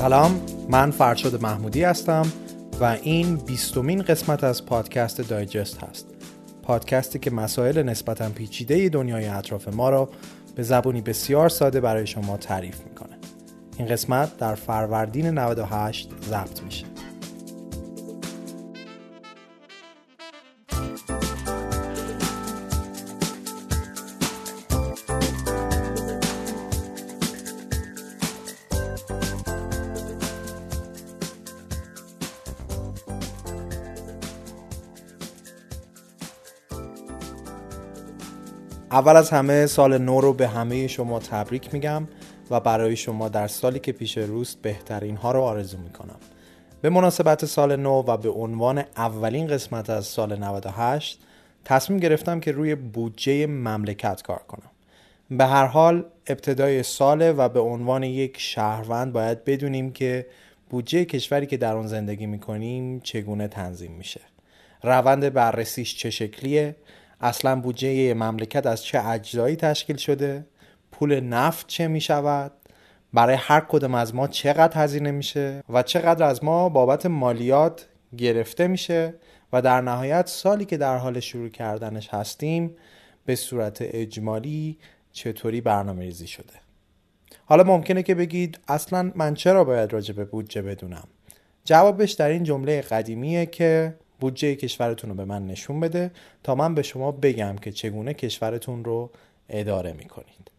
سلام من فرشاد محمودی هستم و این بیستمین قسمت از پادکست دایجست هست. پادکستی که مسائل نسبتا پیچیده دنیای اطراف ما را به زبونی بسیار ساده برای شما تعریف می‌کنه. این قسمت در فروردین 98 ضبط میشه. اول از همه سال نو رو به همه شما تبریک میگم و برای شما در سالی که پیش روست بهترین ها رو آرزو می‌کنم. به مناسبت سال نو و به عنوان اولین قسمت از سال 98 تصمیم گرفتم که روی بودجه مملکت کار کنم. به هر حال ابتدای ساله و به عنوان یک شهروند باید بدونیم که بودجه کشوری که در آن زندگی می‌کنیم چگونه تنظیم میشه. روند بررسیش چه شکلیه؟ اصلا بودجه مملکت از چه اجزایی تشکیل شده؟ پول نفت چه می شود برای هر کدوم از ما چقدر هزینه میشه؟ و چقدر از ما بابت مالیات گرفته میشه؟ و در نهایت سالی که در حال شروع کردنش هستیم به صورت اجمالی چطوری برنامه ریزی شده؟ حالا ممکنه که بگید اصلا من چرا باید راجع به بودجه بدونم؟ جوابش در این جمله قدیمیه که بودجه کشورتون رو به من نشون بده تا من به شما بگم که چگونه کشورتون رو اداره می‌کنید.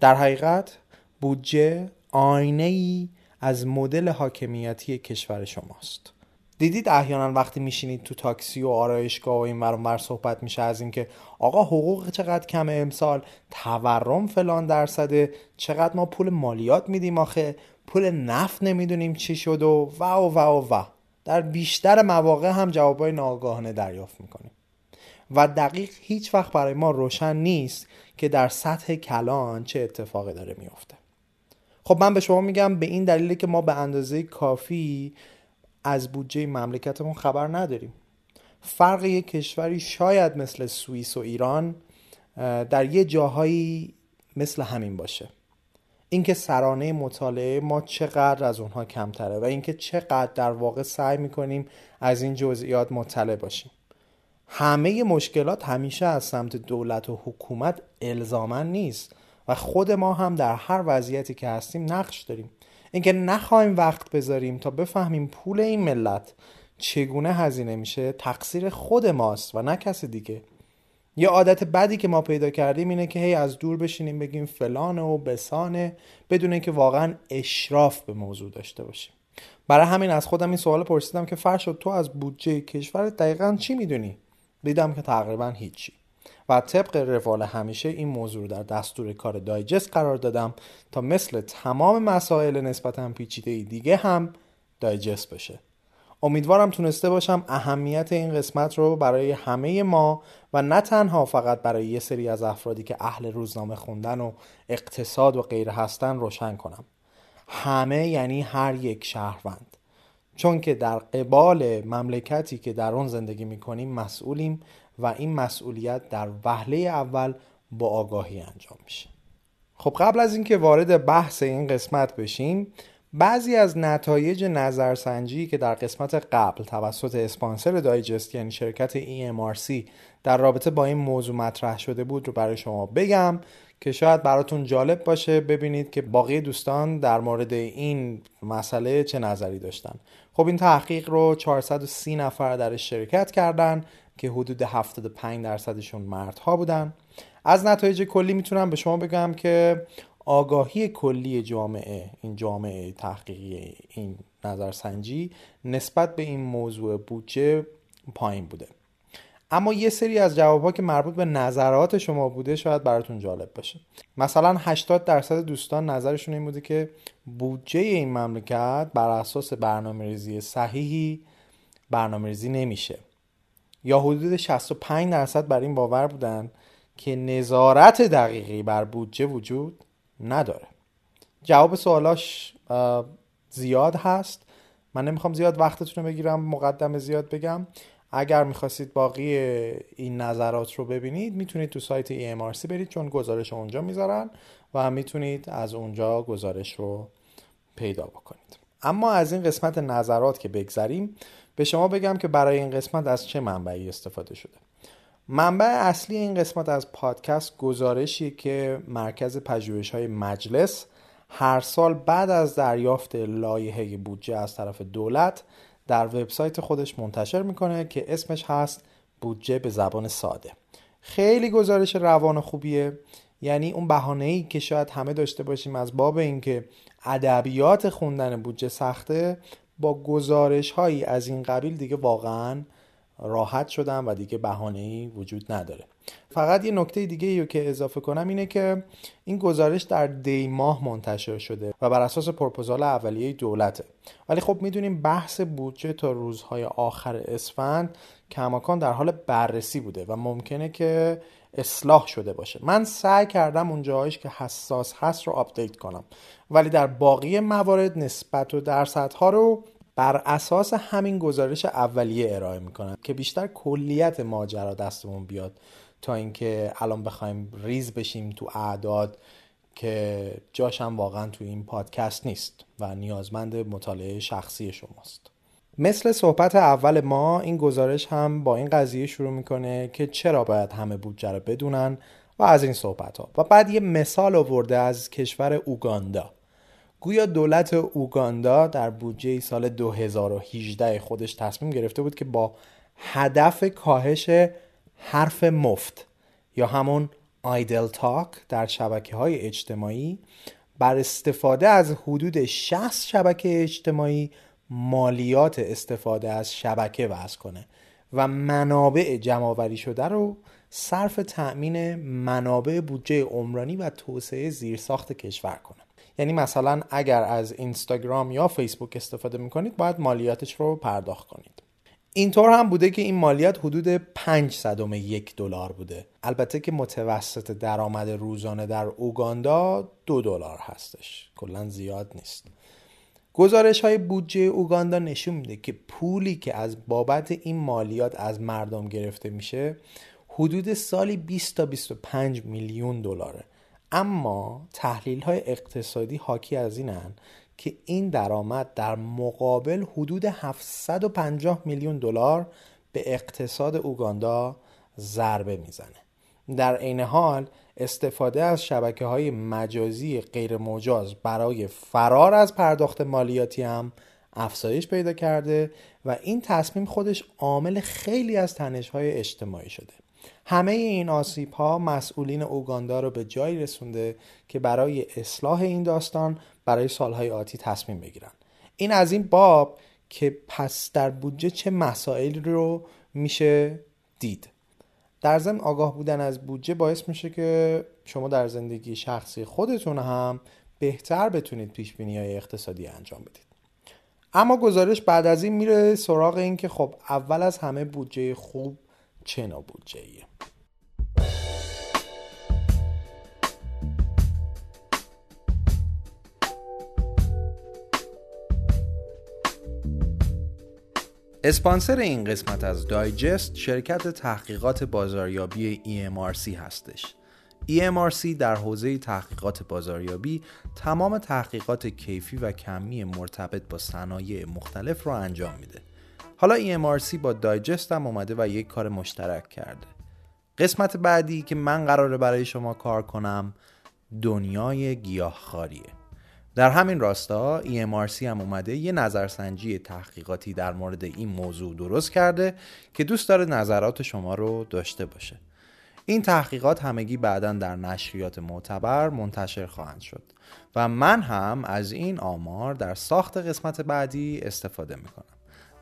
در حقیقت بودجه آینه ای از مدل حاکمیتی کشور شماست. دیدید احیانا وقتی میشینید تو تاکسی و آرایشگاه و این ور صحبت میشه از اینکه آقا حقوق چقدر کم امسال؟ تورم فلان درصده. چقدر ما پول مالیات میدیم آخه؟ پول نفت نمی‌دونیم چی شد و و و و, و. در بیشتر مواقع هم جوابای ناگاهانه دریافت می‌کنیم. و دقیق هیچ وقت برای ما روشن نیست که در سطح کلان چه اتفاقی داره میفته خب من به شما میگم به این دلیل که ما به اندازه کافی از بودجه مملکتمون خبر نداریم. فرق یک کشوری شاید مثل سوئیس و ایران در یه جاهایی مثل همین باشه. اینکه سرانه مطالعه ما چقدر از اونها کمتره و اینکه چقدر در واقع سعی می‌کنیم از این جزئیات مطلع باشیم. همه مشکلات همیشه از سمت دولت و حکومت الزامن نیست و خود ما هم در هر وضعیتی که هستیم نقش داریم. اینکه نخواهیم وقت بذاریم تا بفهمیم پول این ملت چگونه هزینه میشه تقصیر خود ماست و نه کسی دیگه. یه عادت بدی که ما پیدا کردیم اینه که هی از دور بشینیم بگیم فلانه و بسانه بدون اینکه واقعا اشراف به موضوع داشته باشیم. برای همین از خودم این سوال پرسیدم که فرشد تو از بودجه کشور دقیقا چی می‌دونی؟ دیدم که تقریبا هیچی. و طبق روال همیشه این موضوع رو در دستور کار دایجست قرار دادم تا مثل تمام مسائل نسبتا پیچیده دیگه هم دایجست بشه. امیدوارم تونسته باشم اهمیت این قسمت رو برای همه ما و نه تنها فقط برای یه سری از افرادی که اهل روزنامه خوندن و اقتصاد و غیره هستن روشن کنم. همه یعنی هر یک شهروند. چون که در قبال مملکتی که در اون زندگی می‌کنیم مسئولیم و این مسئولیت در وهله اول با آگاهی انجام میشه. خب قبل از اینکه وارد بحث این قسمت بشیم بعضی از نتایج نظرسنجی که در قسمت قبل توسط اسپانسر دایجست یعنی شرکت EMRC در رابطه با این موضوع مطرح شده بود رو برای شما بگم که شاید براتون جالب باشه ببینید که باقی دوستان در مورد این مسئله چه نظری داشتن. خب این تحقیق رو 430 نفر درش شرکت کردن که حدود 75 درصدشون مردها بودن. از نتایج کلی می‌تونم به شما بگم که آگاهی کلی جامعه این جامعه تحقیقی این نظرسنجی نسبت به این موضوع بودجه پایین بوده. اما یه سری از جوابها که مربوط به نظرات شما بوده شاید براتون جالب باشه. مثلا 80 درصد دوستان نظرشون این بوده که بودجه این مملکت بر اساس برنامه ریزی صحیحی برنامه ریزی نمیشه. یا حدود 65 درصد بر این باور بودن که نظارت دقیقی بر بودجه وجود نداره. جواب سوالاش زیاد هست. من نمی‌خوام زیاد وقتتون رو بگیرم مقدم زیاد بگم. اگر می‌خواستید باقی این نظرات رو ببینید می‌تونید تو سایت EMRC برید چون گزارش اونجا می‌ذارن و می‌تونید از اونجا گزارش رو پیدا بکنید. اما از این قسمت نظرات که بگذریم به شما بگم که برای این قسمت از چه منبعی استفاده شده. منبع اصلی این قسمت از پادکست گزارشی که مرکز پژوهش های مجلس هر سال بعد از دریافت لایحه بودجه از طرف دولت در وبسایت خودش منتشر می‌کنه که اسمش هست بودجه به زبان ساده. خیلی گزارش روان خوبیه. یعنی اون بهانه ای که شاید همه داشته باشیم از باب اینکه ادبیات خوندن بودجه سخته با گزارش هایی از این قبیل دیگه واقعا راحت شدم و دیگه بهانه ای وجود نداره. فقط یه نکته دیگه رو که اضافه کنم اینه که این گزارش در دی ماه منتشر شده و بر اساس پروپوزال اولیه دولته. ولی خب می‌دونیم بحث بودجه تا روزهای آخر اسفند کماکان در حال بررسی بوده و ممکنه که اصلاح شده باشه. من سعی کردم اون جاهایش که حساس هست رو update کنم. ولی در باقی موارد نسبت و درصدها رو بر اساس همین گزارش اولیه ارائه می‌کنن که بیشتر کلیت ماجرا دستمون بیاد تا اینکه الان بخوایم ریز بشیم تو اعداد که جاشم واقعا تو این پادکست نیست و نیازمند مطالعه شخصی شماست. مثل صحبت اول ما این گزارش هم با این قضیه شروع می‌کنه که چرا باید همه بودجه رو بدونن و از این صحبت ها و بعد یه مثال آورده از کشور اوگاندا. گویا دولت اوگاندا در بودجه سال 2018 خودش تصمیم گرفته بود که با هدف کاهش حرف مفت یا همون آیدل تاک در شبکه های اجتماعی بر استفاده از حدود 60 شبکه اجتماعی مالیات استفاده از شبکه وضع کنه و منابع جمعآوری شده رو صرف تأمین منابع بودجه عمرانی و توسعه زیرساخت کشور کنه. یعنی مثلا اگر از اینستاگرام یا فیسبوک استفاده می‌کنید باید مالیاتش رو پرداخت کنید. اینطور هم بوده که این مالیات حدود 5 صدم دلار بوده. البته که متوسط درآمد روزانه در اوگاندا دو دلار هستش. کلا زیاد نیست. گزارش های بودجه اوگاندا نشون میده که پولی که از بابت این مالیات از مردم گرفته میشه حدود سالی 20 تا 25 میلیون دلاره. اما تحلیل های اقتصادی حاکی از اینن که این درآمد در مقابل حدود 750 میلیون دلار به اقتصاد اوگاندا ضربه می‌زنه. در عین حال استفاده از شبکه های مجازی غیر مجاز برای فرار از پرداخت مالیاتی هم افزایش پیدا کرده و این تصمیم خودش عامل خیلی از تنش های اجتماعی شده. همه این آسیب ها مسئولین اوگاندا رو به جایی رسونده که برای اصلاح این داستان برای سالهای آتی تصمیم بگیرن. این از این باب که پس در بودجه چه مسائلی رو میشه دید. در ضمن آگاه بودن از بودجه باعث میشه که شما در زندگی شخصی خودتون هم بهتر بتونید پیش بینی های اقتصادی انجام بدید. اما گزارش بعد از این میره سراغ این که خب اول از همه بودجه خوب چه نوع بودجه ایه اسپانسر این قسمت از دایجست شرکت تحقیقات بازاریابی EMRC هستش. EMRC در حوزه تحقیقات بازاریابی تمام تحقیقات کیفی و کمی مرتبط با صنایع مختلف رو انجام میده. حالا EMRC با دایجست هم اومده و یک کار مشترک کرده. قسمت بعدی که من قراره برای شما کار کنم دنیای گیاهخواریه. در همین راستا EMRC هم اومده یه نظرسنجی تحقیقاتی در مورد این موضوع درست کرده که دوست داره نظرات شما رو داشته باشه این تحقیقات همگی بعدا در نشریات معتبر منتشر خواهند شد و من هم از این آمار در ساخت قسمت بعدی استفاده می‌کنم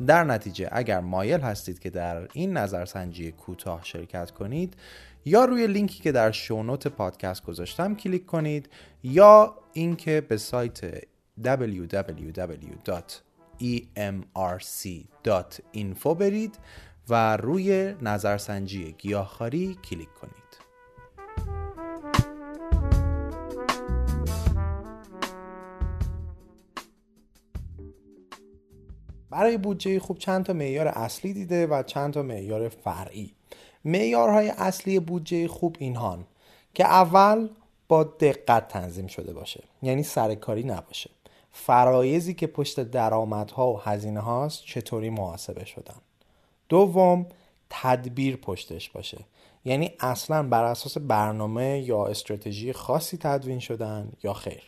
در نتیجه اگر مایل هستید که در این نظرسنجی کوتاه شرکت کنید یا روی لینکی که در شونوت پادکست گذاشتم کلیک کنید یا اینکه به سایت www.emrc.info برید و روی نظرسنجی گیاهخواری کلیک کنید. برای بودجه خوب چند تا معیار اصلی دیده و چند تا معیار فرعی. معیارهای اصلی بودجه خوب اینهان که اول با دقت تنظیم شده باشه یعنی سرکاری نباشه. فرایزی که پشت درآمدها و هزینه هاست چطوری محاسبه شدن. دوم تدبیر پشتش باشه. یعنی اصلا بر اساس برنامه یا استراتژی خاصی تدوین شدن یا خیر.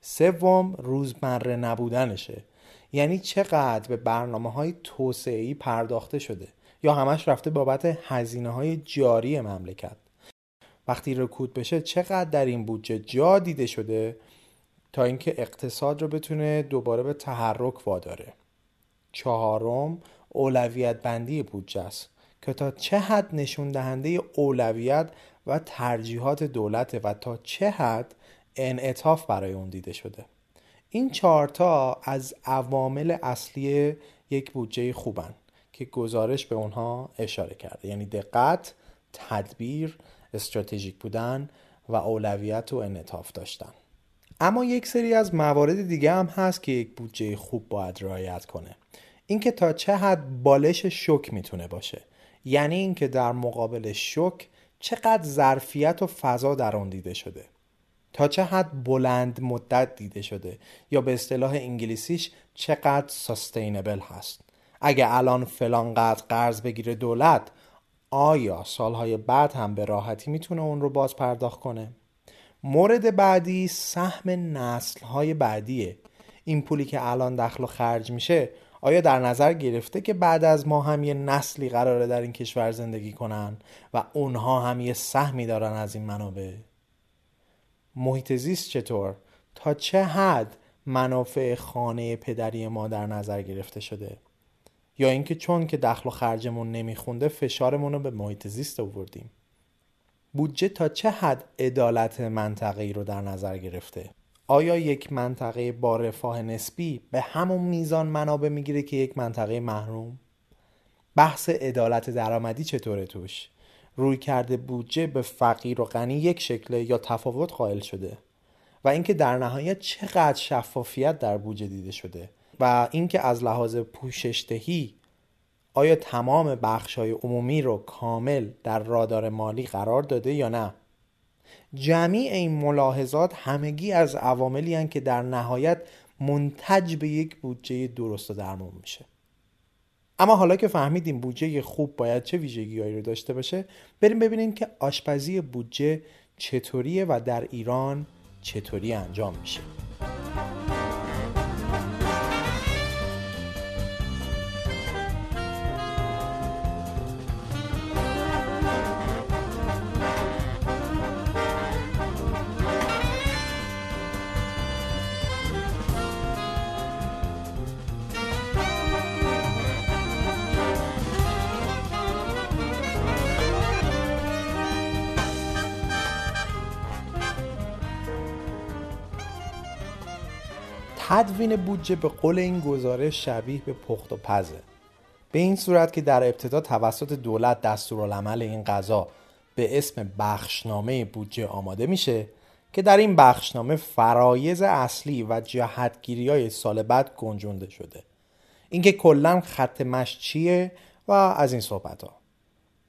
سوم روزمره نبودنشه. یعنی چقدر به برنامه های توسعه پرداخته شده یا همش رفته بابت هزینه های جاری مملکت. وقتی رکود بشه چقدر در این بودجه جا دیده شده تا اینکه اقتصاد رو بتونه دوباره به تحرک واداره. چهارم اولویت بندی بودجه است که تا چه حد نشون دهنده اولویت و ترجیحات دولت و تا چه حد انعطاف برای اون دیده شده. این چهارتا از عوامل اصلی یک بودجه خوبن که گزارش به اونها اشاره کرده. یعنی دقت، تدبیر، استراتژیک بودن و اولویت و انعطاف داشتن. اما یک سری از موارد دیگه هم هست که یک بودجه خوب باید رعایت کنه. اینکه تا چه حد بالش شک می‌تونه باشه. یعنی اینکه در مقابل شک چقدر ظرفیت و فضا در آن دیده شده. تا چه حد بلند مدت دیده شده یا به اصطلاح انگلیسیش چقدر سستینبل هست. اگه الان فلان قدر قرض بگیره دولت آیا سالهای بعد هم به راحتی می‌تونه اون رو باز پرداخت کنه؟ مورد بعدی سهم نسلهای بعدیه. این پولی که الان دخل و خرج میشه آیا در نظر گرفته که بعد از ما هم یه نسلی قراره در این کشور زندگی کنن و اونها هم یه سهمی دارن از این منابع؟ محیط زیست چطور؟ تا چه حد منافع خانه پدری ما در نظر گرفته شده؟ یا اینکه چون که دخل و خرجمون نمیخونده فشارمون رو به محیط زیست آوردیم. بودجه تا چه حد عدالت منطقه رو در نظر گرفته؟ آیا یک منطقه با رفاه نسبی به همون میزان منابع می‌گیره که یک منطقه محروم؟ بحث عدالت درآمدی چطوره توش؟ روی کرده بودجه به فقیر و غنی یک شکله یا تفاوت قائل شده و اینکه در نهایت چقدر شفافیت در بودجه دیده شده و اینکه از لحاظ پوششدهی آیا تمام بخش های عمومی رو کامل در رادار مالی قرار داده یا نه؟ جمعی این ملاحظات همگی از عواملی که در نهایت منتج به یک بودجه درست و درمون میشه. اما حالا که فهمیدیم بودجه خوب باید چه ویژگیهایی رو داشته باشه بریم ببینیم که آشپزی بودجه چطوریه و در ایران چطوری انجام میشه. تدوین بودجه به قول این گزارش شبیه به پخت و پزه. به این صورت که در ابتدا توسط دولت دستورالعمل این قضا به اسم بخشنامه بودجه آماده میشه که در این بخشنامه فرایز اصلی و جهتگیری های سال بعد گنجونده شده. اینکه کلا خط مش چیه و از این صحبت ها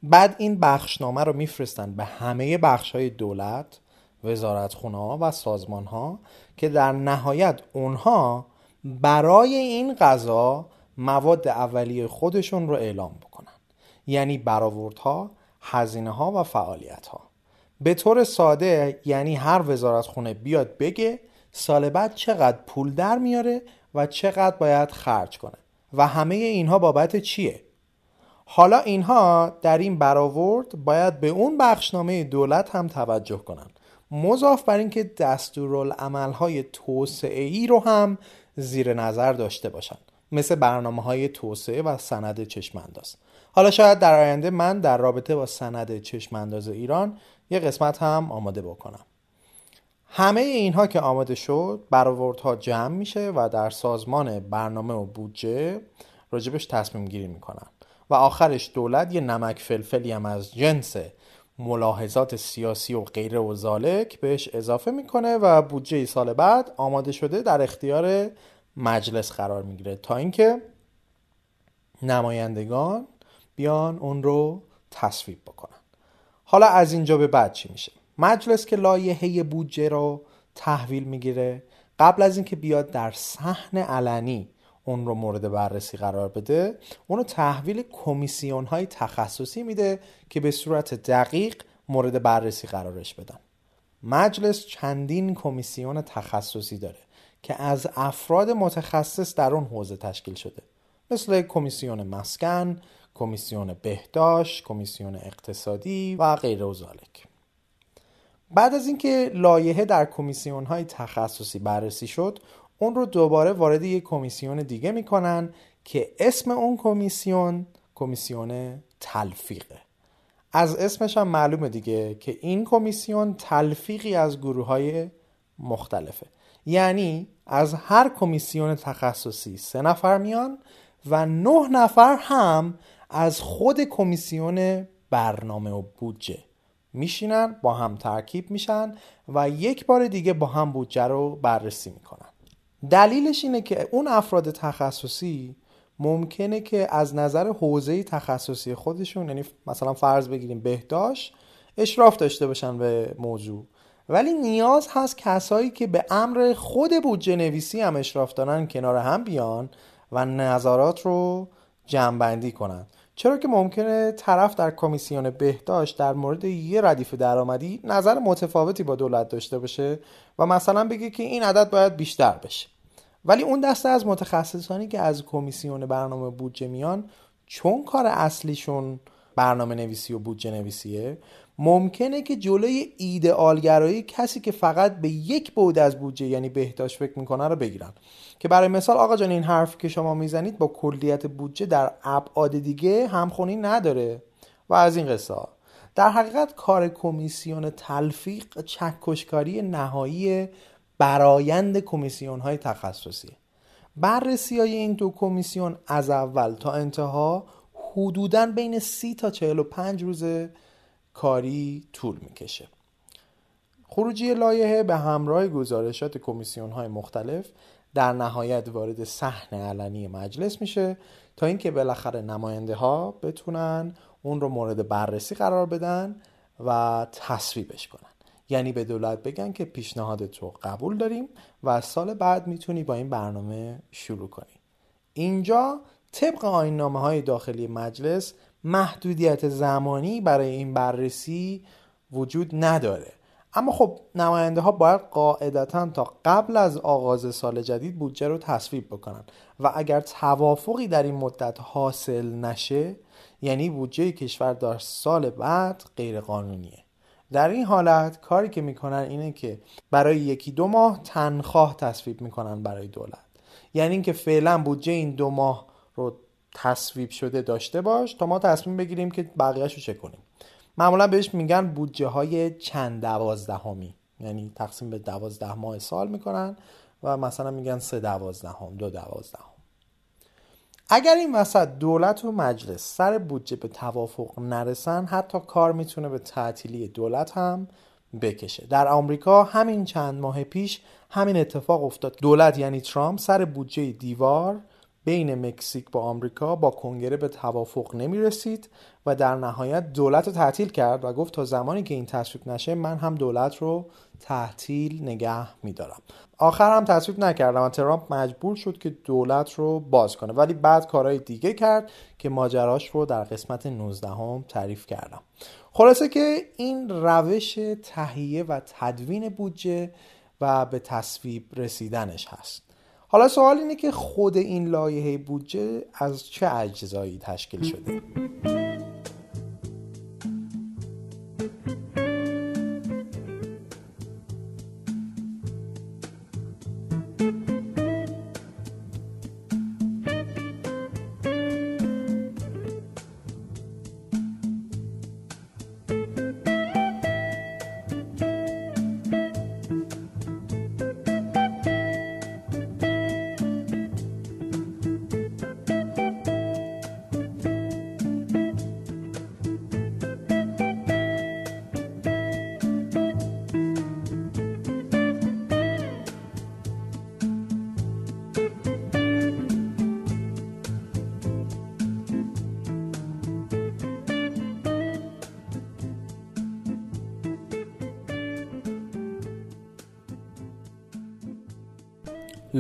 بعد این بخشنامه رو میفرستن به همه بخش های دولت وزارتخونه ها و سازمان ها که در نهایت اونها برای این غذا مواد اولیه خودشون رو اعلام بکنن. یعنی برآوردها هزینه ها و فعالیت ها به طور ساده یعنی هر وزارتخونه بیاد بگه سال بعد چقدر پول در میاره و چقدر باید خرج کنه و همه اینها بابت چیه؟ حالا اینها در این برآورد باید به اون بخشنامه دولت هم توجه کنند. مضاف بر اینکه دستورالعملهای توسعه ای رو هم زیر نظر داشته باشن مثل برنامه های توسعه و سند چشمانداز. حالا شاید در آینده من در رابطه با سند چشمانداز ایران یه قسمت هم آماده بکنم. همه اینها که آماده شد برآوردها جمع میشه و در سازمان برنامه و بودجه راجبش تصمیم گیری می‌کنن. و آخرش دولت یه نمک فلفلی هم از جنس ملاحظات سیاسی و غیره و زالک بهش اضافه می‌کنه و بودجه سال بعد آماده شده در اختیار مجلس قرار می‌گیره تا اینکه نمایندگان بیان اون رو تصویب بکنن. حالا از اینجا به بعد چی میشه؟ مجلس که لایحه بودجه رو تحویل می‌گیره قبل از اینکه بیاد در صحن علنی اون رو مورد بررسی قرار بده اونو تحویل کمیسیون های تخصصی میده که به صورت دقیق مورد بررسی قرارش بدن مجلس چندین کمیسیون تخصصی داره که از افراد متخصص در اون حوزه تشکیل شده مثل کمیسیون مسکن، کمیسیون بهداشت، کمیسیون اقتصادی و غیره و زالک. بعد از اینکه لایحه در کمیسیون های تخصصی بررسی شد اون رو دوباره وارد یک کمیسیون دیگه می‌کنن که اسم اون کمیسیون کمیسیون تلفیقه. از اسمش هم معلومه دیگه که این کمیسیون تلفیقی از گروه های مختلفه. یعنی از هر کمیسیون تخصصی سه نفر میان و نه نفر هم از خود کمیسیون برنامه و بودجه میشینن با هم ترکیب میشن و یک بار دیگه با هم بودجه رو بررسی می‌کنن. دلیلش اینه که اون افراد تخصصی ممکنه که از نظر حوزه تخصصی خودشون یعنی مثلا فرض بگیریم بهداشت اشراف داشته باشن به موضوع. ولی نیاز هست کسایی که به امر خود بودجه نویسی هم اشراف دارن کنار هم بیان و نظارات رو جمعبندی کنن. چرا که ممکنه طرف در کمیسیون بهداشت در مورد یه ردیف درآمدی نظر متفاوتی با دولت داشته باشه و مثلا بگه که این عدد باید بیشتر بشه. ولی اون دسته از متخصصانی که از کمیسیون برنامه بودجه میان چون کار اصلیشون برنامه نویسی و بودجه نویسیه ممکنه که جلوی ایدئالگرایی کسی که فقط به یک بود از بودجه یعنی بهداشت فکر می‌کنه رو بگیرن. که برای مثال آقا جان این حرف که شما می‌زنید با کلیت بودجه در ابعاد دیگه همخونی نداره. و از این قصه در حقیقت کار کمیسیون تلفیق چکشکاری نهایی برایند کمیسیون های تخصصی بررسی های این دو کمیسیون از اول تا انتها حدودا بین سی تا 45 روز کاری طول می‌کشه. خروجی لایحه به همراه گزارشات کمیسیون های مختلف در نهایت وارد صحن علنی مجلس میشه تا اینکه بالاخره نماینده ها بتونن اون رو مورد بررسی قرار بدن و تصویبش کنن. یعنی به دولت بگن که پیشنهاد تو قبول داریم و سال بعد می‌تونی با این برنامه شروع کنی. اینجا طبق آینامه های داخلی مجلس محدودیت زمانی برای این بررسی وجود نداره. اما خب نماینده ها باید قاعدتا تا قبل از آغاز سال جدید بودجه رو تصویب بکنن. و اگر توافقی در این مدت حاصل نشه یعنی بودجه کشور در سال بعد غیر قانونیه در این حالت کاری که می‌کنن اینه که برای یکی دو ماه تنخواه تصویب می‌کنن برای دولت. یعنی اینکه فعلا بودجه این دو ماه رو تصویب شده داشته باش تا ما تصمیم بگیریم که بقیهش رو چه کنیم. معمولا بهش میگن بودجه های چند دوازدهمی. یعنی تقسیم به دوازده ماه سال می‌کنن و مثلا میگن سه دوازدهم دو دوازدهم. اگر این وسط دولت و مجلس سر بودجه به توافق نرسن حتی کار می‌تونه به تعطیلی دولت هم بکشه. در آمریکا همین چند ماه پیش همین اتفاق افتاد. دولت یعنی ترامپ سر بودجه دیوار بین مکزیک با آمریکا با کنگره به توافق نمی رسید و در نهایت دولت رو تعطیل کرد و گفت تا زمانی که این تصویب نشه من هم دولت رو تحتیل نگه میدارم. آخر هم تصویب نکردم و ترامپ مجبور شد که دولت رو باز کنه. ولی بعد کارهای دیگه کرد که ماجراش رو در قسمت 19 هم تعریف کردم. خلاصه که این روش تهیه و تدوین بودجه و به تصویب رسیدنش هست. حالا سوال اینه که خود این لایحه بودجه از چه اجزایی تشکیل شده؟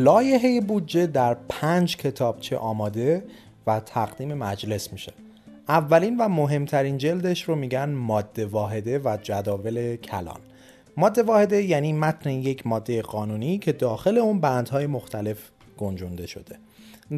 لایحه بودجه در پنج کتابچه آماده و تقدیم مجلس میشه. اولین و مهمترین جلدش رو میگن ماده واحده و جداول کلان. ماده واحده یعنی متن یک ماده قانونی که داخل اون بندهای مختلف گنجونده شده.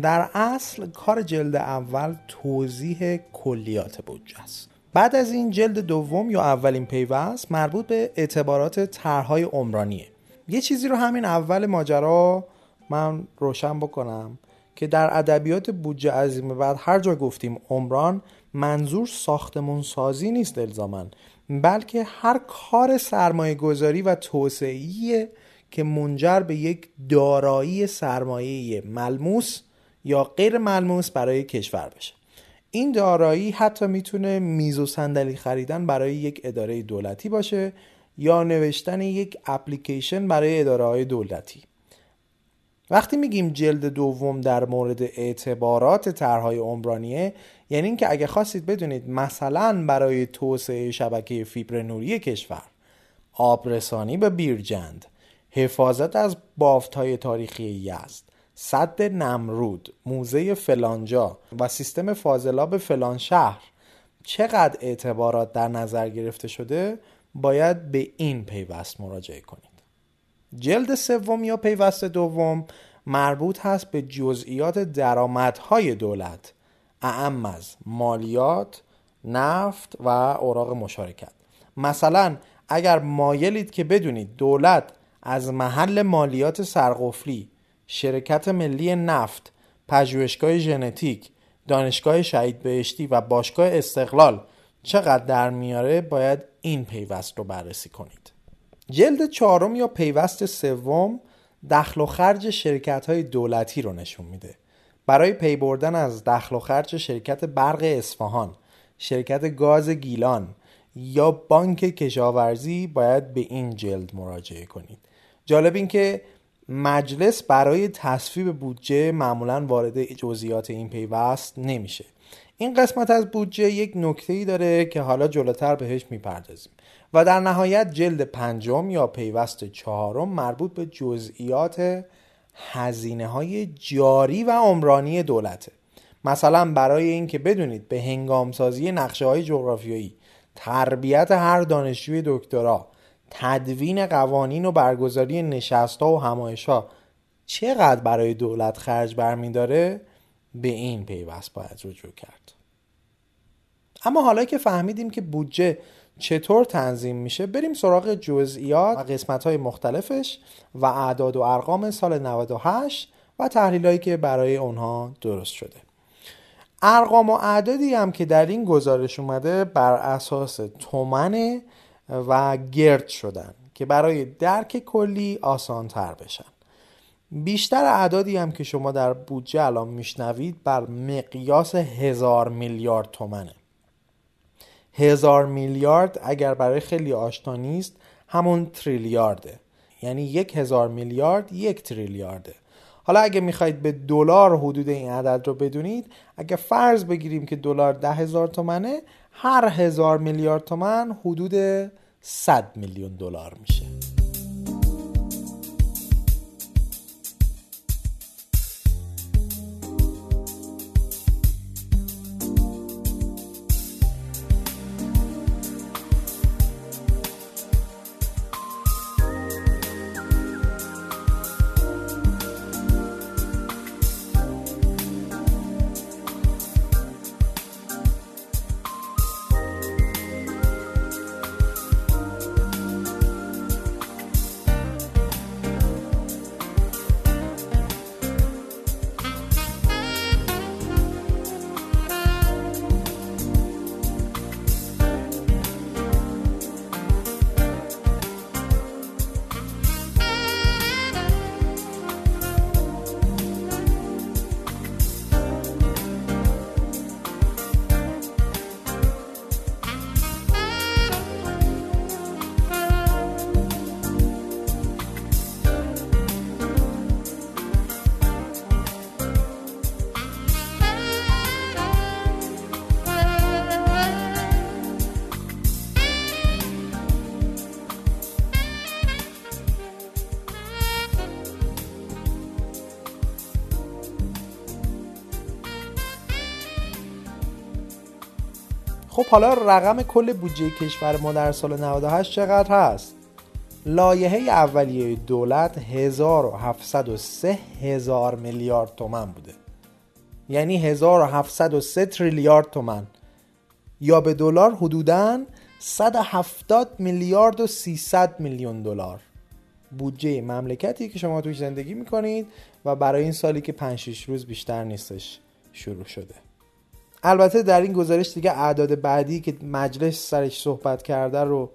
در اصل کار جلد اول توضیح کلیات بودجه است. بعد از این جلد دوم یا اولین پیوست مربوط به اعتبارات طرحهای عمرانیه. یه چیزی رو همین اول ماجرا من روشن بکنم که در ادبیات بودجه عظیم بعد هر جا گفتیم عمران منظور ساختمون سازی نیست الزامن بلکه هر کار سرمایه گذاری و توسعه که منجر به یک دارایی سرمایه ملموس یا غیر ملموس برای کشور بشه. این دارایی حتی می‌تونه میز و صندلی خریدن برای یک اداره دولتی باشه یا نوشتن یک اپلیکیشن برای اداره های دولتی. وقتی میگیم جلد دوم در مورد اعتبارات طرحهای عمرانیه یعنی اینکه اگه خواستید بدونید مثلا برای توسعه شبکه فیبر نوری کشور آبرسانی به بیرجند حفاظت از های تاریخی یزد صد نمرود موزه فلانجا و سیستم فاضلاب فلان شهر چقدر اعتبارات در نظر گرفته شده باید به این پیوست مراجعه کنید جلد سوم یا پیوست دوم مربوط هست به جزئیات درآمدهای دولت اعم از مالیات نفت و اوراق مشارکت. مثلا اگر مایلید که بدونید دولت از محل مالیات سرقفلی شرکت ملی نفت پژوهشگاه ژنتیک دانشگاه شهید بهشتی و باشگاه استقلال چقدر در میاره باید این پیوست رو بررسی کنید. جلد چهارم یا پیوست سوم دخل و خرج شرکت های دولتی رو نشون میده. برای پی بردن از دخل و خرج شرکت برق اصفهان شرکت گاز گیلان یا بانک کشاورزی باید به این جلد مراجعه کنید. جالب این که مجلس برای تصویب بودجه معمولا وارد جزئیات این پیوست نمیشه. این قسمت از بودجه یک نکته ای داره که حالا جلوتر بهش می‌پردازیم. و در نهایت جلد پنجم یا پیوست چهارم مربوط به جزئیات هزینه های جاری و عمرانی دولته. مثلا برای اینکه بدونید به هنگامسازی نقشه های جغرافیایی تربیت هر دانشجوی دکترا تدوین قوانین و برگزاری نشست و همایش ها چقدر برای دولت خرج برمیداره به این پیوست باید رجوع کرد. اما حالا که فهمیدیم که بودجه چطور تنظیم میشه؟ بریم سراغ جزئیات و قسمت های مختلفش و اعداد و ارقام سال 98 و تحلیل هایی که برای اونها درست شده. ارقام و اعدادی هم که در این گزارش اومده بر اساس تومن و گرد شدن که برای درک کلی آسان تر بشن. بیشتر اعدادی هم که شما در بودجه الان میشنوید بر مقیاس هزار میلیارد تومنه. هزار میلیارد اگر برای خیلی آشنا نیست همون تریلیارده. یعنی یک هزار میلیارد یک تریلیارده. حالا اگه می‌خواید به دلار حدود این عدد رو بدونید اگه فرض بگیریم که دلار ده هزار تومنه هر هزار میلیارد تومن حدود 100 میلیون دلار میشه. حالا رقم کل بودجه کشور ما در سال 98 چقدر هست؟ لایحه اولیه دولت 1703 هزار میلیارد تومن بوده. یعنی 1703 تریلیارد تومن. یا به دلار حدوداً 170 میلیارد و 300 میلیون دلار. بودجه مملکتی که شما توش زندگی می‌کنید و برای این سالی که 5 6 روز بیشتر نیستش شروع شده. البته در این گزارش دیگه اعداد بعدی که مجلس سرش صحبت کرده رو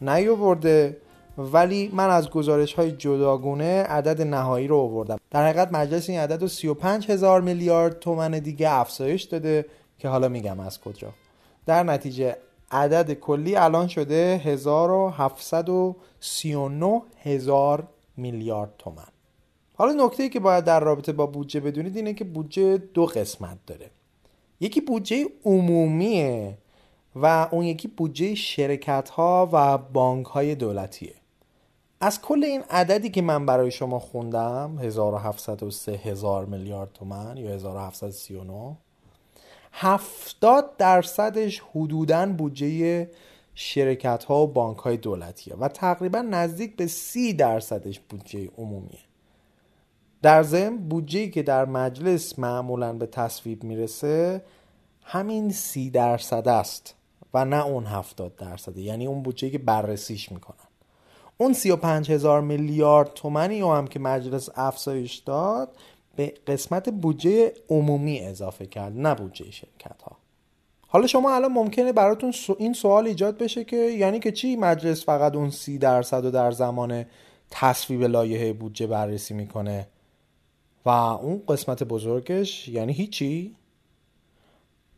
نیاورده ولی من از گزارش های جداگونه عدد نهایی رو آوردم. در حقیقت مجلس این عدد رو 35 هزار میلیارد تومن دیگه افزایش داده که حالا میگم از کجا. در نتیجه عدد کلی الان شده 1739 هزار میلیارد تومن. حالا نکته که باید در رابطه با بودجه بدونید اینه که بودجه دو قسمت داره. یکی بودجه عمومیه و اون یکی بودجه شرکت ها و بانک های دولتیه. از کل این عددی که من برای شما خوندم 1703 هزار میلیارد تومن یا 1739 70 درصدش حدوداً بودجه شرکت ها و بانک های دولتیه و تقریبا نزدیک به 30 درصدش بودجه عمومیه. در ضمن بودجه که در مجلس معمولا به تصویب می‌رسه همین 30 درصد است و نه اون 70 درصده. یعنی اون بودجه که بررسیش می‌کنن. اون 35 هزار میلیارد تومنی رو هم که مجلس افزایش داد به قسمت بودجه عمومی اضافه کرد نه بودجه شرکت ها حالا شما الان ممکنه براتون این سوال ایجاد بشه که یعنی که چی مجلس فقط اون سی درصد و در زمان تصویب لایحه بودجه بررسی می‌کنه؟ و اون قسمت بزرگش یعنی هیچی؟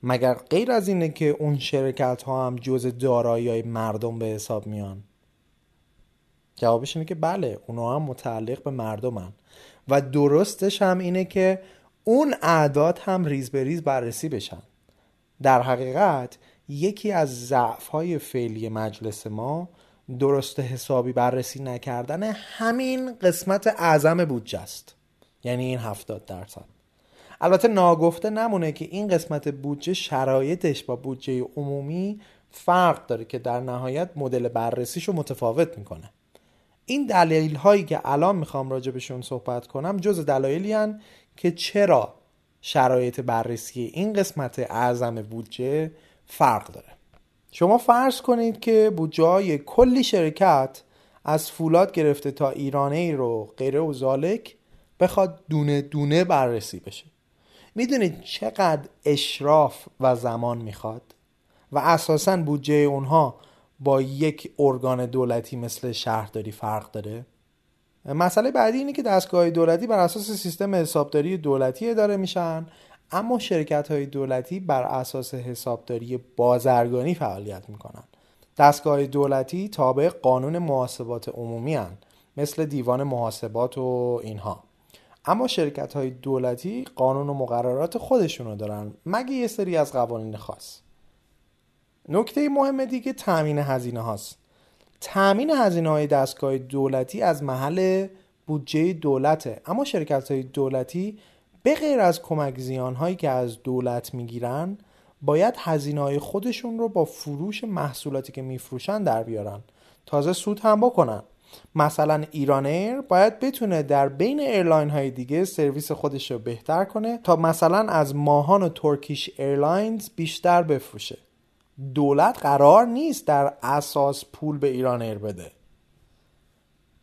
مگر غیر از اینه که اون شرکت ها هم جز دارایی مردم به حساب میان؟ جوابش اینه که بله اونا هم متعلق به مردمن. و درستش هم اینه که اون اعداد هم ریز به ریز بررسی بشن. در حقیقت یکی از ضعف های فعلی مجلس ما درست حسابی بررسی نکردن همین قسمت اعظم بودجه است. یعنی این هفتاد درصد. البته ناگفته نمونه که این قسمت بودجه شرایطش با بودجه عمومی فرق داره که در نهایت مدل بررسیشو متفاوت می‌کنه. این دلیل هایی که الان می‌خوام راجع بهشون صحبت کنم جز دلایلی هن که چرا شرایط بررسی این قسمت اعظم بودجه فرق داره. شما فرض کنید که بودجه کلی شرکت از فولاد گرفته تا ایرانه رو غیره و زالک بخواد دونه دونه بررسی بشه. می‌دونید چقدر اشراف و زمان می‌خواد؟ و اساسا بودجه اونها با یک ارگان دولتی مثل شهرداری فرق داره؟ مسئله بعدی اینه که دستگاه دولتی بر اساس سیستم حسابداری دولتی اداره میشن اما شرکت های دولتی بر اساس حسابداری بازرگانی فعالیت می‌کنن. دستگاه دولتی تابع قانون محاسبات عمومی هن. مثل دیوان محاسبات و اینها. اما شرکت های دولتی قانون و مقررات خودشونو دارن مگه یه سری از قوانین خاص؟ نکته مهم دیگه تامین هزینه هاست. تامین هزینه های دستگاه دولتی از محل بودجه دولته اما شرکت های دولتی به غیر از کمک زیان هایی که از دولت می‌گیرن باید هزینه های خودشون رو با فروش محصولاتی که میفروشن در بیارن. تازه سود هم بکنن. مثلا Iran Air باید بتونه در بین airline های دیگه سرویس خودش رو بهتر کنه تا مثلا از ماهان و Turkish Airlines بیشتر بفروشه. دولت قرار نیست در اساس پول به Iran Air بده.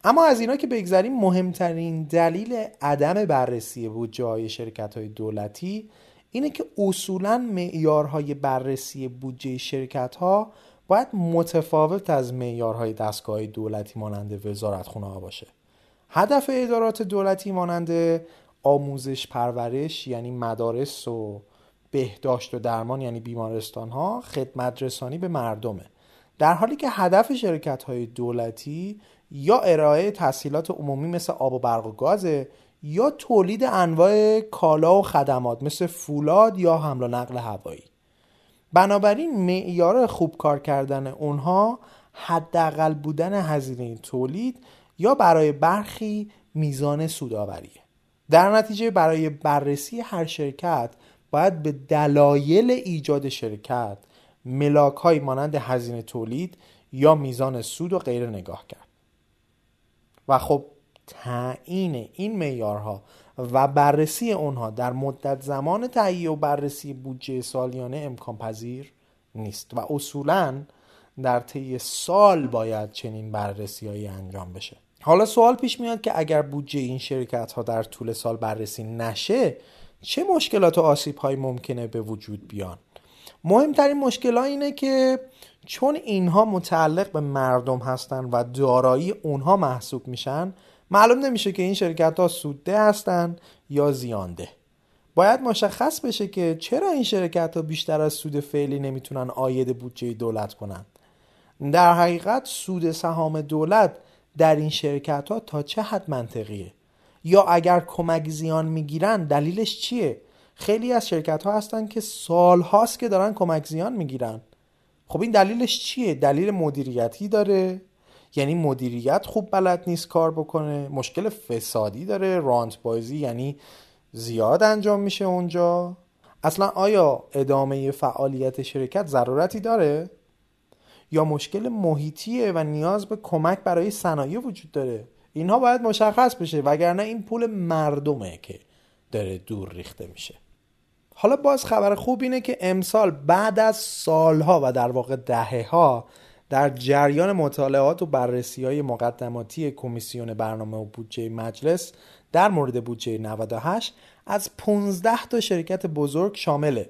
اما از اینا که بگذریم مهمترین دلیل عدم بررسی بودجه های شرکت های دولتی اینه که اصولا معیارهای بررسی بودجه شرکت ها باید متفاوت از معیارهای دستگاه دولتی مانند وزارت خونه ها باشه. هدف ادارات دولتی مانند آموزش پرورش یعنی مدارس و بهداشت و درمان یعنی بیمارستان ها خدمت رسانی به مردمه. در حالی که هدف شرکت های دولتی یا ارائه تسهیلات عمومی مثل آب و برق و گازه یا تولید انواع کالا و خدمات مثل فولاد یا حمل و نقل هوایی. بنابراین معیار خوب کار کردن اونها حداقل بودن هزینه تولید یا برای برخی میزان سوداوریه در نتیجه برای بررسی هر شرکت باید به دلایل ایجاد شرکت ملاک های مانند هزینه تولید یا میزان سود و غیره نگاه کرد. و خب تعیین این معیارها و بررسی اونها در مدت زمان تهیه و بررسی بودجه سالیانه امکان پذیر نیست و اصولا در طی سال باید چنین بررسی هایی انجام بشه. حالا سوال پیش میاد که اگر بودجه این شرکت ها در طول سال بررسی نشه چه مشکلات و آسیب های ممکنه به وجود بیان؟ مهمترین مشکل اینه که چون اینها متعلق به مردم هستن و دارایی اونها محسوب میشن معلوم نمیشه که این شرکت ها سودده هستن یا زیانده. باید مشخص بشه که چرا این شرکت ها بیشتر از سود فعلی نمی‌تونن آید بودجه دولت کنن. در حقیقت سود سهام دولت در این شرکت ها تا چه حد منطقیه؟ یا اگر کمک زیان می‌گیرن دلیلش چیه؟ خیلی از شرکت ها هستن که سال هاست که دارن کمک زیان می‌گیرن. خب این دلیلش چیه؟ دلیل مدیریتی داره؟ یعنی مدیریت خوب بلد نیست کار بکنه. مشکل فسادی داره. رانت بازی یعنی زیاد انجام میشه اونجا. اصلا آیا ادامه فعالیت شرکت ضرورتی داره؟ یا مشکل محیطیه و نیاز به کمک برای صنایع وجود داره؟ اینها باید مشخص بشه. وگرنه این پول مردمه که داره دور ریخته میشه. حالا باز خبر خوب اینه که امسال بعد از سالها و در واقع دهه ها در جریان مطالعات و بررسی های مقدماتی کمیسیون برنامه و بودجه مجلس در مورد بودجه 98 از 15 تا شرکت بزرگ شامله.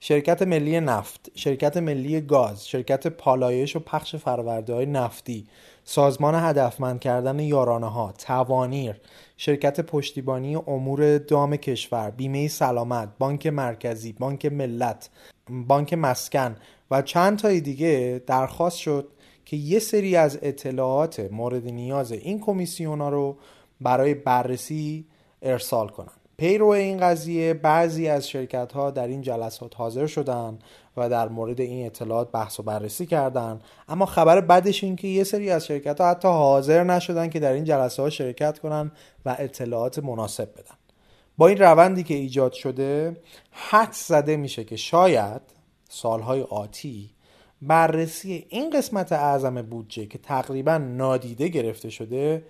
شرکت ملی نفت، شرکت ملی گاز، شرکت پالایش و پخش فرورده های نفتی، سازمان هدفمند کردن یارانه ها، توانیر، شرکت پشتیبانی امور دام کشور، بیمه سلامت، بانک مرکزی، بانک ملت، بانک مسکن و چند تای دیگه درخواست شد که یه سری از اطلاعات مورد نیاز این کمیسیون ها رو برای بررسی ارسال کنن. پیرو این قضیه بعضی از شرکت ها در این جلسات حاضر شدن و در مورد این اطلاعات بحث و بررسی کردن. اما خبر بدش این که یه سری از شرکت ها حتی حاضر نشدن که در این جلسه ها شرکت کنن و اطلاعات مناسب بدن. با این روندی که ایجاد شده حد زده میشه که شاید سالهای آتی بررسی این قسمت اعظم بودجه که تقریبا نادیده گرفته شده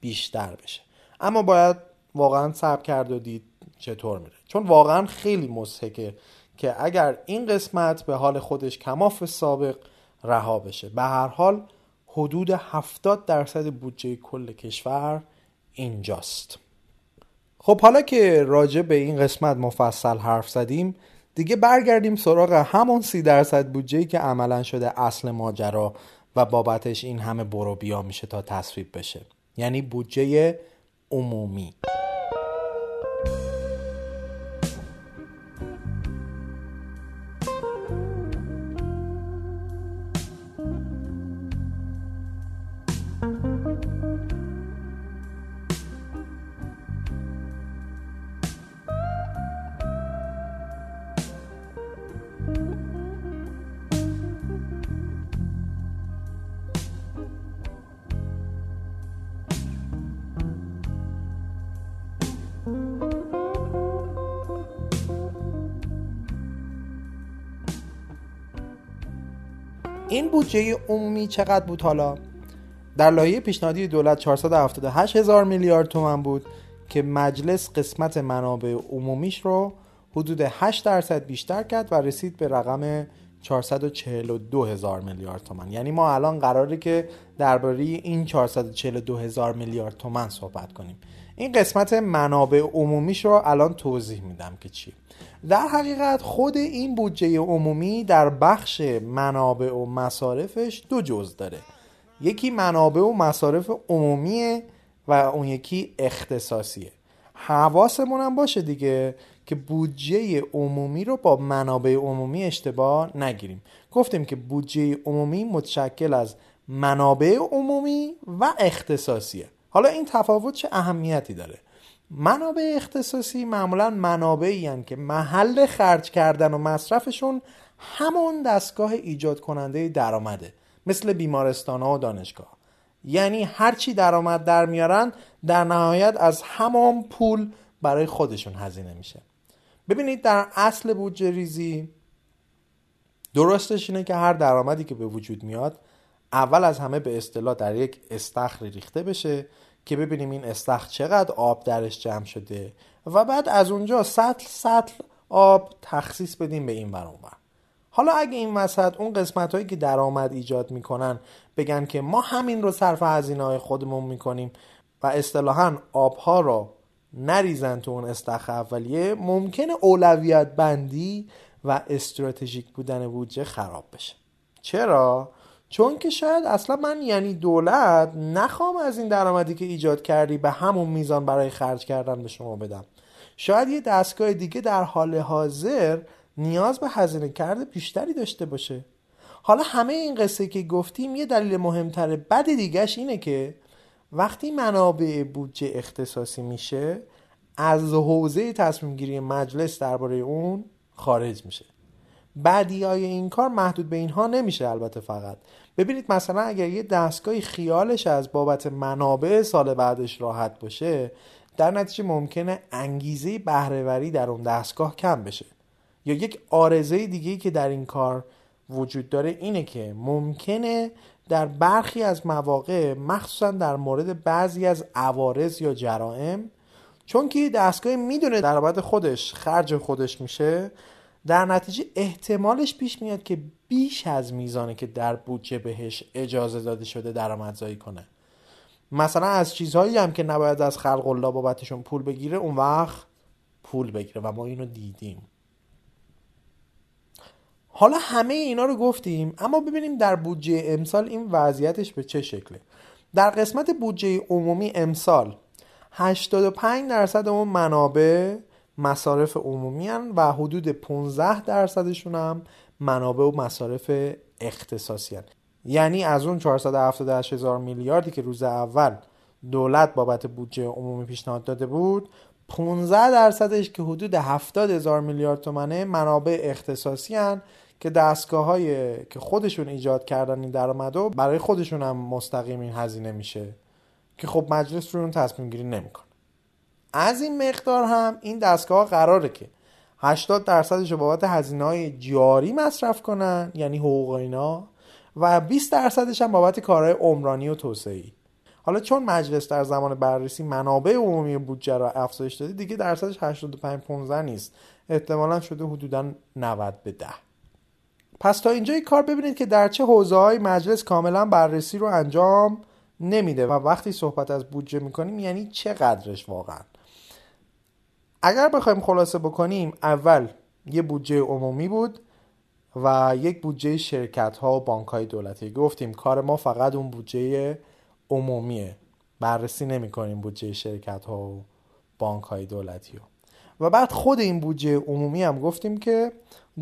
بیشتر بشه. اما باید واقعا صبر کرد و دید چطور میره. چون واقعا خیلی مضحکه که اگر این قسمت به حال خودش کماف سابق رها بشه به هر حال حدود 70 درصد بودجه کل کشور اینجاست. خب حالا که راجع به این قسمت مفصل حرف زدیم دیگه برگردیم سراغ همون سی درصد بودجه که عملا شده اصل ماجرا و بابتش این همه برو بیا میشه تا تصویب بشه. یعنی بودجه عمومی. این بودجه عمومی چقدر بود حالا؟ در لایحه پیشنهادی دولت 478 هزار میلیارد تومن بود که مجلس قسمت منابع عمومیش رو حدود 8 درصد بیشتر کرد و رسید به رقم 442 هزار میلیارد تومن یعنی ما الان قراره که درباره این 442 هزار میلیارد تومن صحبت کنیم. این قسمت منابع عمومیش رو الان توضیح میدم که چی. در حقیقت خود این بودجه عمومی در بخش منابع و مصارفش دو جز داره. یکی منابع و مصارف عمومیه و اون یکی اختصاصیه. حواسمون هم باشه دیگه که بودجه عمومی رو با منابع عمومی اشتباه نگیریم. گفتیم که بودجه عمومی متشکل از منابع عمومی و اختصاصیه. حالا این تفاوت چه اهمیتی داره؟ منابع اختصاصی معمولا منابعی هن که محل خرج کردن و مصرفشون همون دستگاه ایجاد کننده درآمده مثل بیمارستان ها و دانشگاه. یعنی هرچی درآمد در میارن در نهایت از همان پول برای خودشون هزینه میشه. ببینید در اصل بودجه ریزی درستش اینه که هر درآمدی که به وجود میاد اول از همه به اصطلاح در یک استخری ریخته بشه. که ببینیم این استخر چقدر آب درش جمع شده و بعد از اونجا سطل سطل آب تخصیص بدیم به این ور حالا اگه این وسط اون قسمت هایی که درآمد ایجاد می‌کنن بگن که ما همین رو صرف هزینه های خودمون می‌کنیم و اصطلاحا آبها رو نریزن تو اون استخر اولیه ممکنه اولویت بندی و استراتژیک بودن بودجه خراب بشه چرا؟ چون که شاید اصلا من یعنی دولت نخوام از این درآمدی که ایجاد کردی به همون میزان برای خرج کردن به شما بدم. شاید یه دستگاه دیگه در حال حاضر نیاز به هزینه کرده بیشتری داشته باشه. حالا همه این قصه که گفتیم یه دلیل مهمتر بد دیگهش اینه که وقتی منابع بودجه اختصاصی میشه از حوزه تصمیم گیری مجلس درباره اون خارج میشه. بعدی های این کار محدود به اینها نمیشه البته فقط. ببینید مثلا اگر یه دستگاهی خیالش از بابت منابع سال بعدش راحت باشه در نتیجه ممکنه انگیزه بهرهوری در اون دستگاه کم بشه. یا یک آرزه دیگه که در این کار وجود داره اینه که ممکنه در برخی از مواقع مخصوصا در مورد بعضی از عوارض یا جرائم چون که دستگاه می‌دونه درآمد خودش خرج خودش میشه در نتیجه احتمالش پیش میاد که بیش از میزانه که در بودجه بهش اجازه داده شده درآمدزایی کنه. مثلا از چیزهایی هم که نباید از خلق الله بابتشون پول بگیره اون وقت پول بگیره و ما اینو دیدیم. حالا همه اینا رو گفتیم اما ببینیم در بودجه امسال این وضعیتش به چه شکله. در قسمت بودجه عمومی امسال 85 درصد اون منابع مصارف عمومی و حدود 15 درصدشون هم منابع و مصارف اختصاصی هن. یعنی از اون 478 هزار میلیاردی که روز اول دولت بابت بودجه عمومی پیشنهاد داده بود 15 درصدش که حدود 70 هزار میلیارد تومنه منابع اختصاصی هن که دستگاه های که خودشون ایجاد کردن این درآمد برای خودشون هم مستقیم این هزینه میشه که خب مجلس رو اون تصمیم گیری نمی‌کنه از این مقدار هم این دستگاه قراره که 80 درصدش بابت هزینه های جاری مصرف کنن یعنی حقوق اینا و 20 درصدش هم بابت کارهای عمرانی و توسعه‌ای. حالا چون مجلس در زمان بررسی منابع عمومی بودجه را افزایش داده دیگه درصدش 85 15 نیست. احتمالا شده حدودا 90 به 10 پس تا اینجای کار ببینید که در چه حوزه های مجلس کاملا بررسی رو انجام نمیده و وقتی صحبت از بودجه می‌کنیم یعنی چقدرش واقعا. اگر بخوایم خلاصه بکنیم اول یه بودجه عمومی بود و یک بودجه شرکت ها و بانک های دولتی. گفتیم کار ما فقط اون بودجه عمومیه. بررسی نمی کنیم بودجه شرکت ها و بانک های دولتی ها. و بعد خود این بودجه عمومی هم گفتیم که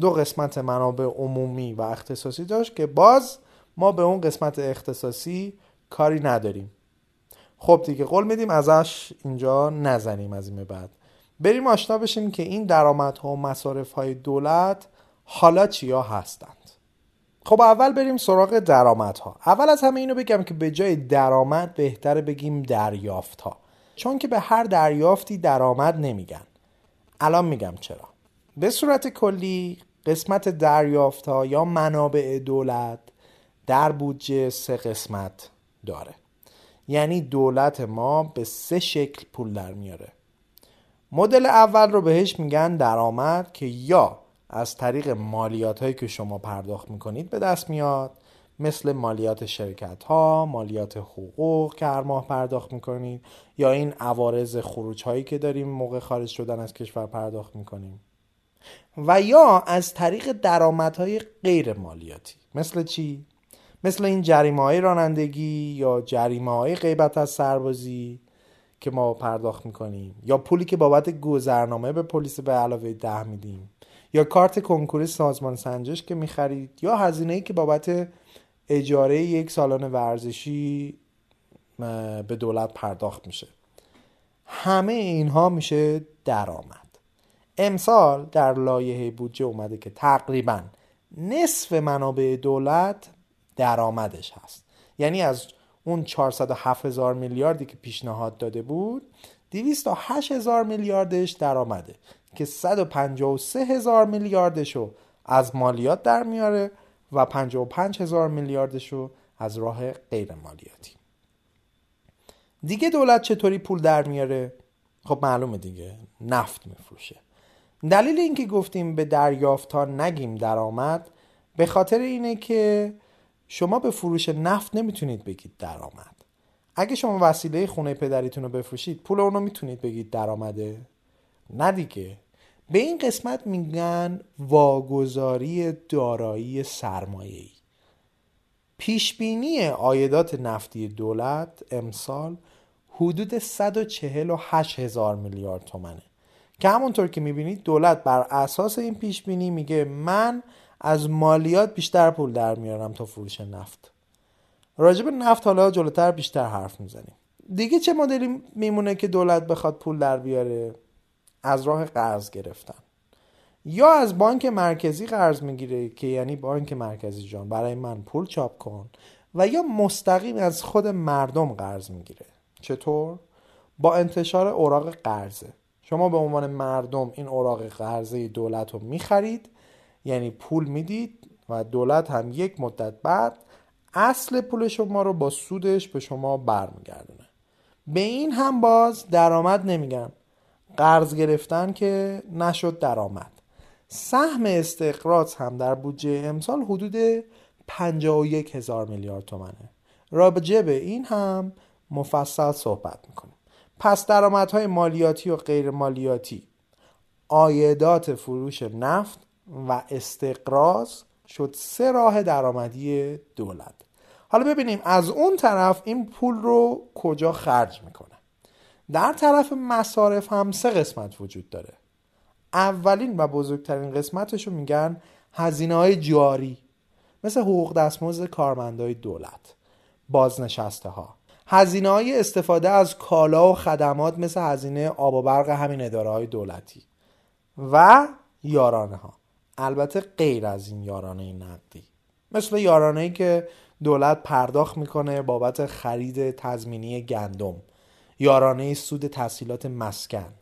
دو قسمت منابع عمومی و اختصاصی داشت که باز ما به اون قسمت اختصاصی کاری نداریم. خب دیگه قول میدیم ازش اینجا نزنیم از این بعد. بریم آشنا بشیم که این درآمدها و مصارف های دولت حالا چیا هستند. خب اول بریم سراغ درآمدها. اول از همه اینو بگم که به جای درآمد بهتره بگیم دریافت ها چون که به هر دریافتی درآمد نمیگن. الان میگم چرا. به صورت کلی قسمت دریافت ها یا منابع دولت در بودجه سه قسمت داره. یعنی دولت ما به سه شکل پول در میاره. مدل اول رو بهش میگن درآمد که یا از طریق مالیات هایی که شما پرداخت می‌کنید به دست میاد مثل مالیات شرکت ها، مالیات حقوق که هر ماه پرداخت می‌کنید یا این عوارض خروج هایی که داریم موقع خارج شدن از کشور پرداخت می‌کنیم و یا از طریق درآمدهای غیر مالیاتی مثل چی؟ مثل این جریمه های رانندگی یا جریمه های غیبت از سربازی که ما پرداخت می‌کنیم. یا پولی که بابت گذرنامه به پلیس به علاوه ده میدیم. یا کارت کنکور سازمان سنجش که می‌خرید. یا هزینه که بابت اجاره یک سالن ورزشی به دولت پرداخت میشه. همه اینها میشه درآمد. امسال در لایحه بودجه اومده که تقریبا نصف منابع دولت درآمدش هست. یعنی از اون 407 هزار میلیاردی که پیشنهاد داده بود 208 هزار میلیاردش درآمده که 153 هزار میلیاردش رو از مالیات در میاره و 55 هزار میلیاردش رو از راه غیر مالیاتی. دیگه دولت چطوری پول در میاره؟ خب معلومه دیگه نفت میفروشه. دلیل اینکه گفتیم به دریافت ها نگیم درآمد به خاطر اینه که شما به فروش نفت نمی‌تونید بگید درآمد. اگه شما وسیله خونه پدریتون رو بفروشید پول اونو می‌تونید بگید درآمده؟ نه دیگه. به این قسمت میگن واگذاری دارایی سرمایه‌ای. پیشبینی آیدات نفتی دولت امسال حدود 148 هزار میلیارد تومنه. که همونطور که می‌بینید دولت بر اساس این پیشبینی میگه من از مالیات بیشتر پول در میارم تا فروش نفت. راجب نفت حالا جلوتر بیشتر حرف می‌زنیم. دیگه چه مدلی میمونه که دولت بخواد پول در بیاره؟ از راه قرض گرفتن. یا از بانک مرکزی قرض می‌گیره که یعنی بانک مرکزی جان برای من پول چاپ کن. و یا مستقیم از خود مردم قرض می‌گیره. چطور؟ با انتشار اوراق قرضه. شما به عنوان مردم این اوراق قرضه دولت رو می‌خرید یعنی پول می‌دید و دولت هم یک مدت بعد اصل پول شما رو با سودش به شما برمیگردونه. به این هم باز درآمد نمیگن قرض گرفتن که نشد درآمد. سهم استقراض هم در بودجه امسال حدود 51 هزار میلیارد تومنه. راجع به این هم مفصل صحبت می‌کنیم. پس درآمدهای مالیاتی و غیر مالیاتی آیدات فروش نفت و استقراض شد سه راه درآمدی دولت. حالا ببینیم از اون طرف این پول رو کجا خرج می‌کنه. در طرف مصارف هم سه قسمت وجود داره. اولین و بزرگترین قسمتش رو میگن هزینه های جاری مثل حقوق دستمزد کارمندای دولت بازنشسته ها هزینه های استفاده از کالا و خدمات مثل هزینه آب و برق همین اداره های دولتی و یارانه ها البته غیر از این یارانه نقدی. مثل یارانه ای که دولت پرداخت می‌کنه بابت خرید تضمینی گندم. یارانه سود تحصیلات مسکن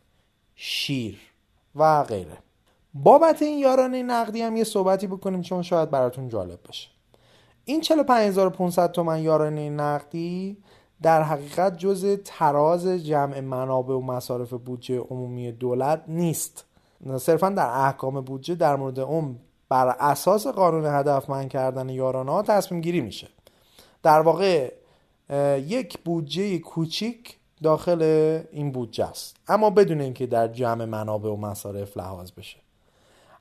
شیر و غیره. بابت این یارانه نقدی هم یه صحبتی بکنیم چون شاید براتون جالب باشه. این 45500 تومن یارانه نقدی در حقیقت جز تراز جمع منابع و مصارف بودجه عمومی دولت نیست. صرفا در احکام بودجه در مورد اون بر اساس قانون هدفمند کردن یارانه ها تصمیم گیری میشه. در واقع یک بودجه کوچیک داخل این بودجه است. اما بدون اینکه در جمع منابع و مصارف لحاظ بشه.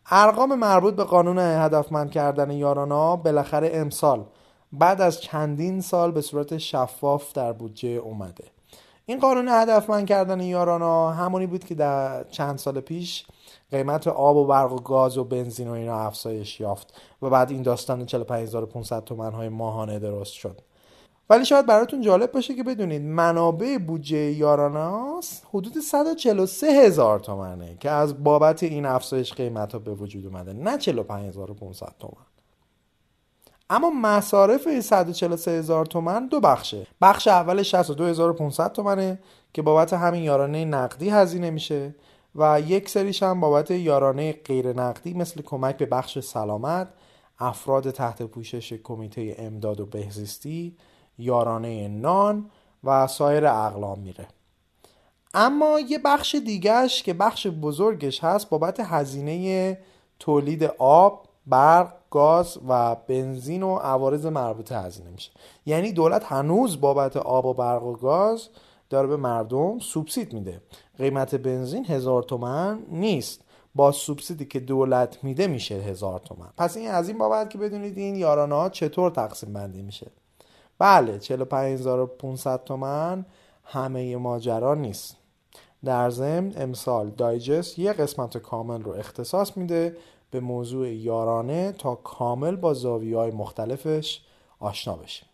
ارقام مربوط به قانون هدفمند کردن یارانه بالاخره امسال بعد از چندین سال به صورت شفاف در بودجه اومده. این قانون هدفمند کردن یارانه همونی بود که در چند سال پیش قیمت آب و برق و گاز و بنزین و اینا افزایش یافت و بعد این داستان 45500 تومن های ماهانه درست شد. ولی شاید براتون جالب باشه که بدونید منابع بودجه یاراناس حدود 143 هزار تومنه که از بابت این افزایش قیمت ها به وجود اومده نه 45500 تومن. اما مصارف 143 هزار تومن دو بخشه. بخش اول 62500 تومنه که بابت همین یارانه نقدی هزینه میشه و یک سریش هم بابت یارانه غیر نقدی مثل کمک به بخش سلامت افراد تحت پوشش کمیته امداد و بهزیستی یارانه نان و سایر اقلام میره. اما یه بخش دیگهش که بخش بزرگش هست بابت هزینه تولید آب برق گاز و بنزین و عوارض مربوطه هزینه میشه. یعنی دولت هنوز بابت آب و برق و گاز داره به مردم سوبسید میده. قیمت بنزین هزار تومن نیست. با سوبسیدی که دولت میده میشه هزار تومن. پس این از این بابت که بدونید این یارانه چطور تقسیم بندی میشه. بله 45500 تومن همه ماجرا نیست. در ضمن امسال دایجست یه قسمت کامل رو اختصاص میده به موضوع یارانه تا کامل با زاویه های مختلفش آشنا بشیم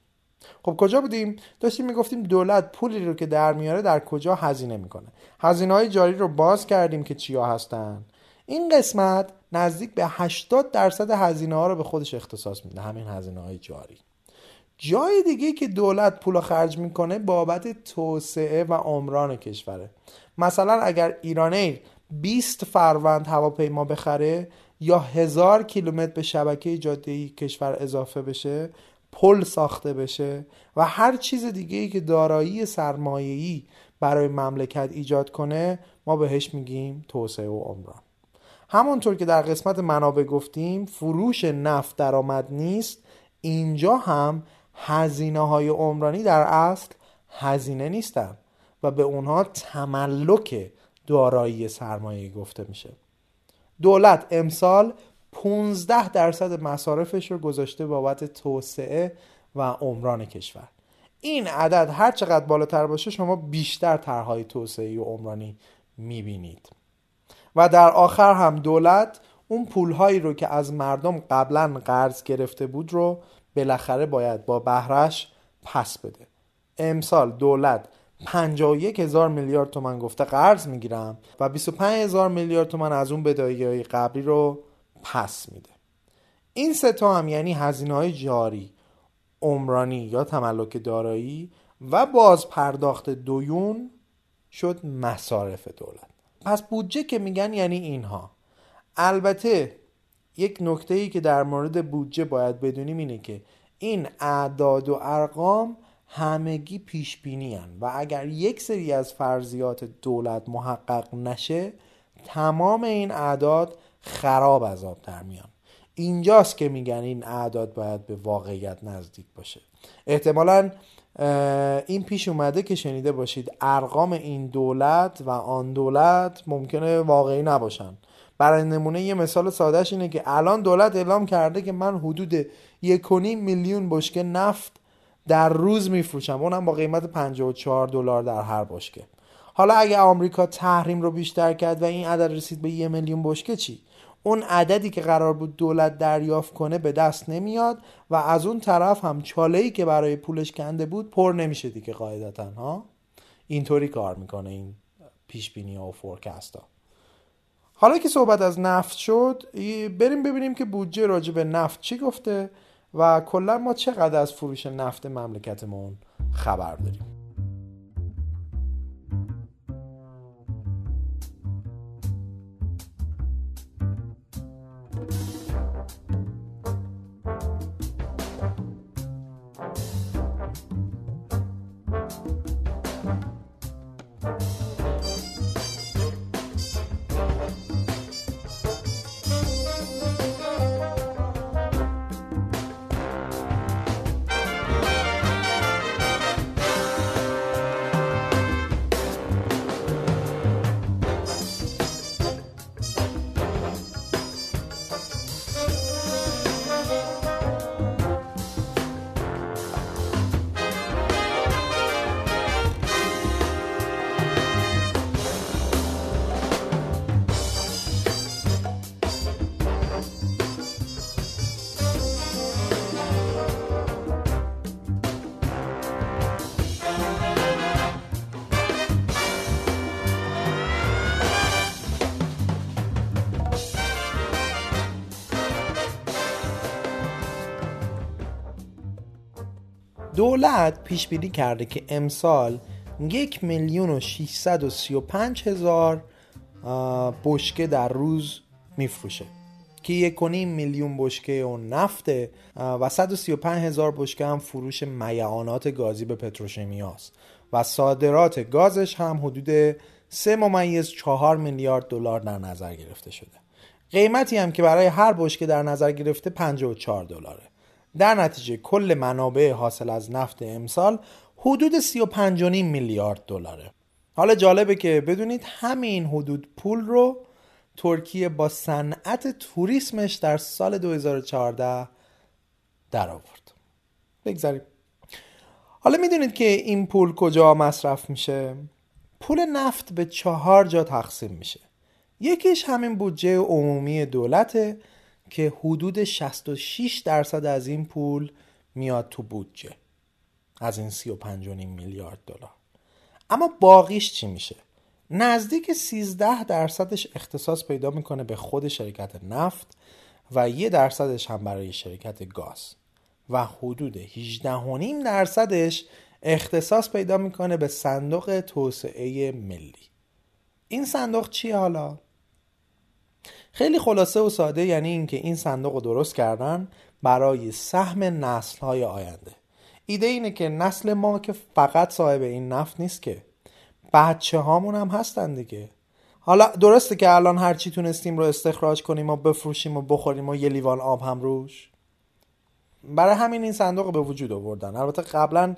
خب کجا بودیم؟ داشتیم می‌گفتیم دولت پولی رو که در میاره در کجا هزینه می‌کنه. هزینه های جاری رو باز کردیم که چیا هستن. این قسمت نزدیک به 80 درصد هزینه ها رو به خودش اختصاص میده همین هزینه های جاری. جای دیگه که دولت پول خرج می‌کنه بابت توسعه و عمران کشوره. مثلا اگر ایرانیل 20 فروند هواپیما بخره یا هزار کیلومتر به شبکه جاده کشور اضافه بشه پل ساخته بشه و هر چیز دیگه ای که دارایی سرمایه‌ای برای مملکت ایجاد کنه ما بهش میگیم توسعه و عمران. همونطور که در قسمت منابع گفتیم فروش نفت درآمد نیست. اینجا هم هزینه های عمرانی در اصل هزینه نیستن و به اونها تملک دارایی سرمایه گفته میشه. دولت امسال 15 درصد مصارفش رو گذاشته بابت توسعه و عمران کشور. این عدد هر چقدر بالاتر باشه شما بیشتر طرحهای توسعه و عمرانی می‌بینید. و در آخر هم دولت اون پولهایی رو که از مردم قبلا قرض گرفته بود رو بالاخره باید با بهرش پس بده. امسال دولت 51 هزار میلیارد تومن گفته قرض می‌گیرم و 25 هزار میلیارد تومن از اون بدهی های قبلی رو پس میده. این سه تا هم یعنی هزینه های جاری عمرانی یا تملک دارایی و باز پرداخت دویون شد مصارف دولت. پس بودجه که میگن یعنی اینها. البته یک نکته ای که در مورد بودجه باید بدونیم اینه که این اعداد و ارقام همگی پیش بینی و اگر یک سری از فرضیات دولت محقق نشه تمام این اعداد خراب از آب در میان. اینجاست که میگن این اعداد باید به واقعیت نزدیک باشه. احتمالا این پیش اومده که شنیده باشید ارقام این دولت و آن دولت ممکنه واقعی نباشن. برای نمونه یه مثال سادهش اینه که الان دولت اعلام کرده که من حدود یک میلیون بشکه نفت در روز میفروشم. اونم با قیمت 54 دلار در هر بشکه. حالا اگه آمریکا تحریم رو بیشتر کرد و این عدد رسید به یه میلیون بشکه چی؟ اون عددی که قرار بود دولت دریافت کنه به دست نمیاد و از اون طرف هم چاله که برای پولش کنده بود پر نمیشه دیگه قاعدتا ها؟ اینطوری کار می‌کنه این پیش بینی ها و فورکست ها حالا که صحبت از نفت شد بریم ببینیم که بودجه راجع به نفت چی گفته. و کلا ما چقدر از فروش نفت مملکتمون خبر داریم. دولت پیش بینی کرده که امسال یک میلیون و 635 هزار بشکه در روز میفروشه. که یک میلیون بشکه و نفته و 135 هزار بشکه هم فروش میعانات گازی به پتروشیمی و صادرات گازش هم حدود 3 ممیز 4 میلیارد دلار در نظر گرفته شده. قیمتی هم که برای هر بشکه در نظر گرفته 54 دلاره. در نتیجه کل منابع حاصل از نفت امسال حدود 35 میلیارد دلاره. حالا جالبه که بدونید همین حدود پول رو ترکیه با صنعت توریسمش در سال 2014 در آورد بگذاریم. حالا می‌دونید که این پول کجا مصرف میشه؟ پول نفت به چهار جا تقسیم میشه. یکیش همین بودجه عمومی دولته. که حدود 66 درصد از این پول میاد تو بودجه. از این 35 میلیارد دلار. اما باقیش چی میشه؟ نزدیک 13 درصدش اختصاص پیدا می‌کنه به خود شرکت نفت و یه درصدش هم برای شرکت گاز. و حدود 18.5 درصدش اختصاص پیدا می‌کنه به صندوق توسعه ملی. این صندوق چیه حالا؟ خیلی خلاصه و ساده یعنی اینکه این صندوق رو درست کردن برای سهم نسل های آینده. ایده اینه که نسل ما که فقط صاحب این نفت نیست که بچه هامون هم هستن دیگه. حالا درسته که الان هر چی تونستیم رو استخراج کنیم و بفروشیم و بخوریم و یه لیوان آب هم روش. برای همین این صندوق به وجود آوردن. البته قبلا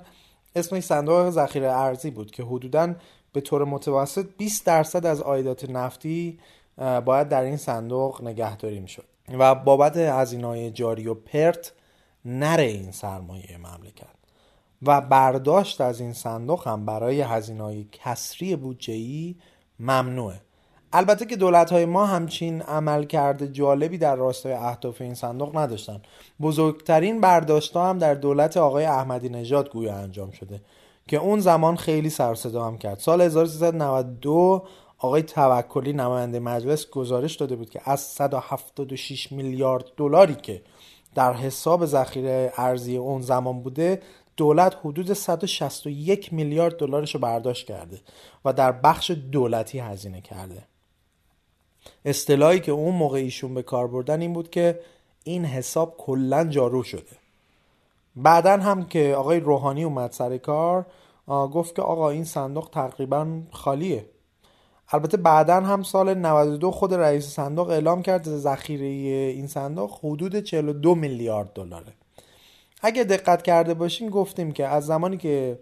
اسمش صندوق ذخیره ارزی بود که حدودا به طور متوسط 20 درصد از عایدات نفتی باید در این صندوق نگهداری می‌شد. و بابت هزینه‌های جاری و پرت نره این سرمایه مملکت. و برداشت از این صندوق هم برای هزینه‌های کسری بودجه‌ای ممنوعه. البته که دولت های ما همچین عمل کرده جالبی در راستای اهداف این صندوق نداشتن. بزرگترین برداشت هم در دولت آقای احمدی نژاد گویا انجام شده که اون زمان خیلی سر هم کرد. سال 1392 آقای توکلی نماینده مجلس گزارش داده بود که از 176 میلیارد دلاری که در حساب ذخیره ارزی اون زمان بوده دولت حدود 161 میلیارد دلارش رو برداشت کرده و در بخش دولتی هزینه کرده. اصطلاحی که اون موقع ایشون به کار بردن این بود که این حساب کلا جارو شده. بعدا هم که آقای روحانی اومد سر کار گفت که آقا این صندوق تقریبا خالیه. البته بعدا هم سال 92 خود رئیس صندوق اعلام کرد ذخیره این صندوق حدود 42 میلیارد دلاره. اگه دقت کرده باشیم گفتیم که از زمانی که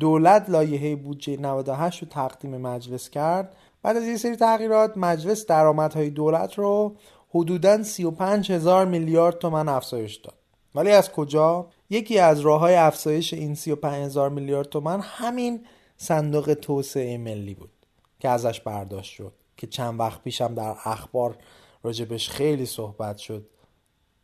دولت لایحه بودجه 98 رو تقدیم مجلس کرد بعد از یه سری تغییرات مجلس درآمدهای دولت رو حدوداً 35 هزار میلیارد تومن افزایش داد. ولی از کجا؟ یکی از راه های افزایش این 35 هزار میلیارد تومن همین صندوق توسعه ملی بود. که ازش برداشت شد که چند وقت پیشم در اخبار راجبش خیلی صحبت شد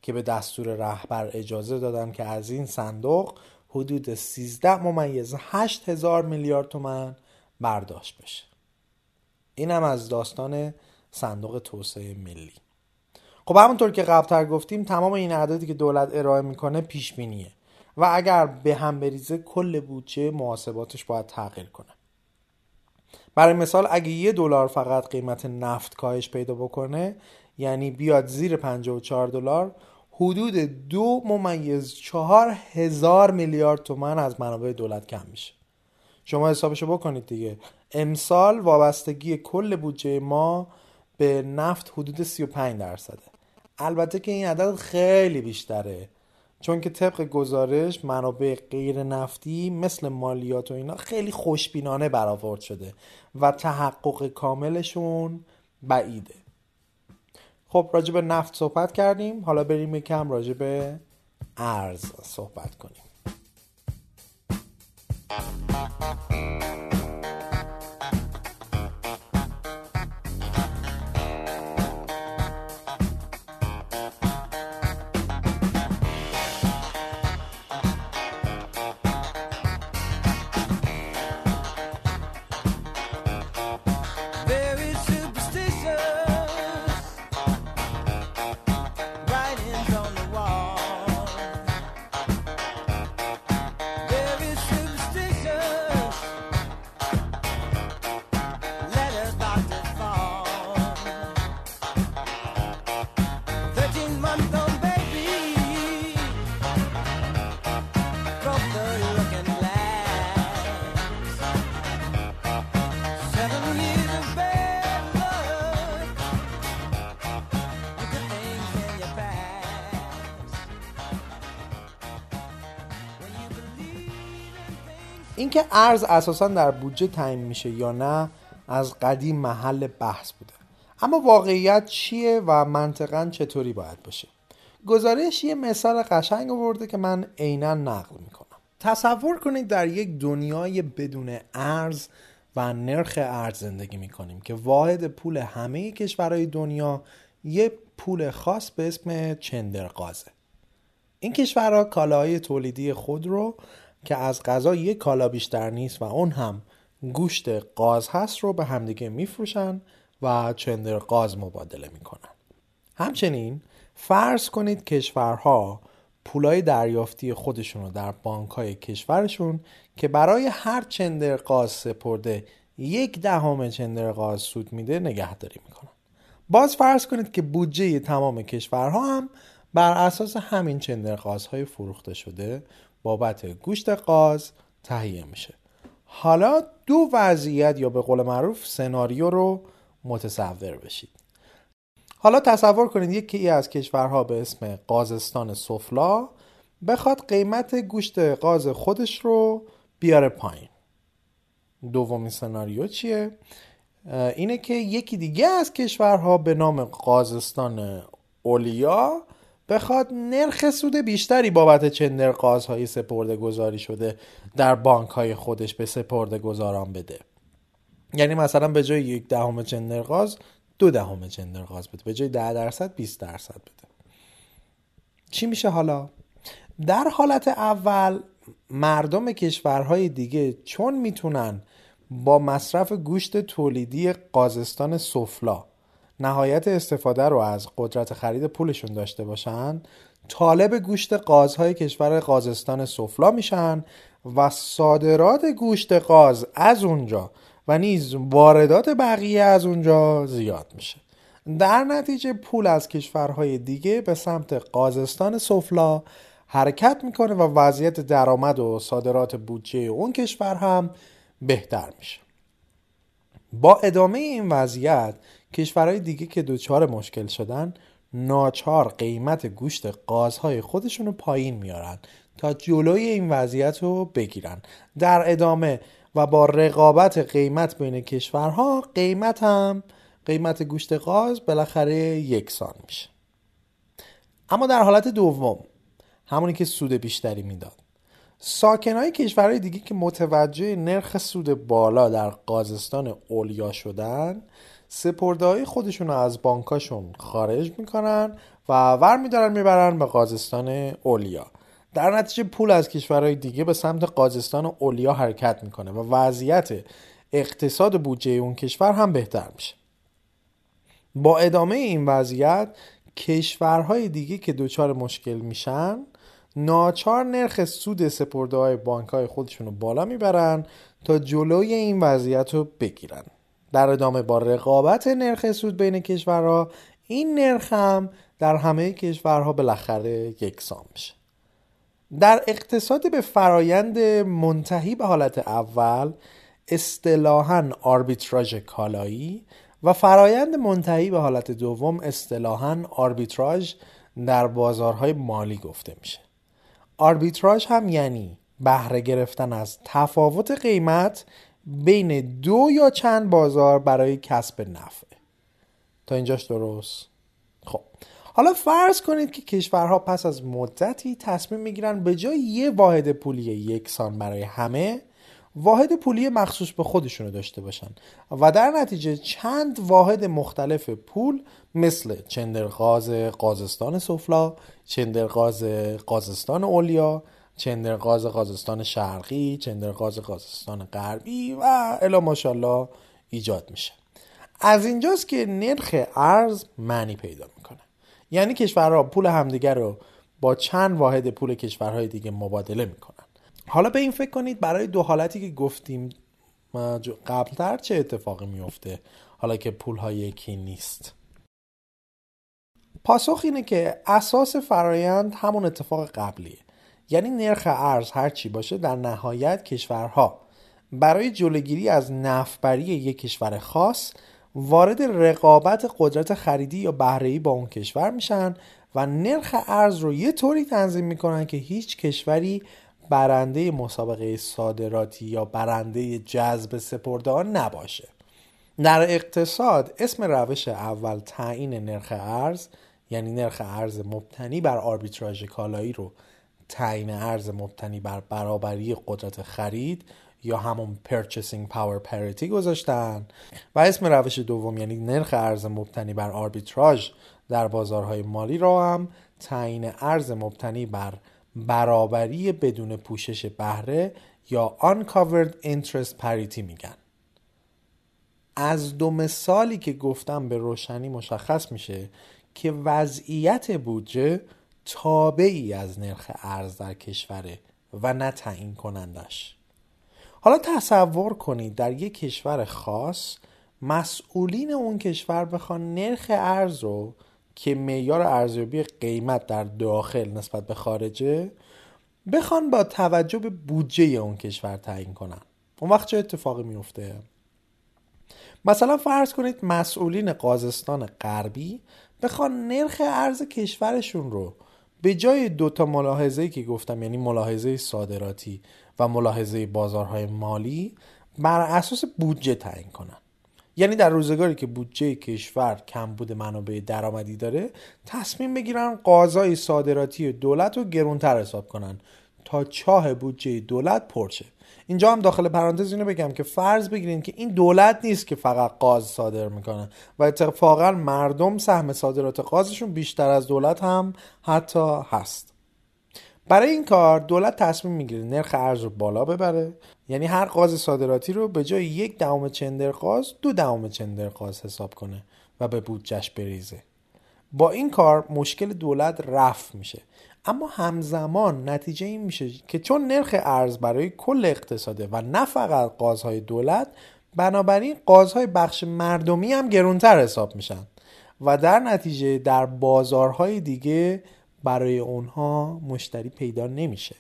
که به دستور رهبر اجازه دادن که از این صندوق حدود 13 ممیز 8 هزار میلیارد تومن برداشت بشه. این هم از داستان صندوق توسعه ملی. خب همونطور که قبلتر گفتیم تمام این اعدادی که دولت ارائه می‌کنه پیش بینیه و اگر به هم بریزه کل بودجه محاسباتش باید تغییر کنه. برای مثال اگه یه دلار فقط قیمت نفت کاهش پیدا بکنه یعنی بیاد زیر 54 دلار حدود دو ممیز چهار هزار میلیارد تومن از منابع دولت کم میشه. شما حسابشو بکنید دیگه. امسال وابستگی کل بودجه ما به نفت حدود 35 درصده. البته که این عدد خیلی بیشتره. چون که طبق گزارش منابع غیر نفتی مثل مالیات و اینا خیلی خوشبینانه برآورد شده و تحقق کاملشون بعیده. خب راجع به نفت صحبت کردیم. حالا بریم یکم به ارز صحبت کنیم. اینکه ارز اساسا در بودجه تعیین میشه یا نه از قدیم محل بحث بوده. اما واقعیت چیه و منطقا چطوری باید باشه؟ گزارش یه مثال قشنگ آورده که من عینا نقل می‌کنم. تصور کنید در یک دنیای بدون ارز و نرخ ارز زندگی می‌کنیم که واحد پول همه کشورهای دنیا یه پول خاص به اسم چندرقازه این کشورها کالاهای تولیدی خود رو که از غذا یک کالا بیشتر نیست و اون هم گوشت قاز هست رو به همدیگه میفروشن و چندر قاز مبادله می‌کنن. همچنین فرض کنید کشورها پولای دریافتی خودشون رو در بانک های کشورشون که برای هر چندر قاز سپرده یک دهم چندر غاز سود میده نگهداری می‌کنن. باز فرض کنید که بودجه تمام کشورها هم بر اساس همین چندر های فروخته شده بابت گوشت قاز تهیه میشه. حالا دو وضعیت یا به قول معروف سناریو رو متصور بشید. حالا تصور کنید یکی از کشورها به اسم قازستان سفلا بخواد قیمت گوشت قاز خودش رو بیاره پایین. دومین سناریو چیه؟ اینه که یکی دیگه از کشورها به نام قازستان اولیا بخواد نرخ سود بیشتری بابت چندر قازهای سپرده گذاری شده در بانک های خودش به سپرده گذاران بده. یعنی مثلا به جای یک دهم چندر قاز دو دهم چندر قاز بده. به جای ده درصد 20 درصد بده. چی میشه حالا؟ در حالت اول مردم کشورهای دیگه چون می‌تونن با مصرف گوشت تولیدی قازستان سفلا نهایت استفاده رو از قدرت خرید پولشون داشته باشن طالب گوشت قازهای کشور قازستان سفلا میشن و صادرات گوشت قاز از اونجا و نیز واردات بقیه از اونجا زیاد میشه. در نتیجه پول از کشورهای دیگه به سمت قازستان سفلا حرکت می‌کنه و وضعیت درآمد و صادرات بودجه اون کشور هم بهتر میشه. با ادامه این وضعیت کشورهای دیگه که دچار مشکل شدن ناچار قیمت گوشت قازهای خودشون رو پایین میارن تا جلوی این وضعیت رو بگیرن. در ادامه و با رقابت قیمت بین کشورها قیمت هم قیمت گوشت قاز بالاخره یکسان میشه. اما در حالت دوم همونی که سود بیشتری می‌داد. ساکنهای کشورهای دیگه که متوجه نرخ سود بالا در قازستان اولیا شدن سپرده های خودشون رو از بانکاشون خارج می‌کنن و ور میدارن می‌برن به قازستان اولیا. در نتیجه پول از کشورهای دیگه به سمت قازستان اولیا حرکت می‌کنه و وضعیت اقتصاد بودجه اون کشور هم بهتر میشه. با ادامه این وضعیت کشورهای دیگه که دچار مشکل میشن ناچار نرخ سود سپرده های بانک های خودشون رو بالا می‌برن تا جلوی این وضعیت رو بگیرن. در ادامه با رقابت نرخ سود بین کشورها این نرخ هم در همه کشورها بالاخره یکسان میشه. در اقتصاد به فرایند منتهی به حالت اول اصطلاحا آربیتراژ کالایی و فرایند منتهی به حالت دوم اصطلاحا آربیتراژ در بازارهای مالی گفته میشه. آربیتراژ هم یعنی بهره گرفتن از تفاوت قیمت بین دو یا چند بازار برای کسب نفع. تا اینجاش درست؟ خب. حالا فرض کنید که کشورها پس از مدتی تصمیم می‌گیرن به جای یه واحد پولی یکسان برای همه واحد پولی مخصوص به خودشونو داشته باشن و در نتیجه چند واحد مختلف پول مثل چندرغاز قازستان سفلا چندرغاز قازستان اولیا چندرغاز قازستان شرقی چندرغاز قازستان غربی و الا ماشاءالله ایجاد میشه. از اینجاست که نرخ ارز معنی پیدا می‌کنه. یعنی کشورها پول همدیگر رو با چند واحد پول کشورهای دیگه مبادله می‌کنن. حالا به این فکر کنید برای دو حالتی که گفتیم قبلتر چه اتفاقی میفته حالا که پول های یکی نیست. پاسخ اینه که اساس فرایند همون اتفاق قبلیه. یعنی نرخ ارز هر چی باشه در نهایت کشورها. برای جلوگیری از نفبری یک کشور خاص وارد رقابت قدرت خریدی یا بهره‌ای با اون کشور میشن و نرخ ارز رو یه طوری تنظیم می‌کنن که هیچ کشوری برنده مسابقه صادراتی یا برنده جذب سپرده نباشه. در اقتصاد اسم روش اول تعیین نرخ ارز یعنی نرخ ارز مبتنی بر آربیتراژ کالایی رو تعیین ارز مبتنی بر برابری قدرت خرید یا همون purchasing power parity گذاشتن. و اسم روش دوم یعنی نرخ ارز مبتنی بر آربیتراژ در بازارهای مالی را هم تعیین ارز مبتنی بر برابری بدون پوشش بهره یا uncovered interest parity میگن. از دو مثالی که گفتم به روشنی مشخص میشه که وضعیت بودجه تابعی از نرخ ارز در کشوره و نه تعیین کنندش. حالا تصور کنید در یک کشور خاص مسئولین اون کشور بخوان نرخ ارز رو که معیار ارزیابی قیمت در داخل نسبت به خارجه بخوان با توجه به بودجه اون کشور تعیین کنن. اون وقت چه اتفاقی میفته مثلا فرض کنید مسئولین قازستان غربی بخوان نرخ ارز کشورشون رو به جای دوتا ملاحظه که گفتم یعنی ملاحظه صادراتی و ملاحظه بازارهای مالی بر اساس بودجه تعیین کنن یعنی در روزگاری که بودجه کشور کم بوده منابع درآمدی داره تصمیم بگیرن قاضای صادراتی دولت رو گرونتر حساب کنن تا چاه بودجه دولت پرچه اینجا هم داخل پرانتز اینو بگم که فرض بگیرین که این دولت نیست که فقط قاز صادر می‌کنه و اتفاقا مردم سهم صادرات قازشون بیشتر از دولت هم حتی هست. برای این کار دولت تصمیم می‌گیره نرخ ارز رو بالا ببره. یعنی هر قاز صادراتی رو به جای یک دهم چندر قاز دو دهم چندر قاز حساب کنه و به بودجش بریزه. با این کار مشکل دولت رفع میشه. اما همزمان نتیجه این میشه که چون نرخ ارز برای کل اقتصاده و نه فقط قازهای دولت بنابراین قازهای بخش مردمی هم گرونتر حساب میشن و در نتیجه در بازارهای دیگه برای اونها مشتری پیدا نمیشه.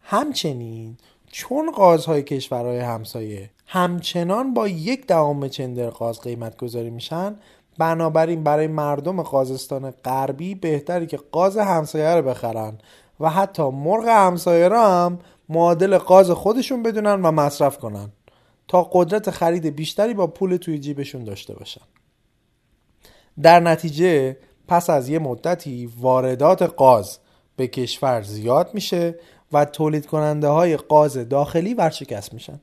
همچنین چون قازهای کشورهای همسایه همچنان با یک دهم چندر قاز قیمت گذاری میشن بنابراین برای مردم قازستان غربی بهتری که قاز همسایه رو بخرن و حتی مرغ همسایه را هم معادل قاز خودشون بدونن و مصرف کنن تا قدرت خرید بیشتری با پول توی جیبشون داشته باشن. در نتیجه پس از یه مدتی واردات قاز به کشور زیاد میشه و تولید کننده های قاز داخلی ورشکست میشن.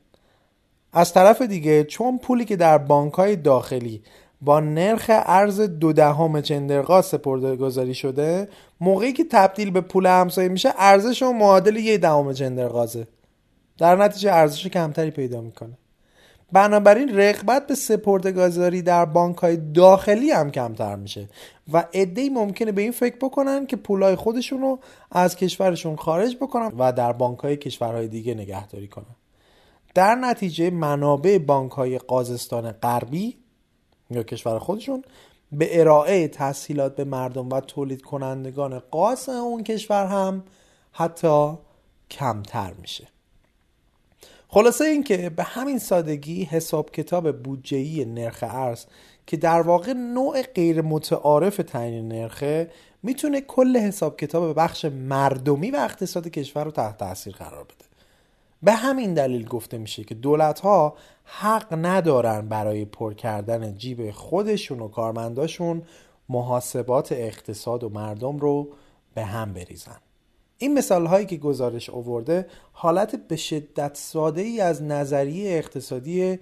از طرف دیگه چون پولی که در بانک های داخلی با نرخ ارز دو دهم چندرقاز سپرده گذاری شده موقعی که تبدیل به پول همسایه میشه ارزش اون معادل یه دهم چندرقازه در نتیجه ارزش کمتری پیدا می‌کنه. بنابراین رقبت به سپردگذاری در بانک های داخلی هم کمتر میشه و عدهای ممکنه به این فکر بکنن که پولای خودشون رو از کشورشون خارج بکنن و در بانک های کشورهای دیگه نگهداری کنن. در نتیجه منابع بانک های قازستان غربی یا کشور خودشون به ارائه تسهیلات به مردم و تولید کنندگان قاس اون کشور هم حتی کمتر میشه. خلاصه اینکه به همین سادگی حساب کتاب بودجه‌ای نرخ ارز که در واقع نوع غیر متعارف تعیین نرخه می‌تونه کل حساب کتاب بخش مردمی و اقتصاد کشور رو تحت تاثیر قرار بده. به همین دلیل گفته میشه که دولت ها حق ندارن برای پر کردن جیب خودشون و کارمنداشون محاسبات اقتصاد و مردم رو به هم بریزن. این مثال هایی که گزارش آورده حالت به شدت ساده ای از نظریه اقتصادی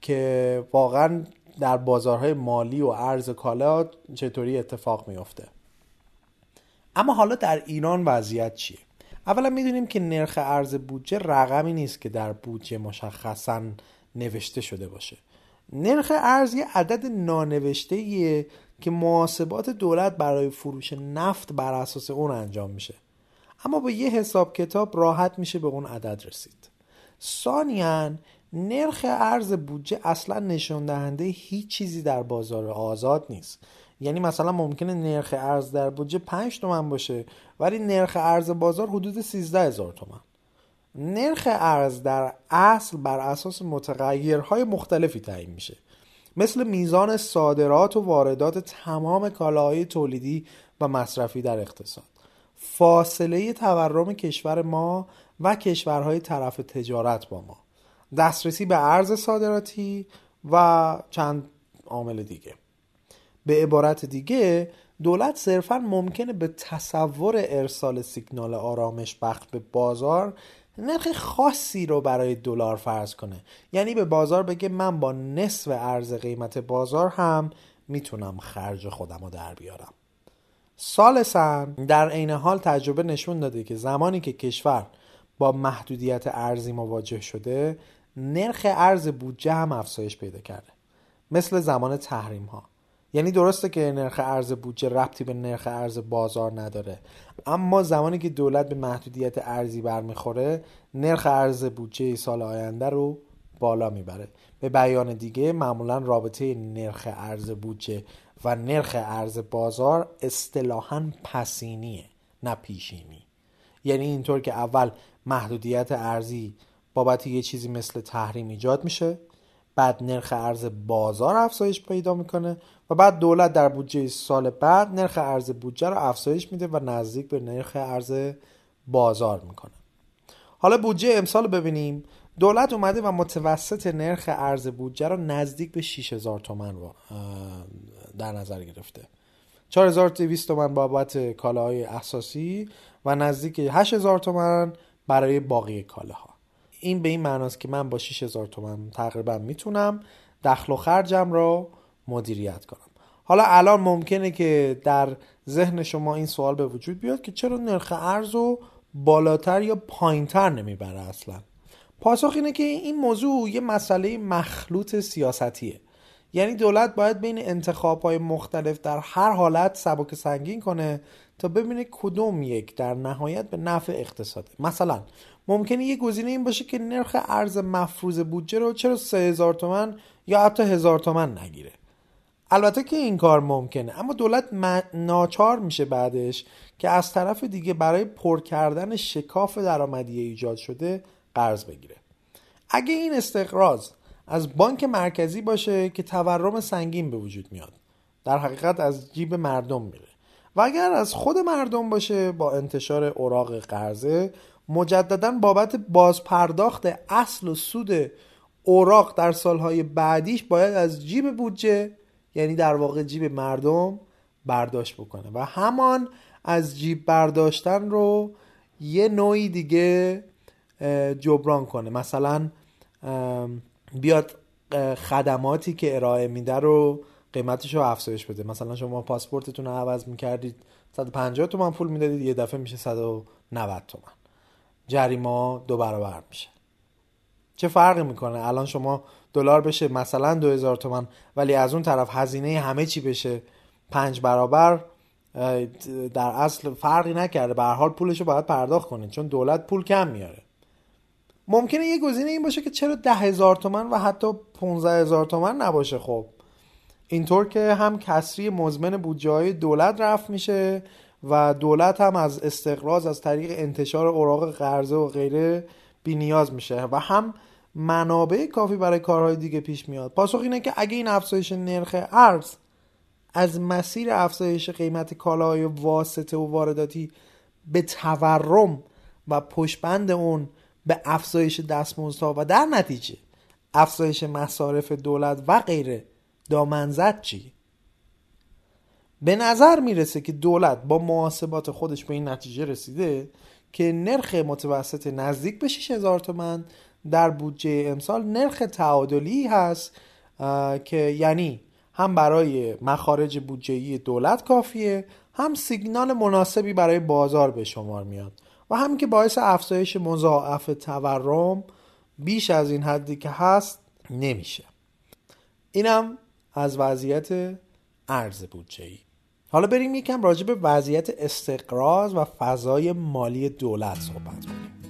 که واقعا در بازارهای مالی و ارز کالا چطوری اتفاق میافته. اما حالا در ایران وضعیت چیه؟ اولا می‌دونیم که نرخ ارز بودجه رقمی نیست که در بودجه مشخصا نوشته شده باشه. نرخ ارز یه عدد نانوشته که محاسبات دولت برای فروش نفت بر اساس اون انجام میشه. اما با یه حساب کتاب راحت میشه به اون عدد رسید. ثانیا نرخ ارز بودجه اصلا نشون دهنده هیچ چیزی در بازار آزاد نیست. یعنی مثلا ممکنه نرخ ارز در بودجه 5 تومن باشه ولی نرخ ارز بازار حدود 13 هزار تومن. نرخ ارز در اصل بر اساس متغیرهای مختلفی تعیین میشه. مثل میزان صادرات و واردات تمام کالاهای تولیدی و مصرفی در اقتصاد. فاصله تورم کشور ما و کشورهای طرف تجارت با ما. دسترسی به ارز صادراتی و چند عامل دیگه. به عبارت دیگه دولت صرفا ممکنه به تصور ارسال سیگنال آرامش بخش به بازار نرخ خاصی رو برای دلار فرض کنه. یعنی به بازار بگه من با نصف ارز قیمت بازار هم می‌تونم خرج خودم رو در بیارم. سالسا در عین حال تجربه نشون داده که زمانی که کشور با محدودیت ارزی مواجه شده نرخ ارز بودجه هم افزایش پیدا کرده. مثل زمان تحریم ها یعنی درسته که نرخ ارز بودجه ربطی به نرخ ارز بازار نداره. اما زمانی که دولت به محدودیت ارزی برمیخوره نرخ ارز بودجه سال آینده رو بالا می‌بره. به بیان دیگه معمولا رابطه نرخ ارز بودجه و نرخ ارز بازار اصطلاحا پسینیه نه پیشینی. یعنی اینطور که اول محدودیت ارزی بابت یه چیزی مثل تحریم ایجاد میشه. بعد نرخ ارز بازار افزایش پیدا می‌کنه و بعد دولت در بودجه سال بعد نرخ ارز بودجه رو افزایش میده و نزدیک به نرخ ارز بازار می‌کنه. حالا بودجه امسال ببینیم. دولت اومده و متوسط نرخ ارز بودجه رو نزدیک به 6000 تومن در نظر گرفته. 4200 تومن بابت کالاهای اساسی و نزدیک 8000 تومن برای باقی کالاها. این به این معناست که من با 6000 تومن تقریبا می‌تونم دخل و خرجم رو مدیریت کنم. حالا الان ممکنه که در ذهن شما این سوال به وجود بیاد که چرا نرخ ارز رو بالاتر یا پایینتر نمی‌بره اصلا؟ پاسخ اینه که این موضوع یه مسئله مخلوط سیاستیه یعنی دولت باید بین انتخاب های مختلف در هر حالت سبک سنگین کنه تا ببینه کدوم یک در نهایت به نفع اقتصاده. مثلا ممکنه یه گزینه این باشه که نرخ ارز مفروض بودجه رو چرا 3000 تومن یا حتی هزار تومن نگیره. البته که این کار ممکنه اما دولت ناچار میشه بعدش که از طرف دیگه برای پر کردن شکاف درآمدی ایجاد شده قرض بگیره. اگه این استقراض از بانک مرکزی باشه که تورم سنگین به وجود میاد در حقیقت از جیب مردم میره. و اگر از خود مردم باشه با انتشار اوراق قرضه مجددا بابت بازپرداخت اصل و سود اوراق در سالهای بعدیش باید از جیب بودجه یعنی در واقع جیب مردم برداشت بکنه. و همان از جیب برداشتن رو یه نوعی دیگه جبران کنه. مثلا بیاد خدماتی که ارائه میده رو قیمتش رو افزایش بده. مثلا شما پاسپورتتون رو عوض می‌کردید 150 تومن پول می‌دادید یه دفعه میشه 190 تومن جریمه دو برابر میشه. چه فرقی می‌کنه؟ الان شما دلار بشه مثلا 2000 تومن ولی از اون طرف هزینه همه چی بشه پنج برابر در اصل فرقی نکرده. به حال پولش رو باید پرداخت کنید چون دولت پول کم میاره. ممکنه یه گزینه این باشه که چرا ده هزار تومن و حتی 15 هزار تومن نباشه. خب اینطور که هم کسری مزمن بودجه های دولت رفت میشه و دولت هم از استقراض از طریق انتشار اوراق قرضه و غیره بی نیاز میشه و هم منابع کافی برای کارهای دیگه پیش میاد پاسخ اینه که اگه این افزایش نرخ ارز از مسیر افزایش قیمت کالاهای واسطه و وارداتی به تورم و پشبند اون به افزایش دستمزدها و در نتیجه افزایش مصارف دولت و غیره دامنزد چی؟ به نظر می‌رسه که دولت با محاسبات خودش به این نتیجه رسیده که نرخ متوسط نزدیک به 6000 تومن در بودجه امسال نرخ تعادلی هست که یعنی هم برای مخارج بودجه‌ای دولت کافیه هم سیگنال مناسبی برای بازار به شمار میاد و همین که باعث افزایش مضاعف تورم بیش از این حدی که هست نمیشه. اینم از وضعیت ارز بودجه حالا بریم یکم راجع به وضعیت استقراض و فضای مالی دولت صحبت کنیم.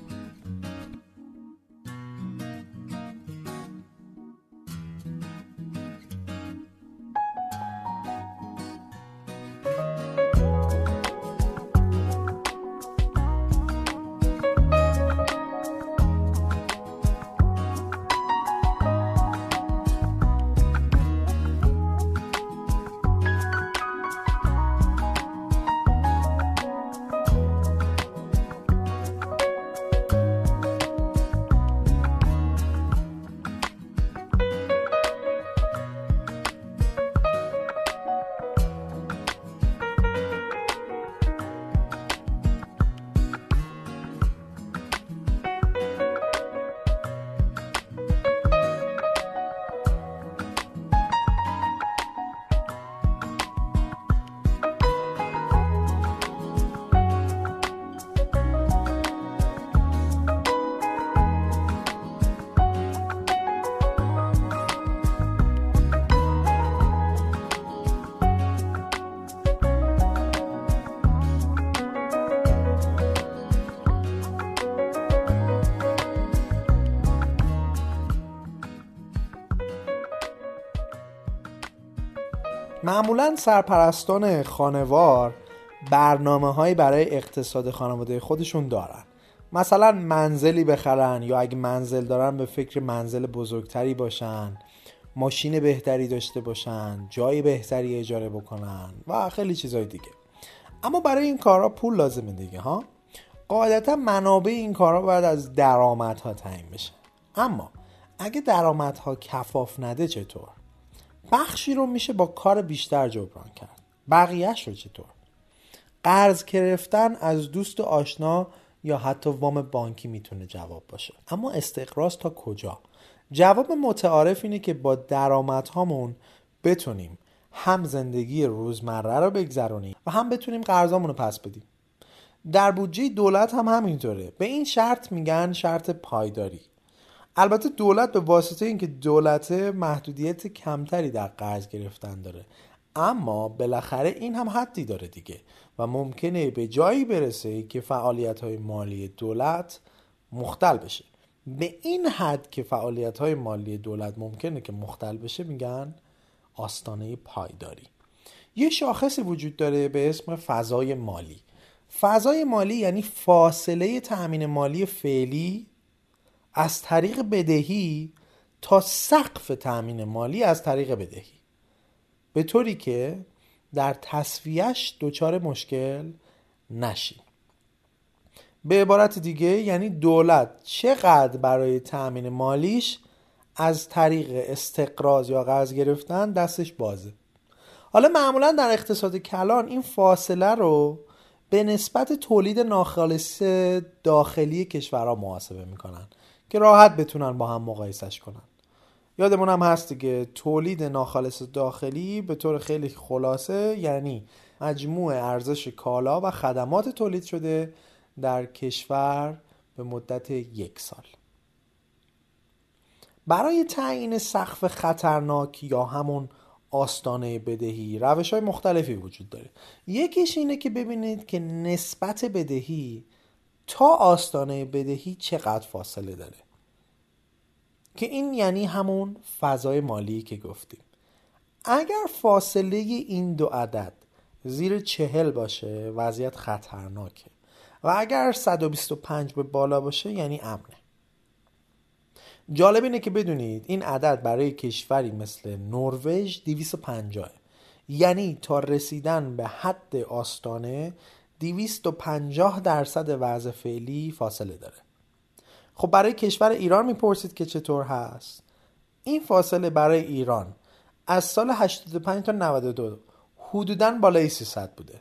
معمولا سرپرستان خانوار برنامه هایی برای اقتصاد خانواده خودشون دارن. مثلا منزلی بخرن یا اگه منزل دارن به فکر منزل بزرگتری باشن ماشین بهتری داشته باشن جای بهتری اجاره بکنن و خیلی چیزهای دیگه. اما برای این کارها پول لازمه دیگه ها؟ قاعدتا منابع این کارها باید از درآمدها تعیین بشه. اما اگه درآمدها کفاف نده چطور؟ بخشی رو میشه با کار بیشتر جبران کرد. بقیهش رو چطور؟ قرض گرفتن از دوست و آشنا یا حتی وام بانکی می‌تونه جواب باشه. اما استقراض تا کجا؟ جواب متعارف اینه که با درآمدهامون بتونیم هم زندگی روزمره رو بگذرونیم و هم بتونیم قرضامون رو پس بدیم. در بودجه دولت هم همینطوره. به این شرط میگن شرط پایداری. البته دولت به واسطه اینکه دولت محدودیت کمتری در قرض گرفتن داره. اما بالاخره این هم حدی داره دیگه و ممکنه به جایی برسه که فعالیت های مالی دولت مختل بشه. به این حد که فعالیت های مالی دولت ممکنه که مختل بشه میگن آستانه پایداری. یه شاخصی وجود داره به اسم فضای مالی. فضای مالی یعنی فاصله تأمین مالی فعلی از طریق بدهی تا سقف تأمین مالی از طریق بدهی. به طوری که در تصفیهش دچار مشکل نشی. به عبارت دیگه یعنی دولت چقدر برای تأمین مالیش از طریق استقراض یا قرض گرفتن دستش بازه. حالا معمولا در اقتصاد کلان این فاصله رو به نسبت تولید ناخالص داخلی کشورها محاسبه می‌کنن. که راحت بتونن با هم مقایسش کنن. یادمون هم هست که تولید ناخالص داخلی به طور خیلی خلاصه یعنی مجموع ارزش کالا و خدمات تولید شده در کشور به مدت یک سال. برای تعیین سقف خطرناک یا همون آستانه بدهی روش های مختلفی وجود داره. یکیش اینه که ببینید که نسبت بدهی تا آستانه بدهی چقدر فاصله داره. که این یعنی همون فضای مالی که گفتیم. اگر فاصله این دو عدد زیر چهل باشه وضعیت خطرناکه. و اگر 125 به بالا باشه یعنی امنه. جالب اینه که بدونید این عدد برای کشوری مثل نروژ 250 یعنی تا رسیدن به حد آستانه 250 درصد وضع فعلی فاصله داره. خب برای کشور ایران می‌پرسید که چطور هست. این فاصله برای ایران از سال 85 تا 92 حدودا بالای 300 بوده.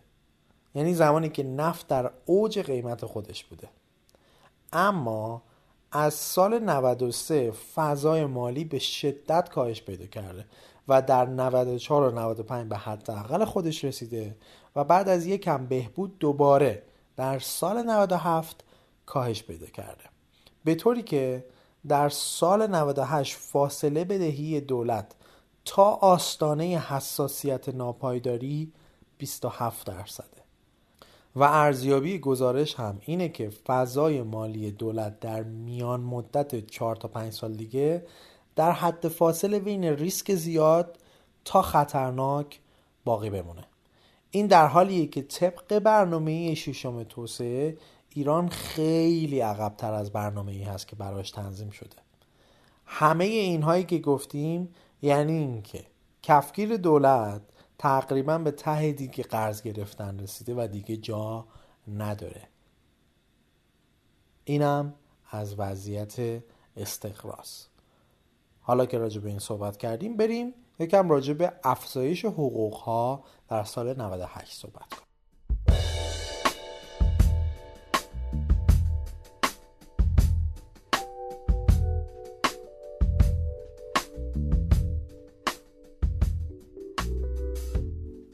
یعنی زمانی که نفت در اوج قیمت خودش بوده. اما از سال 93 فضای مالی به شدت کاهش پیدا کرده و در 94 و 95 به حداقل خودش رسیده و بعد از یکم بهبود دوباره در سال 97 کاهش پیدا کرده. به طوری که در سال 98 فاصله بدهی دولت تا آستانه حساسیت ناپایداری 27 درصده. و ارزیابی گزارش هم اینه که فضای مالی دولت در میان مدت 4 تا 5 سال دیگه در حد فاصله بین ریسک زیاد تا خطرناک باقی بمونه. این در حالیه که طبق برنامه ششم توسعه ایران خیلی عقبتر از برنامه ای هست که براش تنظیم شده. همه اینهایی که گفتیم یعنی اینکه کفگیر دولت تقریبا به ته دیگه قرض گرفتن رسیده و دیگه جا نداره. اینم از وضعیت استقراض. حالا که راجع به این صحبت کردیم بریم یکم راجع به افزایش حقوق ها در سال 98 صحبت کنیم.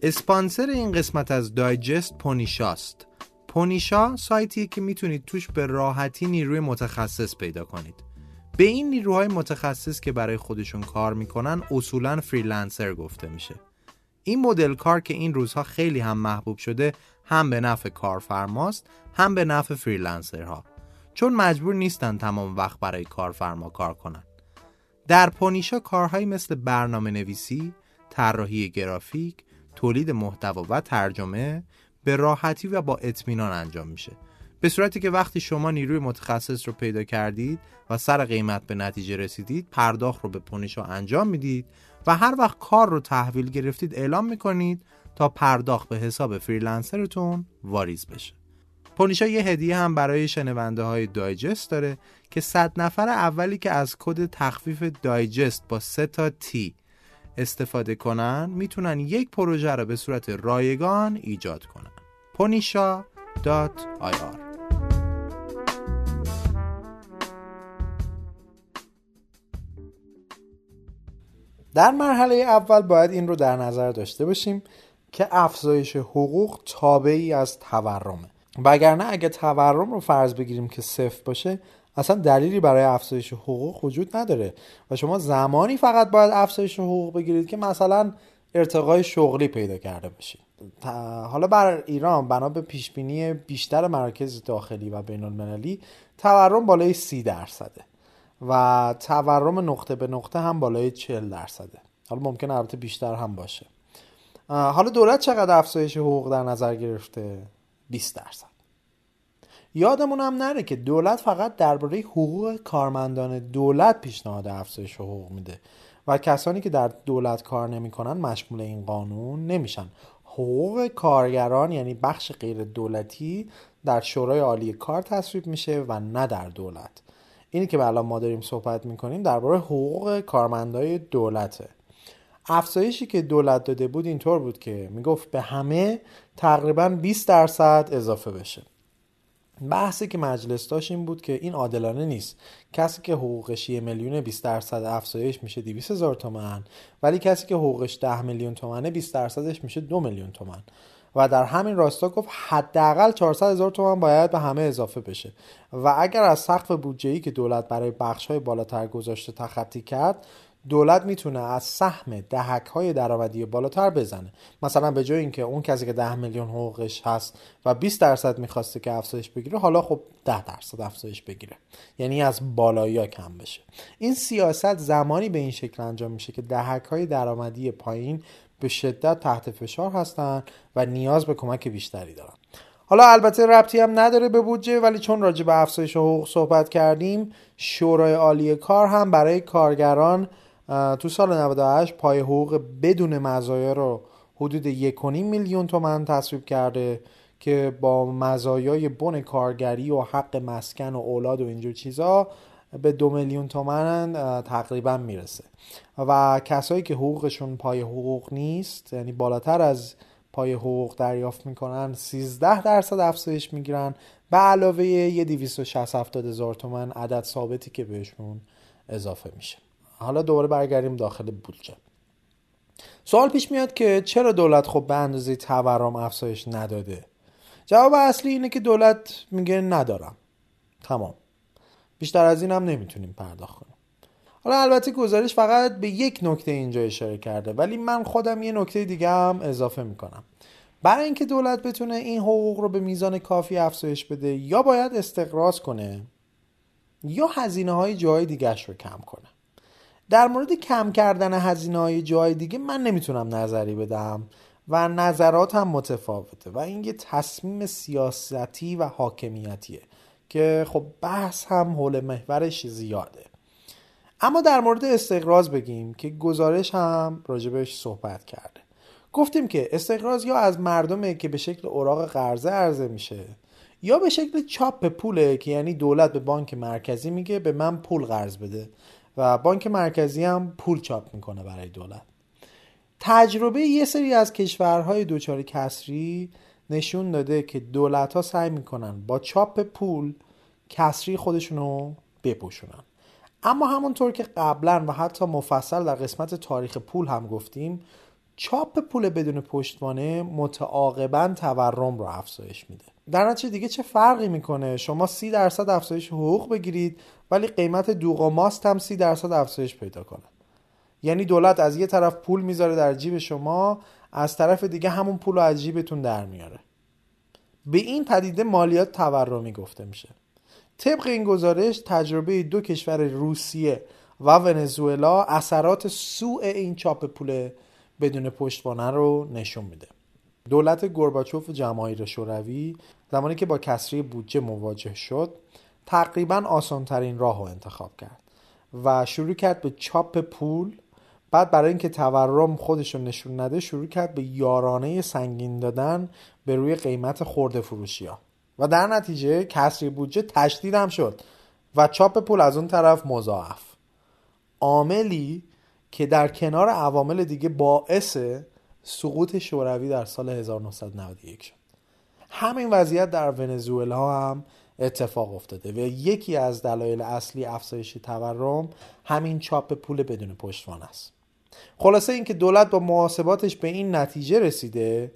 اسپانسر این قسمت از دایجست پونیشاست پونیشا سایتیه که می‌تونید توش به راحتی نیروی متخصص پیدا کنید. به این نیروهای متخصص که برای خودشون کار می‌کنن اصولا freelancer گفته میشه. این مدل کار که این روزها خیلی هم محبوب شده هم به نفع کارفرماست هم به نفع freelancer ها. چون مجبور نیستن تمام وقت برای کارفرما کار کنن. در پونیشا کارهایی مثل برنامه نویسی طراحی گرافیک، تولید محتوا و ترجمه به راحتی و با اطمینان انجام میشه. به صورتی که وقتی شما نیروی متخصص رو پیدا کردید و سر قیمت به نتیجه رسیدید پرداخت رو به پونیشا انجام می‌دید و هر وقت کار رو تحویل گرفتید اعلام می‌کنید تا پرداخت به حساب freelancer تون واریز بشه پونیشا یه هدیه هم برای شنونده های Digest داره که صد نفر اولی که از کد تخفیف Digest با سه تا T استفاده کنن می‌تونن یک پروژه رو به صورت رایگان ایجاد کنن. ponisha.ir در مرحله اول باید این رو در نظر داشته باشیم که افزایش حقوق تابعی از تورمه. وگرنه اگه تورم رو فرض بگیریم که صفر باشه اصلا دلیلی برای افزایش حقوق وجود نداره و شما زمانی فقط باید افزایش حقوق بگیرید که مثلا ارتقای شغلی پیدا کرده باشید حالا بر ایران بنا به پیشبینی بیشتر مراکز داخلی و بین المللی تورم بالای سی درصده و تورم نقطه به نقطه هم بالای 40 درصده. حالا ممکن البته بیشتر هم باشه. حالا دولت چقدر افزایش حقوق در نظر گرفته؟ 20 درصد. یادمون هم نره که دولت فقط درباره حقوق کارمندان دولت پیشنهاد افزایش حقوق میده و کسانی که در دولت کار نمی‌کنن مشمول این قانون نمیشن. حقوق کارگران یعنی بخش غیر دولتی در شورای عالی کار تصویب میشه و نه در دولت. اینی که الان ما داریم صحبت می‌کنیم درباره حقوق کارمندای دولته. افزایشی که دولت داده بود اینطور بود که می‌گفت به همه تقریبا 20 درصد اضافه بشه. بحثی که مجلس داشت این بود که این عادلانه نیست. کسی که حقوقش یه میلیون 20 درصد افزایش میشه 200 هزار تومن ولی کسی که حقوقش 10 میلیون تومنه 20 درصدش میشه 2 میلیون تومن و در همین راستا گفت حداقل 400 هزار تومان باید به همه اضافه بشه. و اگر از سقف بودجه که دولت برای بخش های بالاتر گذاشته تخطی کرد دولت می‌تونه از سهم دهک های درآمدی بالاتر بزنه. مثلا به جای اینکه اون کسی که 10 میلیون حقوقش هست و 20 درصد می‌خواسته که افزایش بگیره حالا خب 10 درصد افزایش بگیره. یعنی از بالایی کم بشه. این سیاست زمانی به این شکل انجام میشه که دهک های درآمدی پایین به شدت تحت فشار هستن و نیاز به کمک بیشتری دارن. حالا البته ربطی هم نداره به بودجه ولی چون راجع به افزایش حقوق صحبت کردیم شورای عالی کار هم برای کارگران تو سال 98 پای حقوق بدون مزایا رو حدود 1.5 میلیون تومن تصویب کرده که با مزایای بن کارگری و حق مسکن و اولاد و اینجور چیزا به دو میلیون تومن تقریبا می‌رسه. و کسایی که حقوقشون پای حقوق نیست یعنی بالاتر از پای حقوق دریافت می‌کنن 13 درصد افزایش می‌گیرن. به علاوه یه 260 هزار تومن عدد ثابتی که بهشون اضافه میشه. حالا دوباره برگردیم داخل بودجه. سوال پیش میاد که چرا دولت خب به اندازه تورم افزایش نداده؟ جواب اصلی اینه که دولت میگه ندارم. تمام. بیشتر از این هم نمی‌تونیم پرداخت کنیم. حالا البته گزارش فقط به یک نکته اینجا اشاره کرده ولی من خودم یه نکته دیگه هم اضافه می‌کنم. برای اینکه دولت بتونه این حقوق رو به میزان کافی افزایش بده یا باید استقراض کنه یا هزینه های جای دیگهش رو کم کنه. در مورد کم کردن هزینه های جای دیگه من نمی‌تونم نظری بدم و نظرات هم متفاوته و این یه تصمیم سیاستی و حاکمیتیه که خب بحث هم حول محورش زیاده. اما در مورد استقراض بگیم که گزارش هم راجبش صحبت کرده. گفتیم که استقراض یا از مردمه که به شکل اوراق قرضه عرضه میشه یا به شکل چاپ پوله که یعنی دولت به بانک مرکزی میگه به من پول قرض بده. و بانک مرکزی هم پول چاپ می‌کنه برای دولت. تجربه یه سری از کشورهای دوچاری کسری نشون داده که دولت ها سعی می‌کنن با چاپ پول کسری خودشونو بپوشونن. اما همونطور که قبلا و حتی مفصل در قسمت تاریخ پول هم گفتیم چاپ پول بدون پشتوانه متعاقبا تورم رو افزایش میده. در نتیجه دیگه چه فرقی می‌کنه؟ شما سی درصد افزایش حقوق بگیرید ولی قیمت دوغ و ماست هم سی درصد افزایش پیدا کنه. یعنی دولت از یه طرف پول می‌ذاره در جیب شما از طرف دیگه همون پول رو از جیبتون در میاره. به این پدیده مالیات تورمی گفته میشه. طبق این گزارش تجربه دو کشور روسیه و ونزوئلا اثرات سوء این چاپ پول بدون پشتوانه رو نشون میده. دولت گورباچوف و جماهیر شوروی زمانی که با کسری بودجه مواجه شد تقریبا آسانترین راه رو انتخاب کرد و شروع کرد به چاپ پول. بعد برای اینکه تورم خودش رو نشون نده شروع کرد به یارانه سنگین دادن به روی قیمت خورده فروشی ها و در نتیجه کسری بودجه تشدید هم شد و چاپ پول از اون طرف مضاعف. عاملی که در کنار عوامل دیگه باعث سقوط شوروی در سال 1991 شد. همین وضعیت در ونزوئلا هم اتفاق افتاده و یکی از دلایل اصلی افزایش تورم همین چاپ پول بدون پشتوانه است. خلاصه اینکه دولت با محاسباتش به این نتیجه رسیده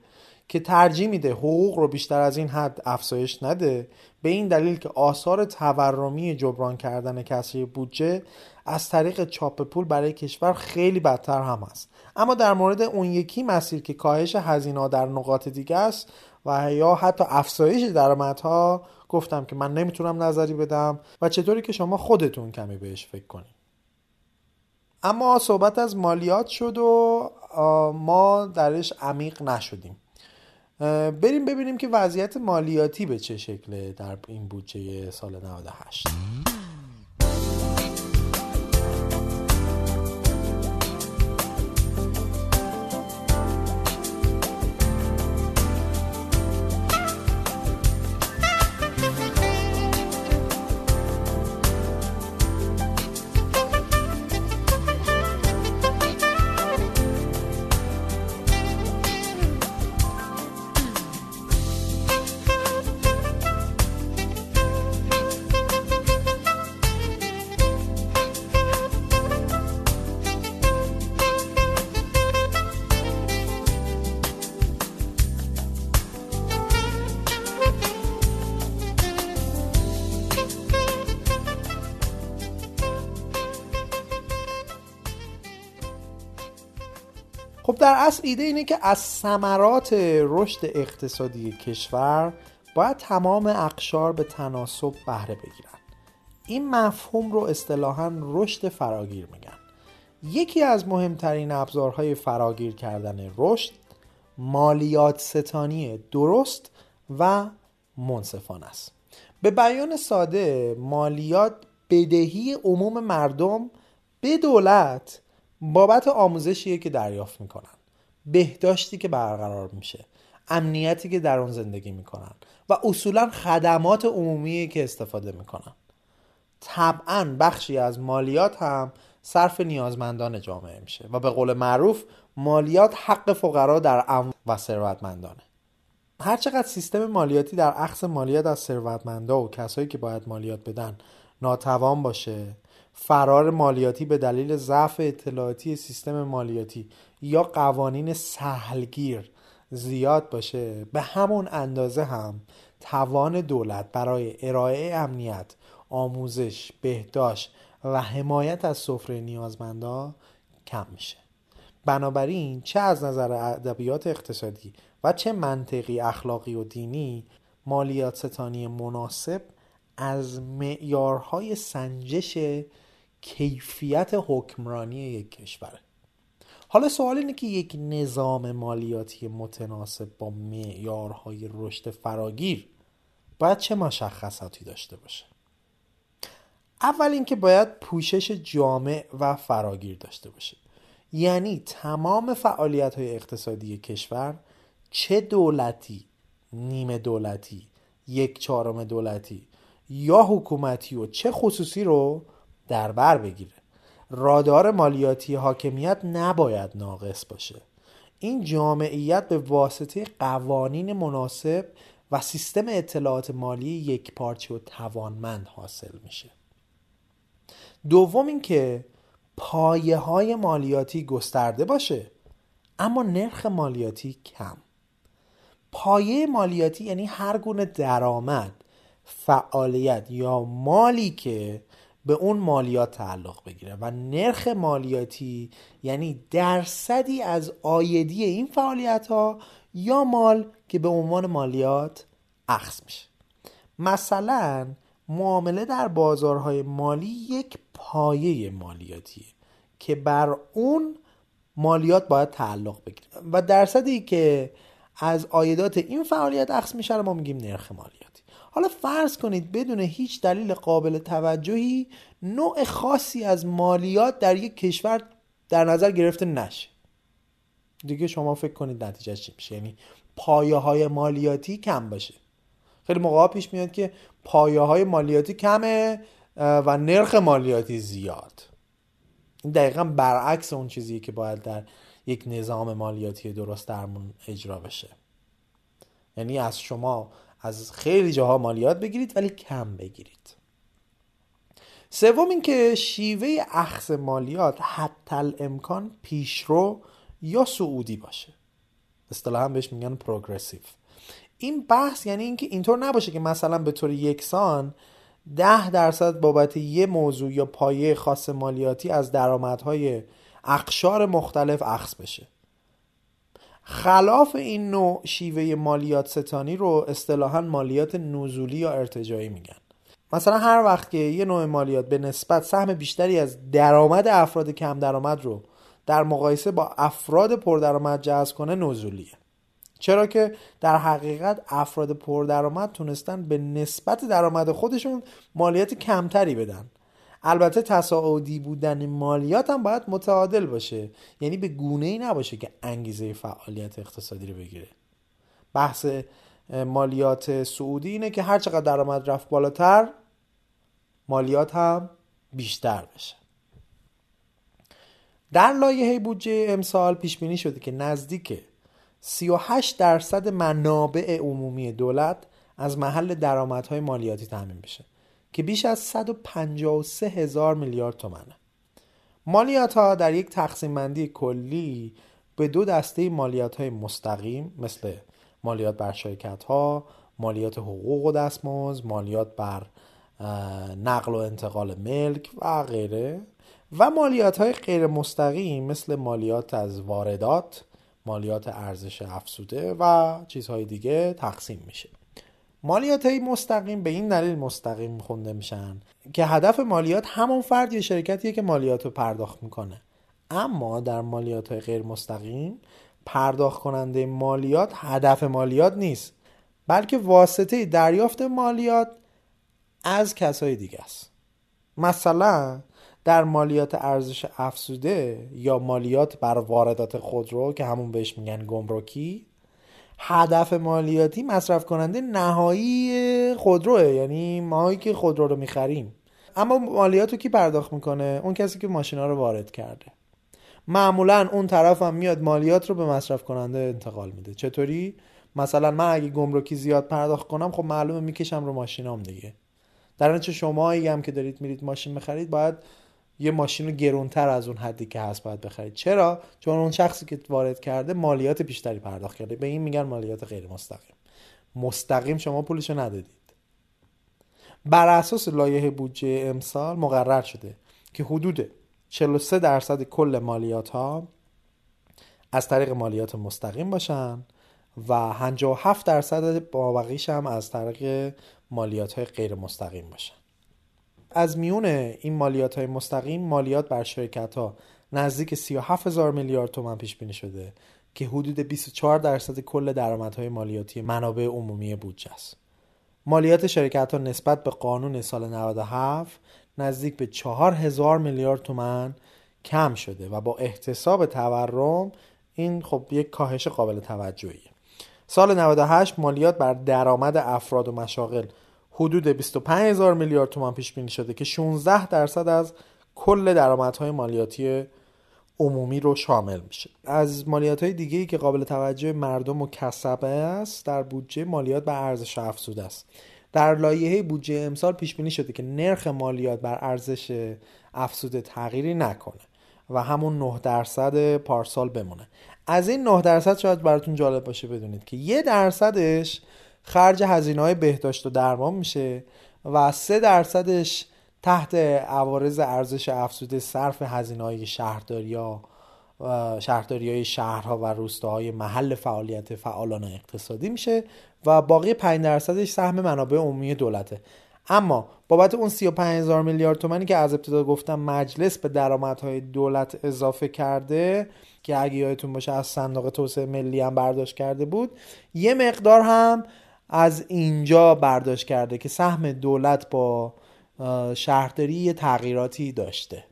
که ترجیح میده حقوق رو بیشتر از این حد افزایش نده به این دلیل که آثار تورمی جبران کردن کسری بودجه از طریق چاپ پول برای کشور خیلی بدتر هم است. اما در مورد اون یکی مسیر که کاهش هزینه در نقاط دیگه است و یا حتی افزایش درآمدها گفتم که من نمی‌تونم نظری بدم و چطوری که شما خودتون کمی بهش فکر کنید. اما صحبت از مالیات شد و ما درش عمیق نشدیم. بریم ببینیم که وضعیت مالیاتی به چه شکله در این بودجه سال 98 اصل ایده اینه که از ثمرات رشد اقتصادی کشور باید تمام اقشار به تناسب بهره بگیرن. این مفهوم رو اصطلاحا رشد فراگیر میگن. یکی از مهمترین ابزارهای فراگیر کردن رشد مالیات ستانی درست و منصفانه است. به بیان ساده مالیات بدهی عموم مردم به دولت بابت آموزشیه که دریافت می‌کنن. بهداشتی که برقرار میشه امنیتی که در اون زندگی می‌کنن و اصولا خدمات عمومی که استفاده می‌کنن. طبعا بخشی از مالیات هم صرف نیازمندان جامعه میشه و به قول معروف مالیات حق فقرا در ام و ثروتمندانه. هرچقدر سیستم مالیاتی در اخذ مالیات از ثروتمندا و کسایی که باید مالیات بدن ناتوان باشه فرار مالیاتی به دلیل ضعف اطلاعاتی سیستم مالیاتی یا قوانین سهلگیر زیاد باشه. به همون اندازه هم توان دولت برای ارائه امنیت آموزش بهداشت و حمایت از سفره نیازمندا کم میشه. بنابراین چه از نظر ادبیات اقتصادی و چه منطقی اخلاقی و دینی مالیات ستانی مناسب از معیارهای سنجش کیفیت حکمرانی یک کشوره حالا سوال اینه که یک نظام مالیاتی متناسب با معیارهای رشد فراگیر باید چه مشخصاتی داشته باشه؟ اول اینکه باید پوشش جامع و فراگیر داشته باشه. یعنی تمام فعالیت های اقتصادی کشور چه دولتی نیمه دولتی یک چهارم دولتی یا حکومتی و چه خصوصی رو در بر بگیره. رادار مالیاتی حاکمیت نباید ناقص باشه. این جامعیت به واسطه قوانین مناسب و سیستم اطلاعات مالی یک پارچه و توانمند حاصل میشه. دوم اینکه پایه های مالیاتی گسترده باشه اما نرخ مالیاتی کم. پایه مالیاتی یعنی هر گونه درآمد فعالیت یا مالی که به اون مالیات تعلق بگیره و نرخ مالیاتی یعنی درصدی از آیدی این فعالیت ها یا مال که به عنوان مالیات اخذ میشه. مثلا معامله در بازارهای مالی یک پایه مالیاتیه که بر اون مالیات باید تعلق بگیره و درصدی که از عایدات این فعالیت اخذ میشه رو ما میگیم نرخ مالیاتی. حالا فرض کنید بدون هیچ دلیل قابل توجهی نوع خاصی از مالیات در یک کشور در نظر گرفته نشه. دیگه شما فکر کنید نتیجه چی میشه؟ یعنی پایه های مالیاتی کم باشه. خیلی موقع پیش میاد که پایه های مالیاتی کمه و نرخ مالیاتی زیاد. این دقیقا برعکس اون چیزیه که باید در یک نظام مالیاتی درست درمون اجرا بشه. یعنی از شما از خیلی جاها مالیات بگیرید ولی کم بگیرید. سوم اینکه شیوه اخذ مالیات حتی الامکان پیشرو یا سعودی باشه. اصطلاحا بهش میگن پروگرسیو این بحث یعنی اینکه اینطور نباشه که مثلا به طور یکسان ده درصد بابت یه موضوع یا پایه خاص مالیاتی از درآمدهای اقشار مختلف اخذ بشه. خلاف این نوع شیوه مالیات ستانی رو اصطلاحا مالیات نزولی یا ارتجایی میگن. مثلا هر وقت که یه نوع مالیات به نسبت سهم بیشتری از درآمد افراد کم درآمد رو در مقایسه با افراد پردرآمد جذب کنه نزولیه. چرا که در حقیقت افراد پردرآمد تونستن به نسبت درآمد خودشون مالیات کمتری بدن. البته تصاعدی بودن مالیات هم باید متعادل باشه. یعنی به گونه ای نباشه که انگیزه فعالیت اقتصادی رو بگیره. بحث مالیات سعودی اینه که هر چقدر درآمد رفت بالاتر مالیات هم بیشتر بشه. در لایحه بودجه امسال پیش بینی شده که نزدیک 38 درصد منابع عمومی دولت از محل درآمدهای مالیاتی تامین بشه. که بیش از 153 هزار میلیارد تومنه. مالیات ها در یک تقسیم بندی کلی به دو دسته مالیات های مستقیم مثل مالیات بر شرکت ها مالیات حقوق و دستمزد مالیات بر نقل و انتقال ملک و غیره و مالیات های غیر مستقیم مثل مالیات از واردات مالیات ارزش افزوده و چیزهای دیگه تقسیم میشه. مالیات های مستقیم به این دلیل مستقیم خونده میشن که هدف مالیات همون فرد یا شرکتیه که مالیات رو پرداخت می‌کنه. اما در مالیات های غیر مستقیم پرداخت کننده مالیات هدف مالیات نیست بلکه واسطه دریافت مالیات از کسای دیگه است. مثلا در مالیات ارزش افزوده یا مالیات بر واردات خودرو که همون بهش میگن گمرکی هدف مالیاتی مصرف کننده نهایی خودروه. یعنی ماهایی که خودرو رو می‌خریم. اما مالیات رو کی پرداخت می‌کنه؟ اون کسی که ماشینا رو وارد کرده. معمولا اون طرف هم میاد مالیات رو به مصرف کننده انتقال میده. چطوری؟ مثلا من اگه گمرکی زیاد پرداخت کنم خب معلومه می‌کشم رو ماشینام دیگه. در نتیجه شما هم که دارید میرید ماشین بخرید باید یه ماشین رو گرونتر از اون حدی که هست باید بخرید چرا؟ چون اون شخصی که وارد کرده مالیات بیشتری پرداخت کرده. به این میگن مالیات غیر مستقیم. مستقیم شما پولشو ندادید. بر اساس لایحه بودجه امسال مقرر شده که حدود 43 درصد کل مالیات ها از طریق مالیات مستقیم باشن و 57 درصد بابقیش هم از طریق مالیات های غیر مستقیم باشن. از میون این مالیات های مستقیم مالیات بر شرکت ها نزدیک 37 هزار میلیارد تومن پیش بینی شده که حدود 24 درصد کل درآمدهای مالیاتی منابع عمومی بودجه است. مالیات شرکت ها نسبت به قانون سال 97 نزدیک به 4 هزار میلیارد تومن کم شده و با احتساب تورم این خب یک کاهش قابل توجهیه. سال 98 مالیات بر درآمد افراد و مشاغل حدود 25 هزار میلیارد تومان پیش بینی شده که 16 درصد از کل درآمدهای مالیاتی عمومی رو شامل میشه. از مالیات های دیگه ای که قابل توجه مردم و کسبه است در بودجه مالیات بر ارزش افزوده است. در لایحه بودجه امسال پیش بینی شده که نرخ مالیات بر ارزش افزوده تغییری نکنه و همون 9 درصد پارسال بمونه. از این 9 درصد شاید براتون جالب باشه بدونید که یه درصدش خرج هزینه های بهداشت و درمان میشه و سه درصدش تحت عوارض ارزش افزوده صرف هزینه های شهرداری ها شهرداری های شهرها و روستاهای محل فعالیت فعالان اقتصادی میشه و باقی 5 درصدش سهم منابع عمومی دولته. اما بابت اون 35 هزار میلیارد تومنی که از ابتدا گفتم مجلس به درآمدهای دولت اضافه کرده که اگه یادتون باشه از صندوق توسعه ملی هم برداشت کرده بود یه مقدار هم از اینجا برداشت کرده که سهم دولت با شهرداری تغییراتی داشته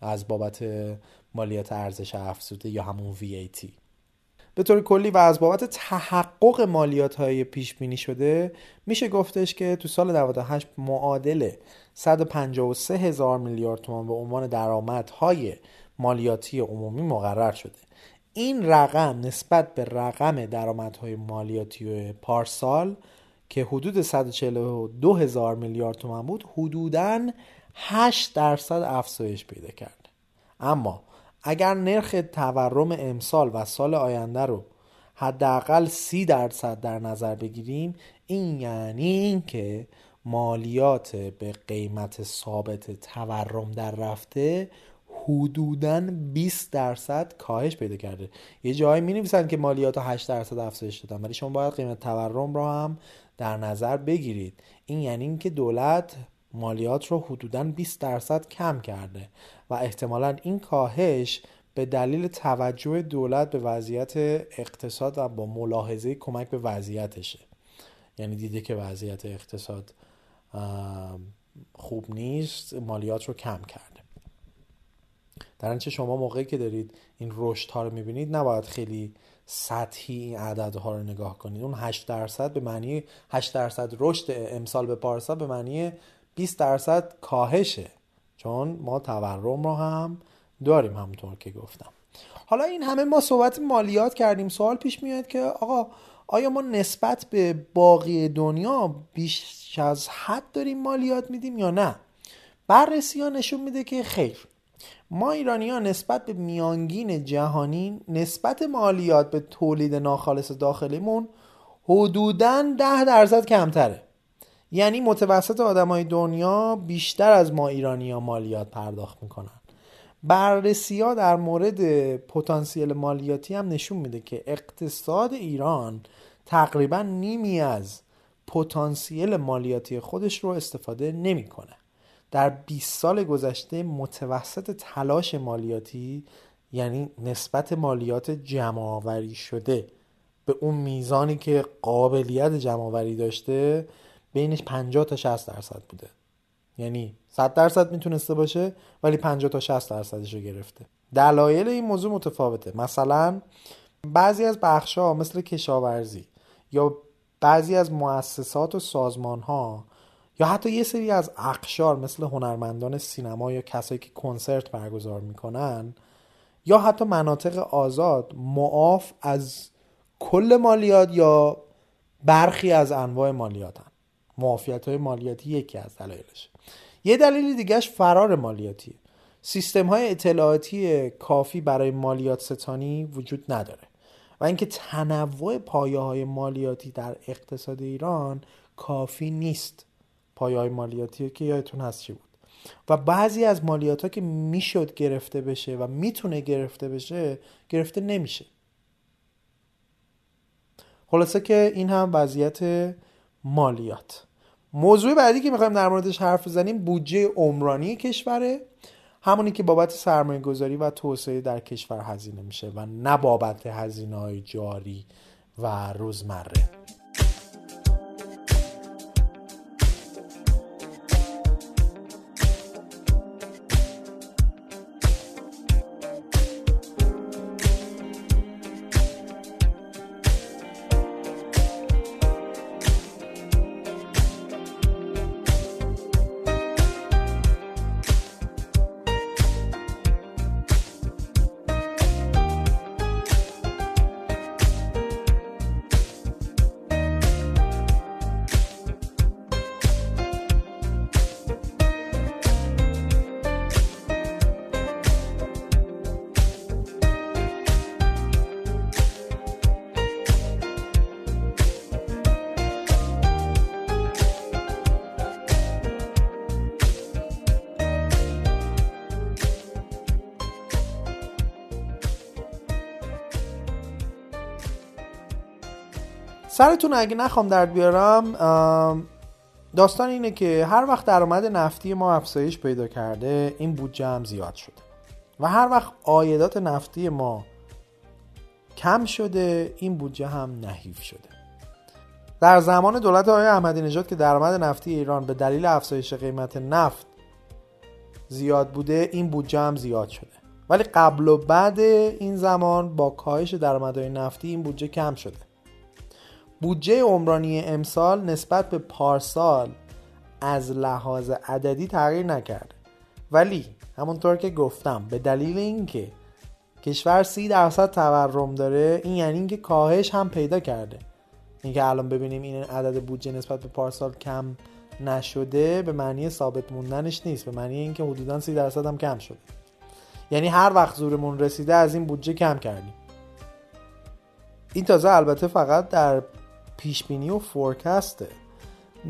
از بابت مالیات ارزش افزوده یا همون VAT به طور کلی و از بابت تحقق مالیات های پیش بینی شده میشه گفتش که تو سال 98 معادل 153 هزار میلیارد تومان به عنوان درآمدهای مالیاتی عمومی مقرر شده. این رقم نسبت به رقم درآمدهای مالیاتی پارسال که حدود 142 هزار میلیارد تومان بود حدوداً 8 درصد افزایش پیدا کرده اما اگر نرخ تورم امسال و سال آینده رو حداقل سی درصد در نظر بگیریم این یعنی اینکه مالیات به قیمت ثابت تورم در رفته حدودا 20 درصد کاهش پیدا کرده. یه جایی می نویسن که مالیات 8 درصد افزایش دادن ولی شما باید قیمت تورم رو هم در نظر بگیرید. این یعنی اینکه دولت مالیات رو حدودا 20 درصد کم کرده و احتمالا این کاهش به دلیل توجه دولت به وضعیت اقتصاد و با ملاحظه کمک به وضعیتشه. یعنی دیده که وضعیت اقتصاد خوب نیست مالیات رو کم کرده. در اینچه شما موقعی که دارید این رشد ها رو می‌بینید نباید خیلی سطحی این عددها رو نگاه کنید. اون 8 درصد به معنی 8 درصد رشد امسال به پارسال به معنی 20 درصد کاهشه. چون ما تورم رو هم داریم همونطور که گفتم. حالا این همه ما صحبت مالیات کردیم. سوال پیش میاد که آقا آیا ما نسبت به باقی دنیا بیش از حد داریم مالیات میدیم یا نه؟ بررسی ها نشون میده که خیر. ما ایرانی ها نسبت به میانگین جهانی نسبت مالیات به تولید ناخالص داخلیمون حدوداً ده درصد کمتره یعنی متوسط آدمای دنیا بیشتر از ما ایرانی ها مالیات پرداخت می‌کنن بررسی ها در مورد پتانسیل مالیاتی هم نشون میده که اقتصاد ایران تقریبا نیمی از پتانسیل مالیاتی خودش رو استفاده نمی‌کنه. در 20 سال گذشته متوسط تلاش مالیاتی یعنی نسبت مالیات جمعآوری شده به اون میزانی که قابلیت جمعآوری داشته بینش 50 تا 60 درصد بوده. یعنی 100 درصد می‌تونسته باشه ولی 50 تا 60 درصدش رو گرفته. دلایل این موضوع متفاوته. مثلا بعضی از بخش ها مثل کشاورزی یا بعضی از مؤسسات و سازمان ها یا حتی یه سری از اقشار مثل هنرمندان سینما یا کسایی که کنسرت برگزار می‌کنن یا حتی مناطق آزاد معاف از کل مالیات یا برخی از انواع مالیاتن. معافیت های مالیاتی یکی از دلایلش. یه دلیل دیگهش فرار مالیاتیه. سیستم های اطلاعاتی کافی برای مالیات ستانی وجود نداره و اینکه تنوع پایه های مالیاتی در اقتصاد ایران کافی نیست. پایه مالیاتی که یادتون هست چی بود. و بعضی از مالیات ها که می‌شد گرفته بشه و می‌تونه گرفته بشه گرفته نمیشه. خلاصه که این هم وضعیت مالیات. موضوع بعدی که می‌خوایم در موردش حرف بزنیم بودجه عمرانی کشوره. همونی که بابت سرمایه گذاری و توسعه در کشور هزینه میشه و نه بابت هزینه های جاری و روزمره. سرتون اگه نخوام درد بیارم داستان اینه که هر وقت درآمد نفتی ما افزایش پیدا کرده این بودجه هم زیاد شده. و هر وقت آیدات نفتی ما کم شده این بودجه هم نحیف شده. در زمان دولت آقای احمدی نژاد که درآمد نفتی ایران به دلیل افزایش قیمت نفت زیاد بوده این بودجه هم زیاد شده. ولی قبل و بعد این زمان با کاهش درآمدهای نفتی این بودجه کم شده. بودجه عمرانی امسال نسبت به پارسال از لحاظ عددی تغییر نکرده. ولی همونطور که گفتم به دلیل اینکه کشور سی درصد تورم داره این یعنی اینکه کاهش هم پیدا کرده. اینکه الان ببینیم این عدد بودجه نسبت به پارسال کم نشده به معنی ثابت موندنش نیست. به معنی اینکه حدودا سی درصد هم کم شده. یعنی هر وقت زورمون رسیده از این بودجه کم کردیم. این تازه البته فقط در پیش بینی و فورکسته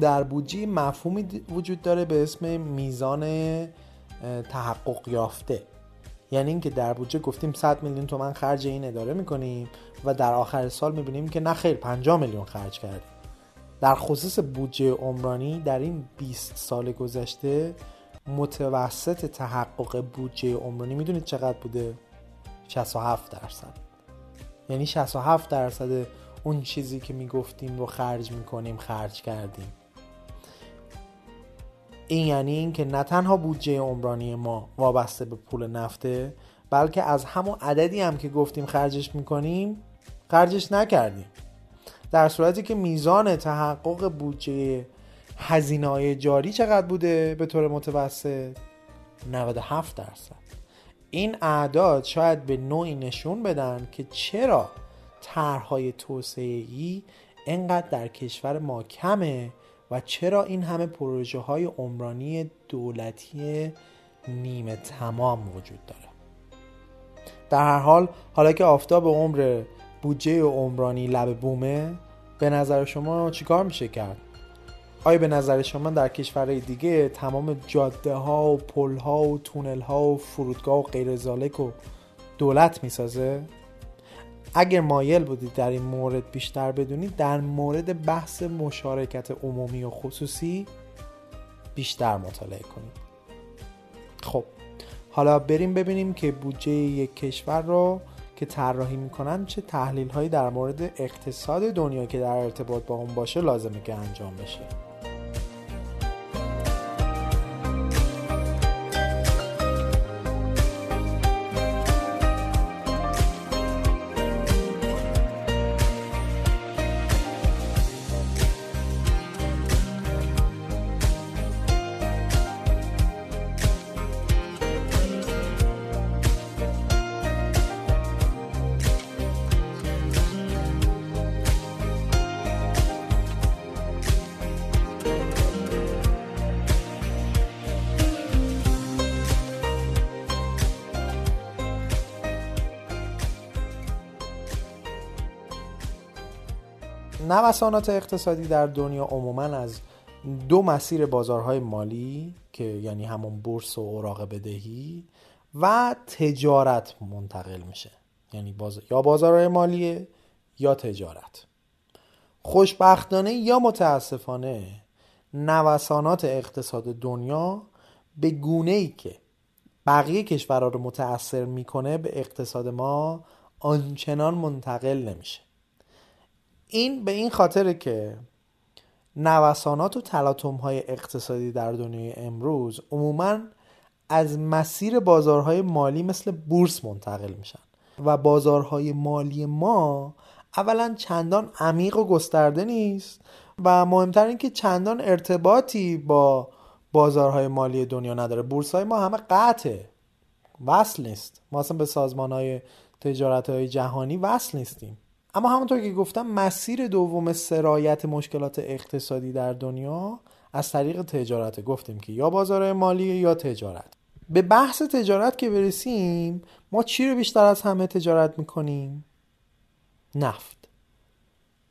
در بودجه مفهومی وجود داره به اسم میزان تحقق یافته. یعنی اینکه در بودجه گفتیم 100 میلیون تومن خرج این اداره می‌کنیم و در آخر سال می‌بینیم که نه خیر 50 میلیون خرج کردیم. در خصوص بودجه عمرانی در این 20 سال گذشته متوسط تحقق بودجه عمرانی می‌دونید چقدر بوده؟ 67 درصد. یعنی 67 درصد اون چیزی که می‌گفتیم رو خرج می‌کنیم خرج کردیم. این یعنی اینکه نه تنها بودجه عمرانی ما وابسته به پول نفته بلکه از همون عددی هم که گفتیم خرجش می‌کنیم خرجش نکردیم. در صورتی که میزان تحقق بودجه هزینه جاری چقدر بوده؟ به طور متوسط 97 درصد. این اعداد شاید به نوعی نشون بدن که چرا طرحهای توسعه انقدر در کشور ما کمه و چرا این همه پروژه های عمرانی دولتی نیمه تمام وجود داره؟ در هر حال حالا که آفتاب عمر بودجه عمرانی لب بومه به نظر شما چیکار میشه کرد؟ آیا به نظر شما در کشورهای دیگه تمام جاده ها و پل ها و تونل ها و فرودگاه و غیر زالک و دولت می‌سازه؟ اگر مایل بودید در این مورد بیشتر بدونید در مورد بحث مشارکت عمومی و خصوصی بیشتر مطالعه کنید. خب حالا بریم ببینیم که بودجه یک کشور رو که طراحی می‌کنن چه تحلیل هایی در مورد اقتصاد دنیا که در ارتباط با اون باشه لازمه که انجام بشه. نوسانات اقتصادی در دنیا عموما از دو مسیر بازارهای مالی که یعنی همون بورس و اوراق بدهی و تجارت منتقل میشه. یعنی باز... یا بازارهای مالی یا تجارت. خوشبختانه یا متاسفانه نوسانات اقتصاد دنیا به گونه ای که بقیه کشورها رو متاثر می‌کنه به اقتصاد ما آنچنان منتقل نمیشه. این به این خاطره که نوسانات و تلاطم های اقتصادی در دنیای امروز عموما از مسیر بازارهای مالی مثل بورس منتقل میشن و بازارهای مالی ما اولا چندان عمیق و گسترده نیست و مهمتر این که چندان ارتباطی با بازارهای مالی دنیا نداره. بورس های ما همه قطعه وصل نیست. ما اصلا به سازمان های تجارت های جهانی وصل نیستیم. اما همونطور که گفتم مسیر دوم سرایت مشکلات اقتصادی در دنیا از طریق تجارت. گفتیم که یا بازار مالی یا تجارت. به بحث تجارت که برسیم ما چی رو بیشتر از همه تجارت می‌کنیم؟ نفت.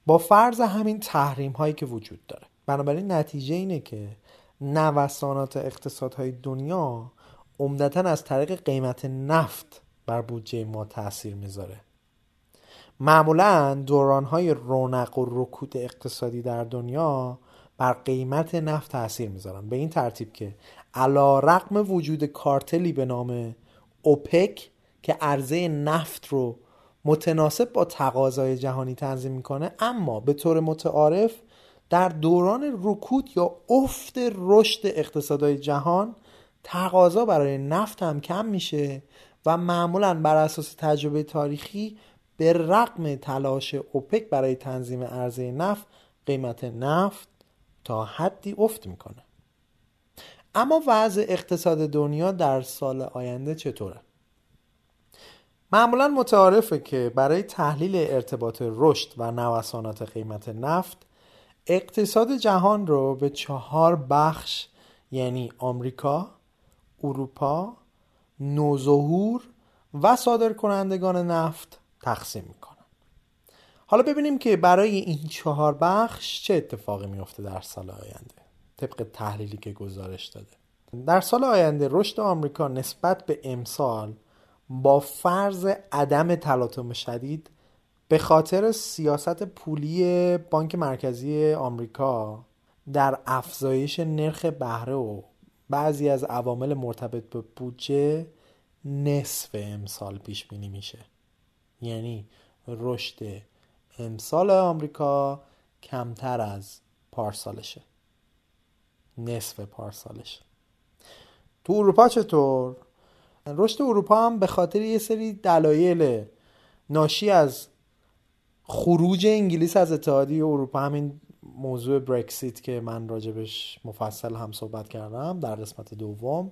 با فرض همین تحریم هایی که وجود داره. بنابراین نتیجه اینه که نوسانات اقتصادهای دنیا عمدتا از طریق قیمت نفت بر بودجه ما تاثیر می‌ذاره. معمولا دورانهای رونق و رکود اقتصادی در دنیا بر قیمت نفت تاثیر می‌ذارن. به این ترتیب که علا رقم وجود کارتلی به نام اوپک که عرضه نفت رو متناسب با تقاضای جهانی تنظیم می‌کنه اما به طور متعارف در دوران رکود یا افت رشد اقتصادهای جهان تقاضا برای نفت هم کم میشه و معمولا بر اساس تجربه تاریخی به رقم تلاش اوپک برای تنظیم عرضه نفت قیمت نفت تا حدی افت می‌کنه اما وضع اقتصاد دنیا در سال آینده چطوره؟ معمولا متعارفه که برای تحلیل ارتباط رشد و نوسانات قیمت نفت اقتصاد جهان رو به چهار بخش یعنی آمریکا، اروپا، نوظهور و صادرکنندگان نفت تقسیم می‌کنن حالا ببینیم که برای این چهار بخش چه اتفاقی میفته در سال آینده طبق تحلیلی که گزارش داده. در سال آینده رشد آمریکا نسبت به امسال با فرض عدم تلاطم شدید به خاطر سیاست پولی بانک مرکزی آمریکا در افزایش نرخ بهره و بعضی از عوامل مرتبط به بودجه نصف امسال پیش بینی میشه. یعنی رشد امسال آمریکا کمتر از پارسالشه. نصف پارسالشه. تو اروپا چطور؟ رشد اروپا هم به خاطر یه سری دلایل ناشی از خروج انگلیس از اتحادیه اروپا همین موضوع برکسیت که من راجبش مفصل هم صحبت کردم در قسمت دوم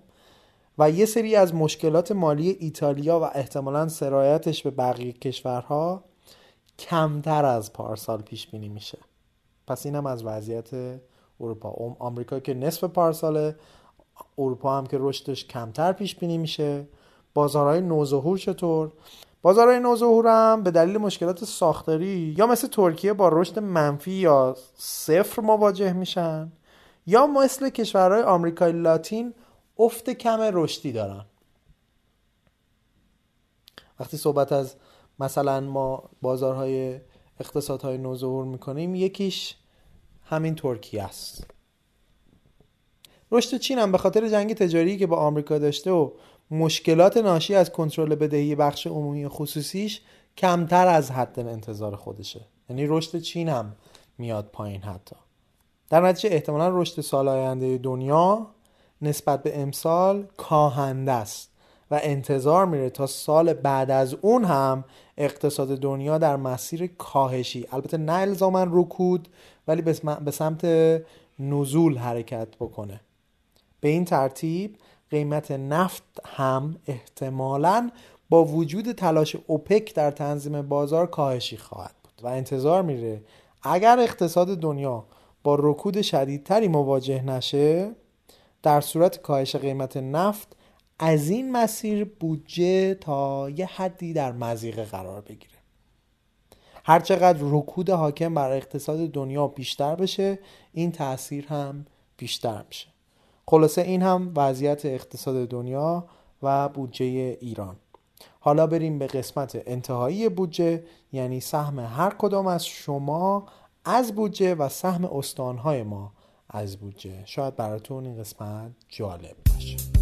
و یه سری از مشکلات مالی ایتالیا و احتمالا سرایتش به بقیه کشورها کمتر از پارسال پیش بینی میشه. پس اینم از وضعیت اروپا. آمریکا که نصف پارساله اروپا هم که رشدش کمتر پیش بینی میشه. بازارهای نوظهور چطور؟ بازارهای نوظهور هم به دلیل مشکلات ساختاری یا مثل ترکیه با رشد منفی یا صفر مواجه میشن یا مثل کشورهای آمریکای لاتین افت کم رشدی دارن. وقتی صحبت از مثلا ما بازارهای اقتصادهای نوظهور می‌کنیم یکیش همین ترکیه است. رشد چین هم به خاطر جنگ تجاری که با آمریکا داشته و مشکلات ناشی از کنترل بدهی بخش عمومی خصوصیش کمتر از حد انتظار خودشه. یعنی رشد چین هم میاد پایین حتی. در نتیجه احتمالا رشد سال آینده دنیا نسبت به امسال کاهنده است و انتظار میره تا سال بعد از اون هم اقتصاد دنیا در مسیر کاهشی. البته نه الزاما رکود ولی به سمت نزول حرکت بکنه. به این ترتیب قیمت نفت هم احتمالا با وجود تلاش اوپک در تنظیم بازار کاهشی خواهد بود و انتظار میره اگر اقتصاد دنیا با رکود شدیدتری مواجه نشه در صورت کاهش قیمت نفت از این مسیر بودجه تا یه حدی در مزیقه قرار بگیره. هرچقدر رکود حاکم بر اقتصاد دنیا بیشتر بشه این تاثیر هم بیشتر میشه. خلاصه این هم وضعیت اقتصاد دنیا و بودجه ایران. حالا بریم به قسمت انتهایی بودجه یعنی سهم هر کدام از شما از بودجه و سهم استانهای ما از بودجه. شاید براتون این قسمت جالب باشه.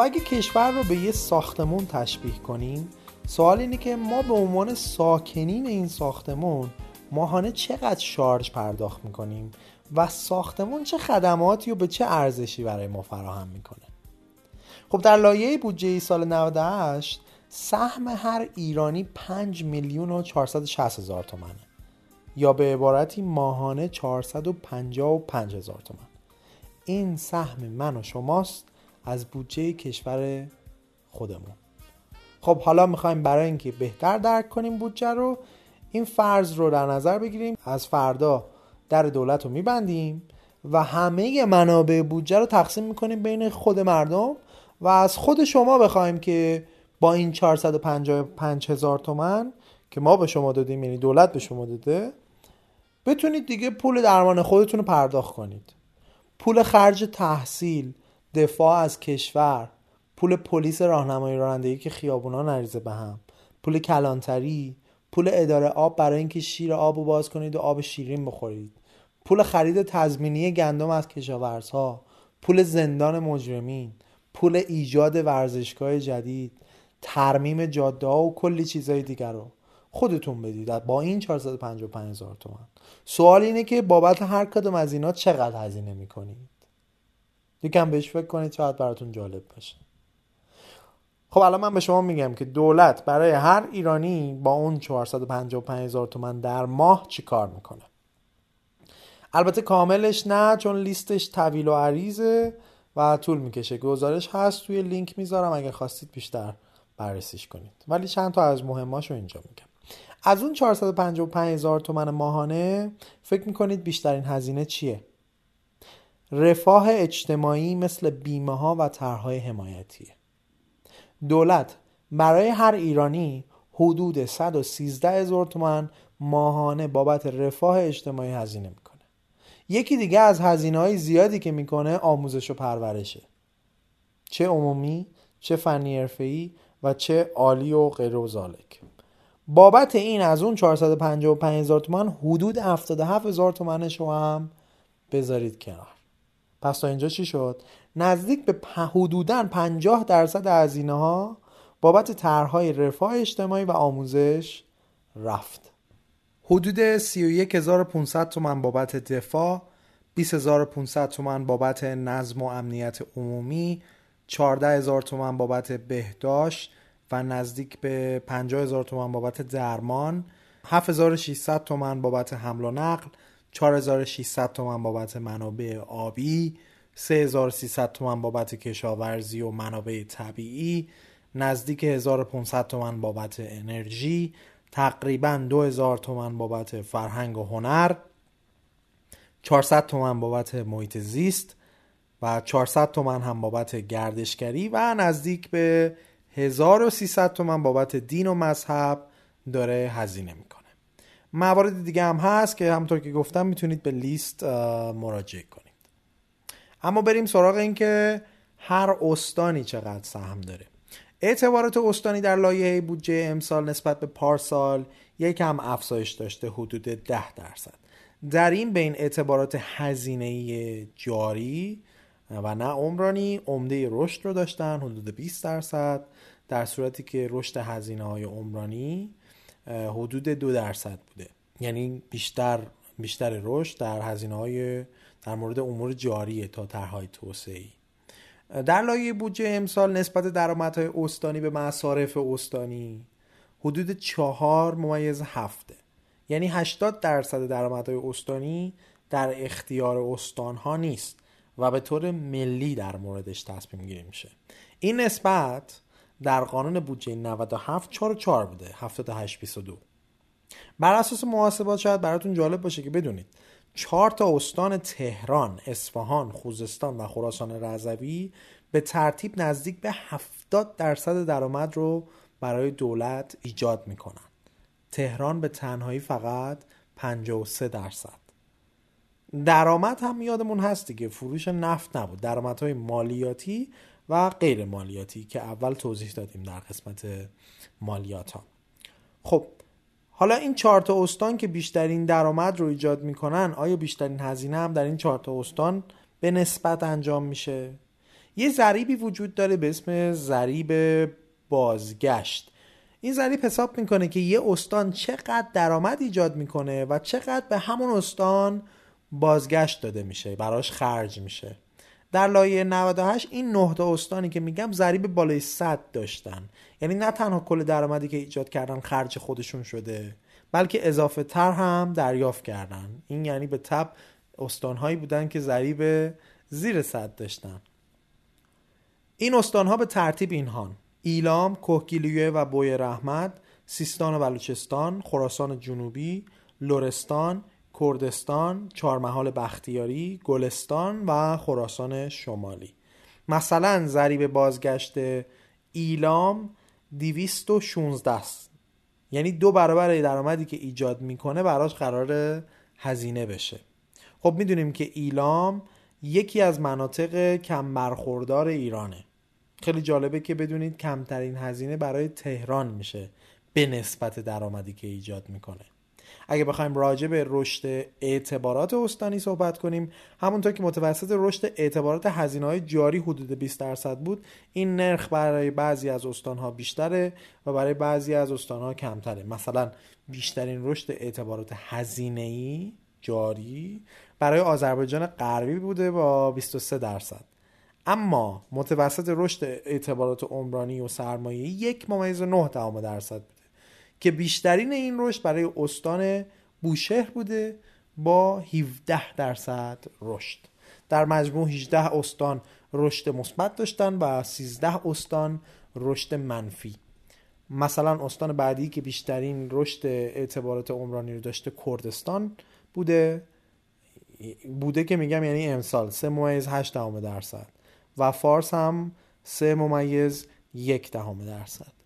خب اگه کشور رو به یه ساختمون تشبیه کنیم سوال اینه که ما به عنوان ساکنین این ساختمون ماهانه چقدر شارژ پرداخت می‌کنیم و ساختمون چه خدماتی و به چه ارزشی برای ما فراهم می‌کنه؟ خب در لایه بودجه سال 98 سهم هر ایرانی 5 میلیون و 460 هزار تومنه یا به عبارتی ماهانه 455 هزار تومن. این سهم من و شماست. از بودجه کشور خودمون. خب حالا می‌خوایم برای اینکه بهتر درک کنیم بودجه رو این فرض رو در نظر بگیریم. از فردا در دولت رو میبندیم و همه منابع بودجه رو تقسیم می‌کنیم بین خود مردم و از خود شما بخوایم که با این 455 هزار تومن که ما به شما دادیم یعنی دولت به شما داده بتونید دیگه پول درمان خودتون رو پرداخت کنید. پول خرج تحصیل دفاع از کشور پول پلیس راهنمایی رانندگی که خیابونا نریزه به هم پول کلانتری پول اداره آب برای اینکه شیر آب رو باز کنید و آب شیرین بخورید پول خرید تضمینی گندم از کشاورزها پول زندان مجرمین پول ایجاد ورزشگاه جدید ترمیم جاده و کلی چیزهای دیگر رو خودتون بدید. با این 455 هزار تومن سوال اینه که بابت هر کدوم از اینا چقدر هزینه می‌کنید؟ یکم بهش فکر کنید شاید براتون جالب باشه. خب الان من به شما میگم که دولت برای هر ایرانی با اون 455 هزار تومن در ماه چی کار می‌کنه؟ البته کاملش نه چون لیستش طویل و عریضه و طول می‌کشه. گزارش هست توی لینک می‌ذارم اگه خواستید بیشتر بررسیش کنید. ولی چند تا از مهماشو اینجا میگم. از اون 455 هزار تومن ماهانه فکر می‌کنید بیشترین هزینه چیه؟ رفاه اجتماعی مثل بیمه ها و طرحهای حمایتیه دولت برای هر ایرانی حدود 113 هزار تومن ماهانه بابت رفاه اجتماعی هزینه می‌کنه. یکی دیگه از هزینه های زیادی که می‌کنه آموزش و پرورشه. چه عمومی چه فنی حرفه‌ای و چه عالی و غیر و زالک. بابت این از اون 455 هزار تومن حدود 77 هزار تومنش رو هم بذارید کنار. پس تا اینجا چی شد؟ نزدیک به حدودا 50 درصد هزینه ها بابت طرحهای رفاه اجتماعی و آموزش رفت. حدود 31500 تومن بابت دفاع 20500 تومن بابت نظم و امنیت عمومی 14000 تومن بابت بهداشت و نزدیک به 50000 تومن بابت درمان 7600 تومن بابت حمل و نقل 4600 تومن بابت منابع آبی 3300 تومن بابت کشاورزی و منابع طبیعی نزدیک 1500 تومن بابت انرژی تقریبا 2000 تومن بابت فرهنگ و هنر 400 تومن بابت محیط زیست و 400 تومن هم بابت گردشگری و نزدیک به 1300 تومن بابت دین و مذهب داره هزینه می‌کنه. موارد دیگه هم هست که همونطور که گفتم می‌تونید به لیست مراجعه کنید. اما بریم سراغ این که هر استانی چقدر سهم داره. اعتبارات استانی در لایحه بودجه امسال نسبت به پارسال یکم افزایش داشته حدود 10 درصد. در این بین اعتبارات هزینه جاری و نه عمرانی عمده رشد رو داشتن حدود 20 درصد در صورتی که رشد هزینه های عمرانی حدود دو درصد بوده. یعنی بیشتر بیشتر رشد در هزینه های در مورد امور جاریه تا طرحهای توسعه در لایه بودجه امسال نسبت درآمدهای استانی به مصارف استانی حدود چهار ممیز هفته. یعنی 80 درصد درآمدهای استانی در اختیار استانها نیست و به طور ملی در موردش تصمیم گیری میشه. این نسبت در قانون بودجه 97 4 4 بوده 78 22 بر اساس محاسبات شاید براتون جالب باشه که بدونید چهار تا استان تهران، اصفهان، خوزستان و خراسان رضوی به ترتیب نزدیک به 70 درصد درآمد رو برای دولت ایجاد می‌کنن. تهران به تنهایی فقط 53 درصد. درآمد هم یادمون هست دیگه فروش نفت نبود درآمدهای مالیاتی و غیر مالیاتی که اول توضیح دادیم در قسمت مالیات ها خب حالا این چهار تا استان که بیشترین درآمد رو ایجاد می‌کنن آیا بیشترین هزینه هم در این چهار تا استان به نسبت انجام میشه؟ یه ضریبی وجود داره به اسم ضریب بازگشت. این ضریب حساب می‌کنه که یه استان چقدر درآمد ایجاد می‌کنه و چقدر به همون استان بازگشت داده میشه براش خرج میشه. در لایه 98 این نه تا استانی که میگم ضریب بالای 100 داشتن. یعنی نه تنها کل درآمدی که ایجاد کردن خرج خودشون شده بلکه اضافه تر هم دریافت کردن. این یعنی به تب استانهایی بودن که ضریب زیر 100 داشتن. این استانها به ترتیب اینهان ایلام، کوهگیلویه و بوی رحمت، سیستان و بلوچستان، خراسان جنوبی، لرستان، کردستان، چهارمحال بختیاری، گلستان و خراسان شمالی. مثلا ضریب بازگشت ایلام 216 است. یعنی دو برابر درآمدی که ایجاد می‌کنه براش قرار هزینه بشه. خب می‌دونیم که ایلام یکی از مناطق کم برخوردار ایرانه. خیلی جالبه که بدونید کمترین هزینه برای تهران میشه به نسبت درآمدی که ایجاد می‌کنه. اگه بخوایم راجع به رشد اعتبارات استانی صحبت کنیم همونطور که متوسط رشد اعتبارات هزینه های جاری حدود 20 درصد بود این نرخ برای بعضی از استانها بیشتره و برای بعضی از استانها کمتره. مثلا بیشترین رشد اعتبارات هزینه ای جاری برای آذربایجان غربی بوده با 23 درصد. اما متوسط رشد اعتبارات عمرانی و سرمایه یک ممیز نه درصد بوده که بیشترین این رشد برای استان بوشهر بوده با 17 درصد رشد. در مجموع 18 استان رشد مثبت داشتن و 13 استان رشد منفی. مثلا استان بعدی که بیشترین رشد اعتبارات عمرانی رو داشته کردستان بوده بوده که میگم یعنی امسال 3 ممیز 8 درصد. و فارس هم 3 ممیز یک دهم درصد.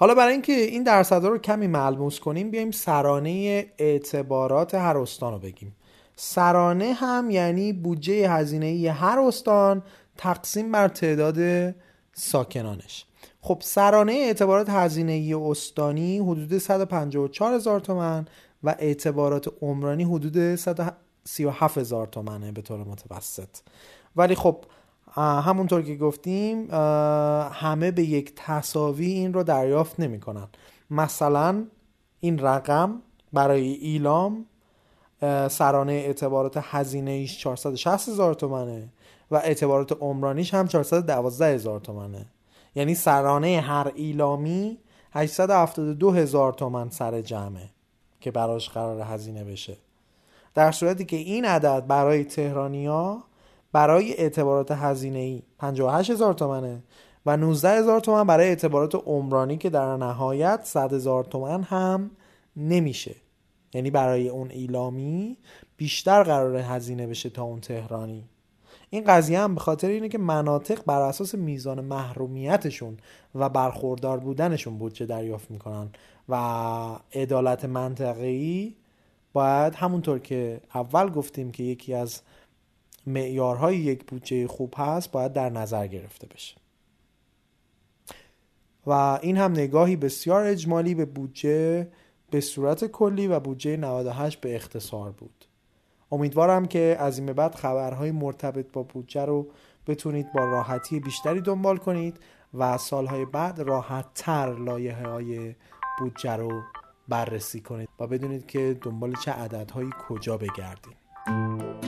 حالا برای اینکه این درصدها رو کمی ملموس کنیم بیایم سرانه اعتبارات هر استان رو بگیم. سرانه هم یعنی بودجه هزینه هر استان تقسیم بر تعداد ساکنانش. خب سرانه اعتبارات هزینه استانی حدود 154 هزار تومن و اعتبارات عمرانی حدود 137 هزار تومنه به طور متوسط. ولی خب همونطور که گفتیم همه به یک تصاوی این رو دریافت نمی کنن. مثلا این رقم برای ایلام سرانه اعتبارات هزینه ایش 460 هزار تومنه و اعتبارات عمرانیش هم 412 هزار تومنه یعنی سرانه هر ایلامی 872 هزار تومن سر جمعه که براش قرار هزینه بشه در صورتی که این عدد برای تهرانیا برای اعتبارات هزینه ای 58 هزار تومنه و 19 هزار تومن برای اعتبارات عمرانی که در نهایت 100 هزار تومن هم نمیشه. یعنی برای اون ایلامی بیشتر قرار هزینه بشه تا اون تهرانی. این قضیه هم به خاطر اینه که مناطق بر اساس میزان محرومیتشون و برخوردار بودنشون بودجه دریافت می‌کنن و عدالت منطقه‌ای باید همونطور که اول گفتیم که یکی از معیارهای یک بودجه خوب هست باید در نظر گرفته بشه. و این هم نگاهی بسیار اجمالی به بودجه به صورت کلی و بودجه 98 به اختصار بود. امیدوارم که از این به بعد خبرهای مرتبط با بودجه رو بتونید با راحتی بیشتری دنبال کنید و سالهای بعد راحت تر لایه های بودجه رو بررسی کنید و بدونید که دنبال چه عددهایی کجا بگردید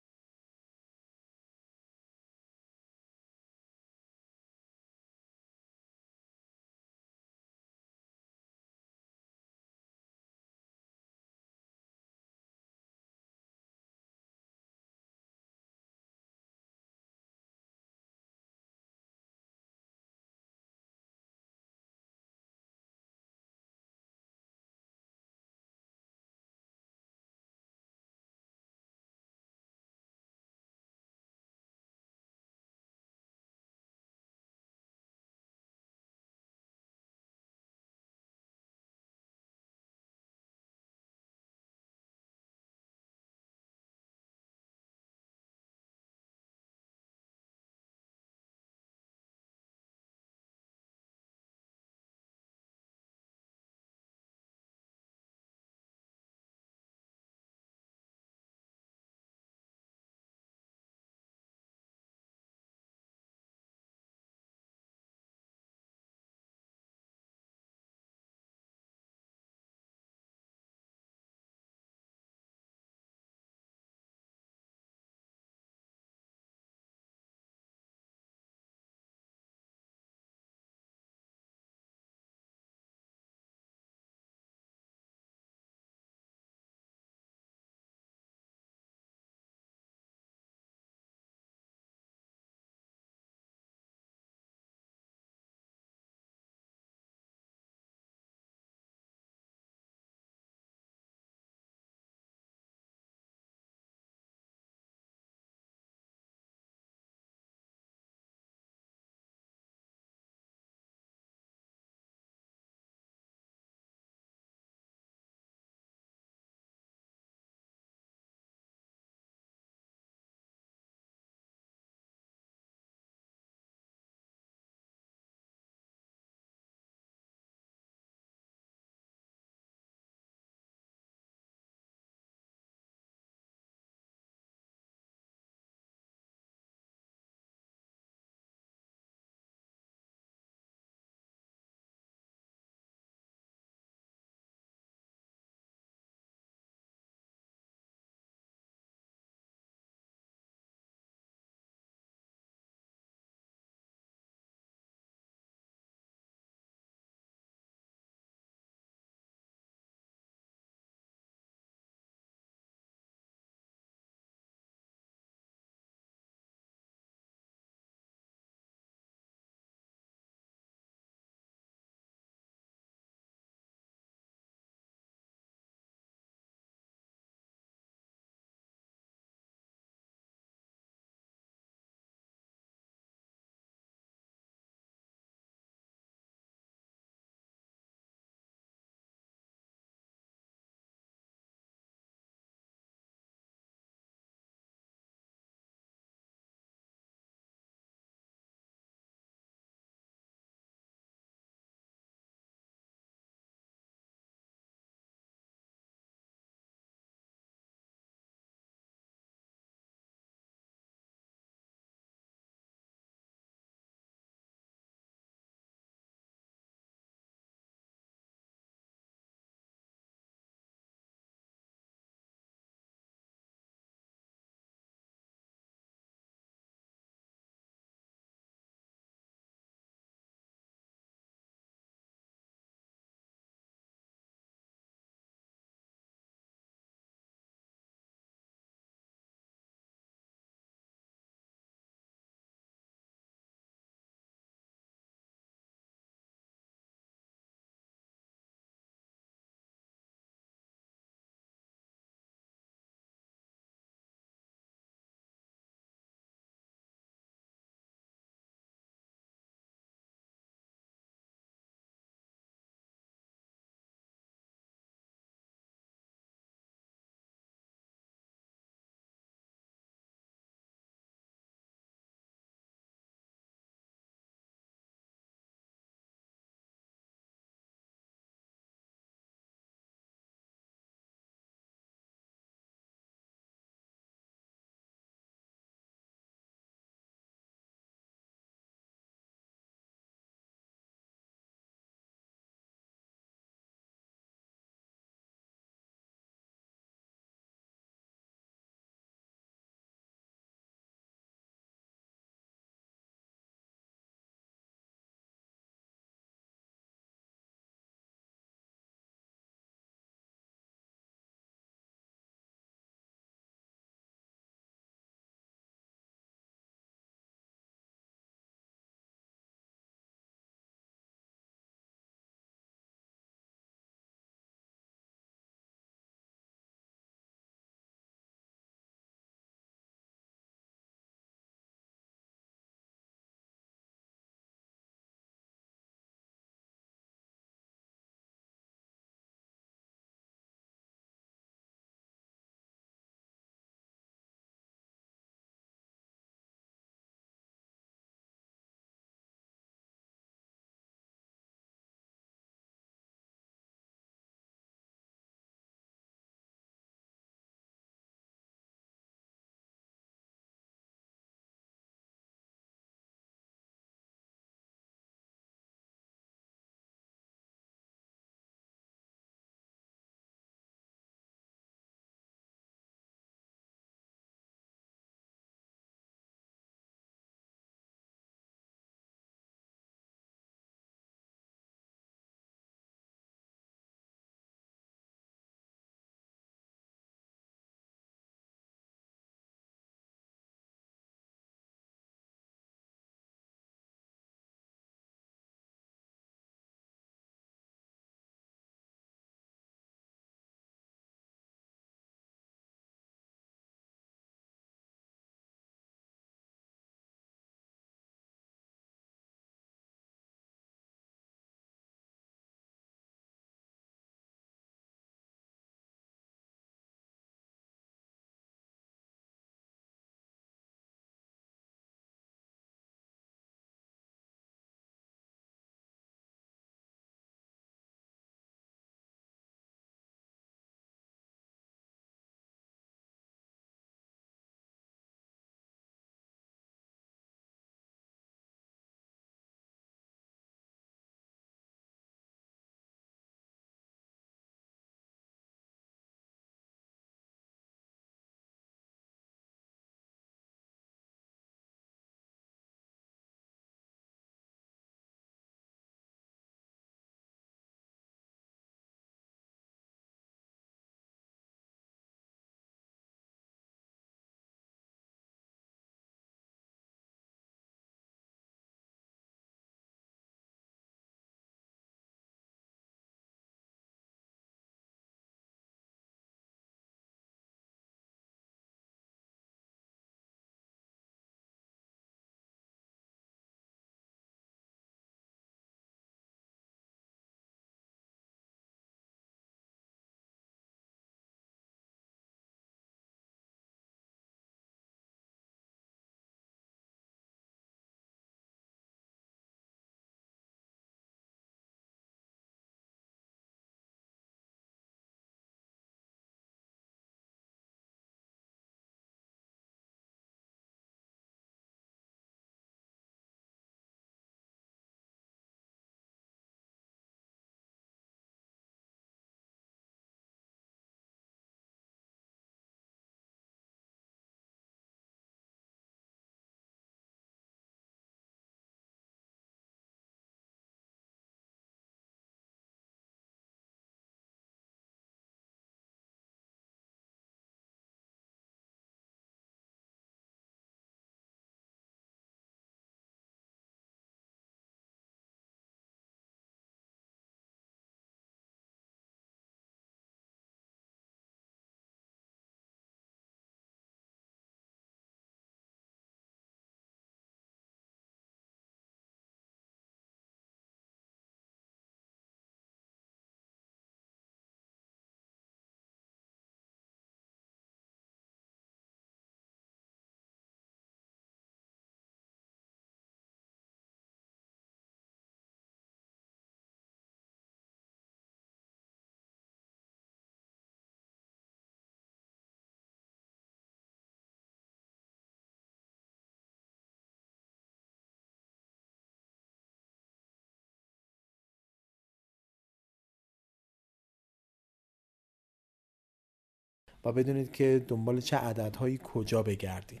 و بدونید که دنبال چه عددهایی کجا بگردین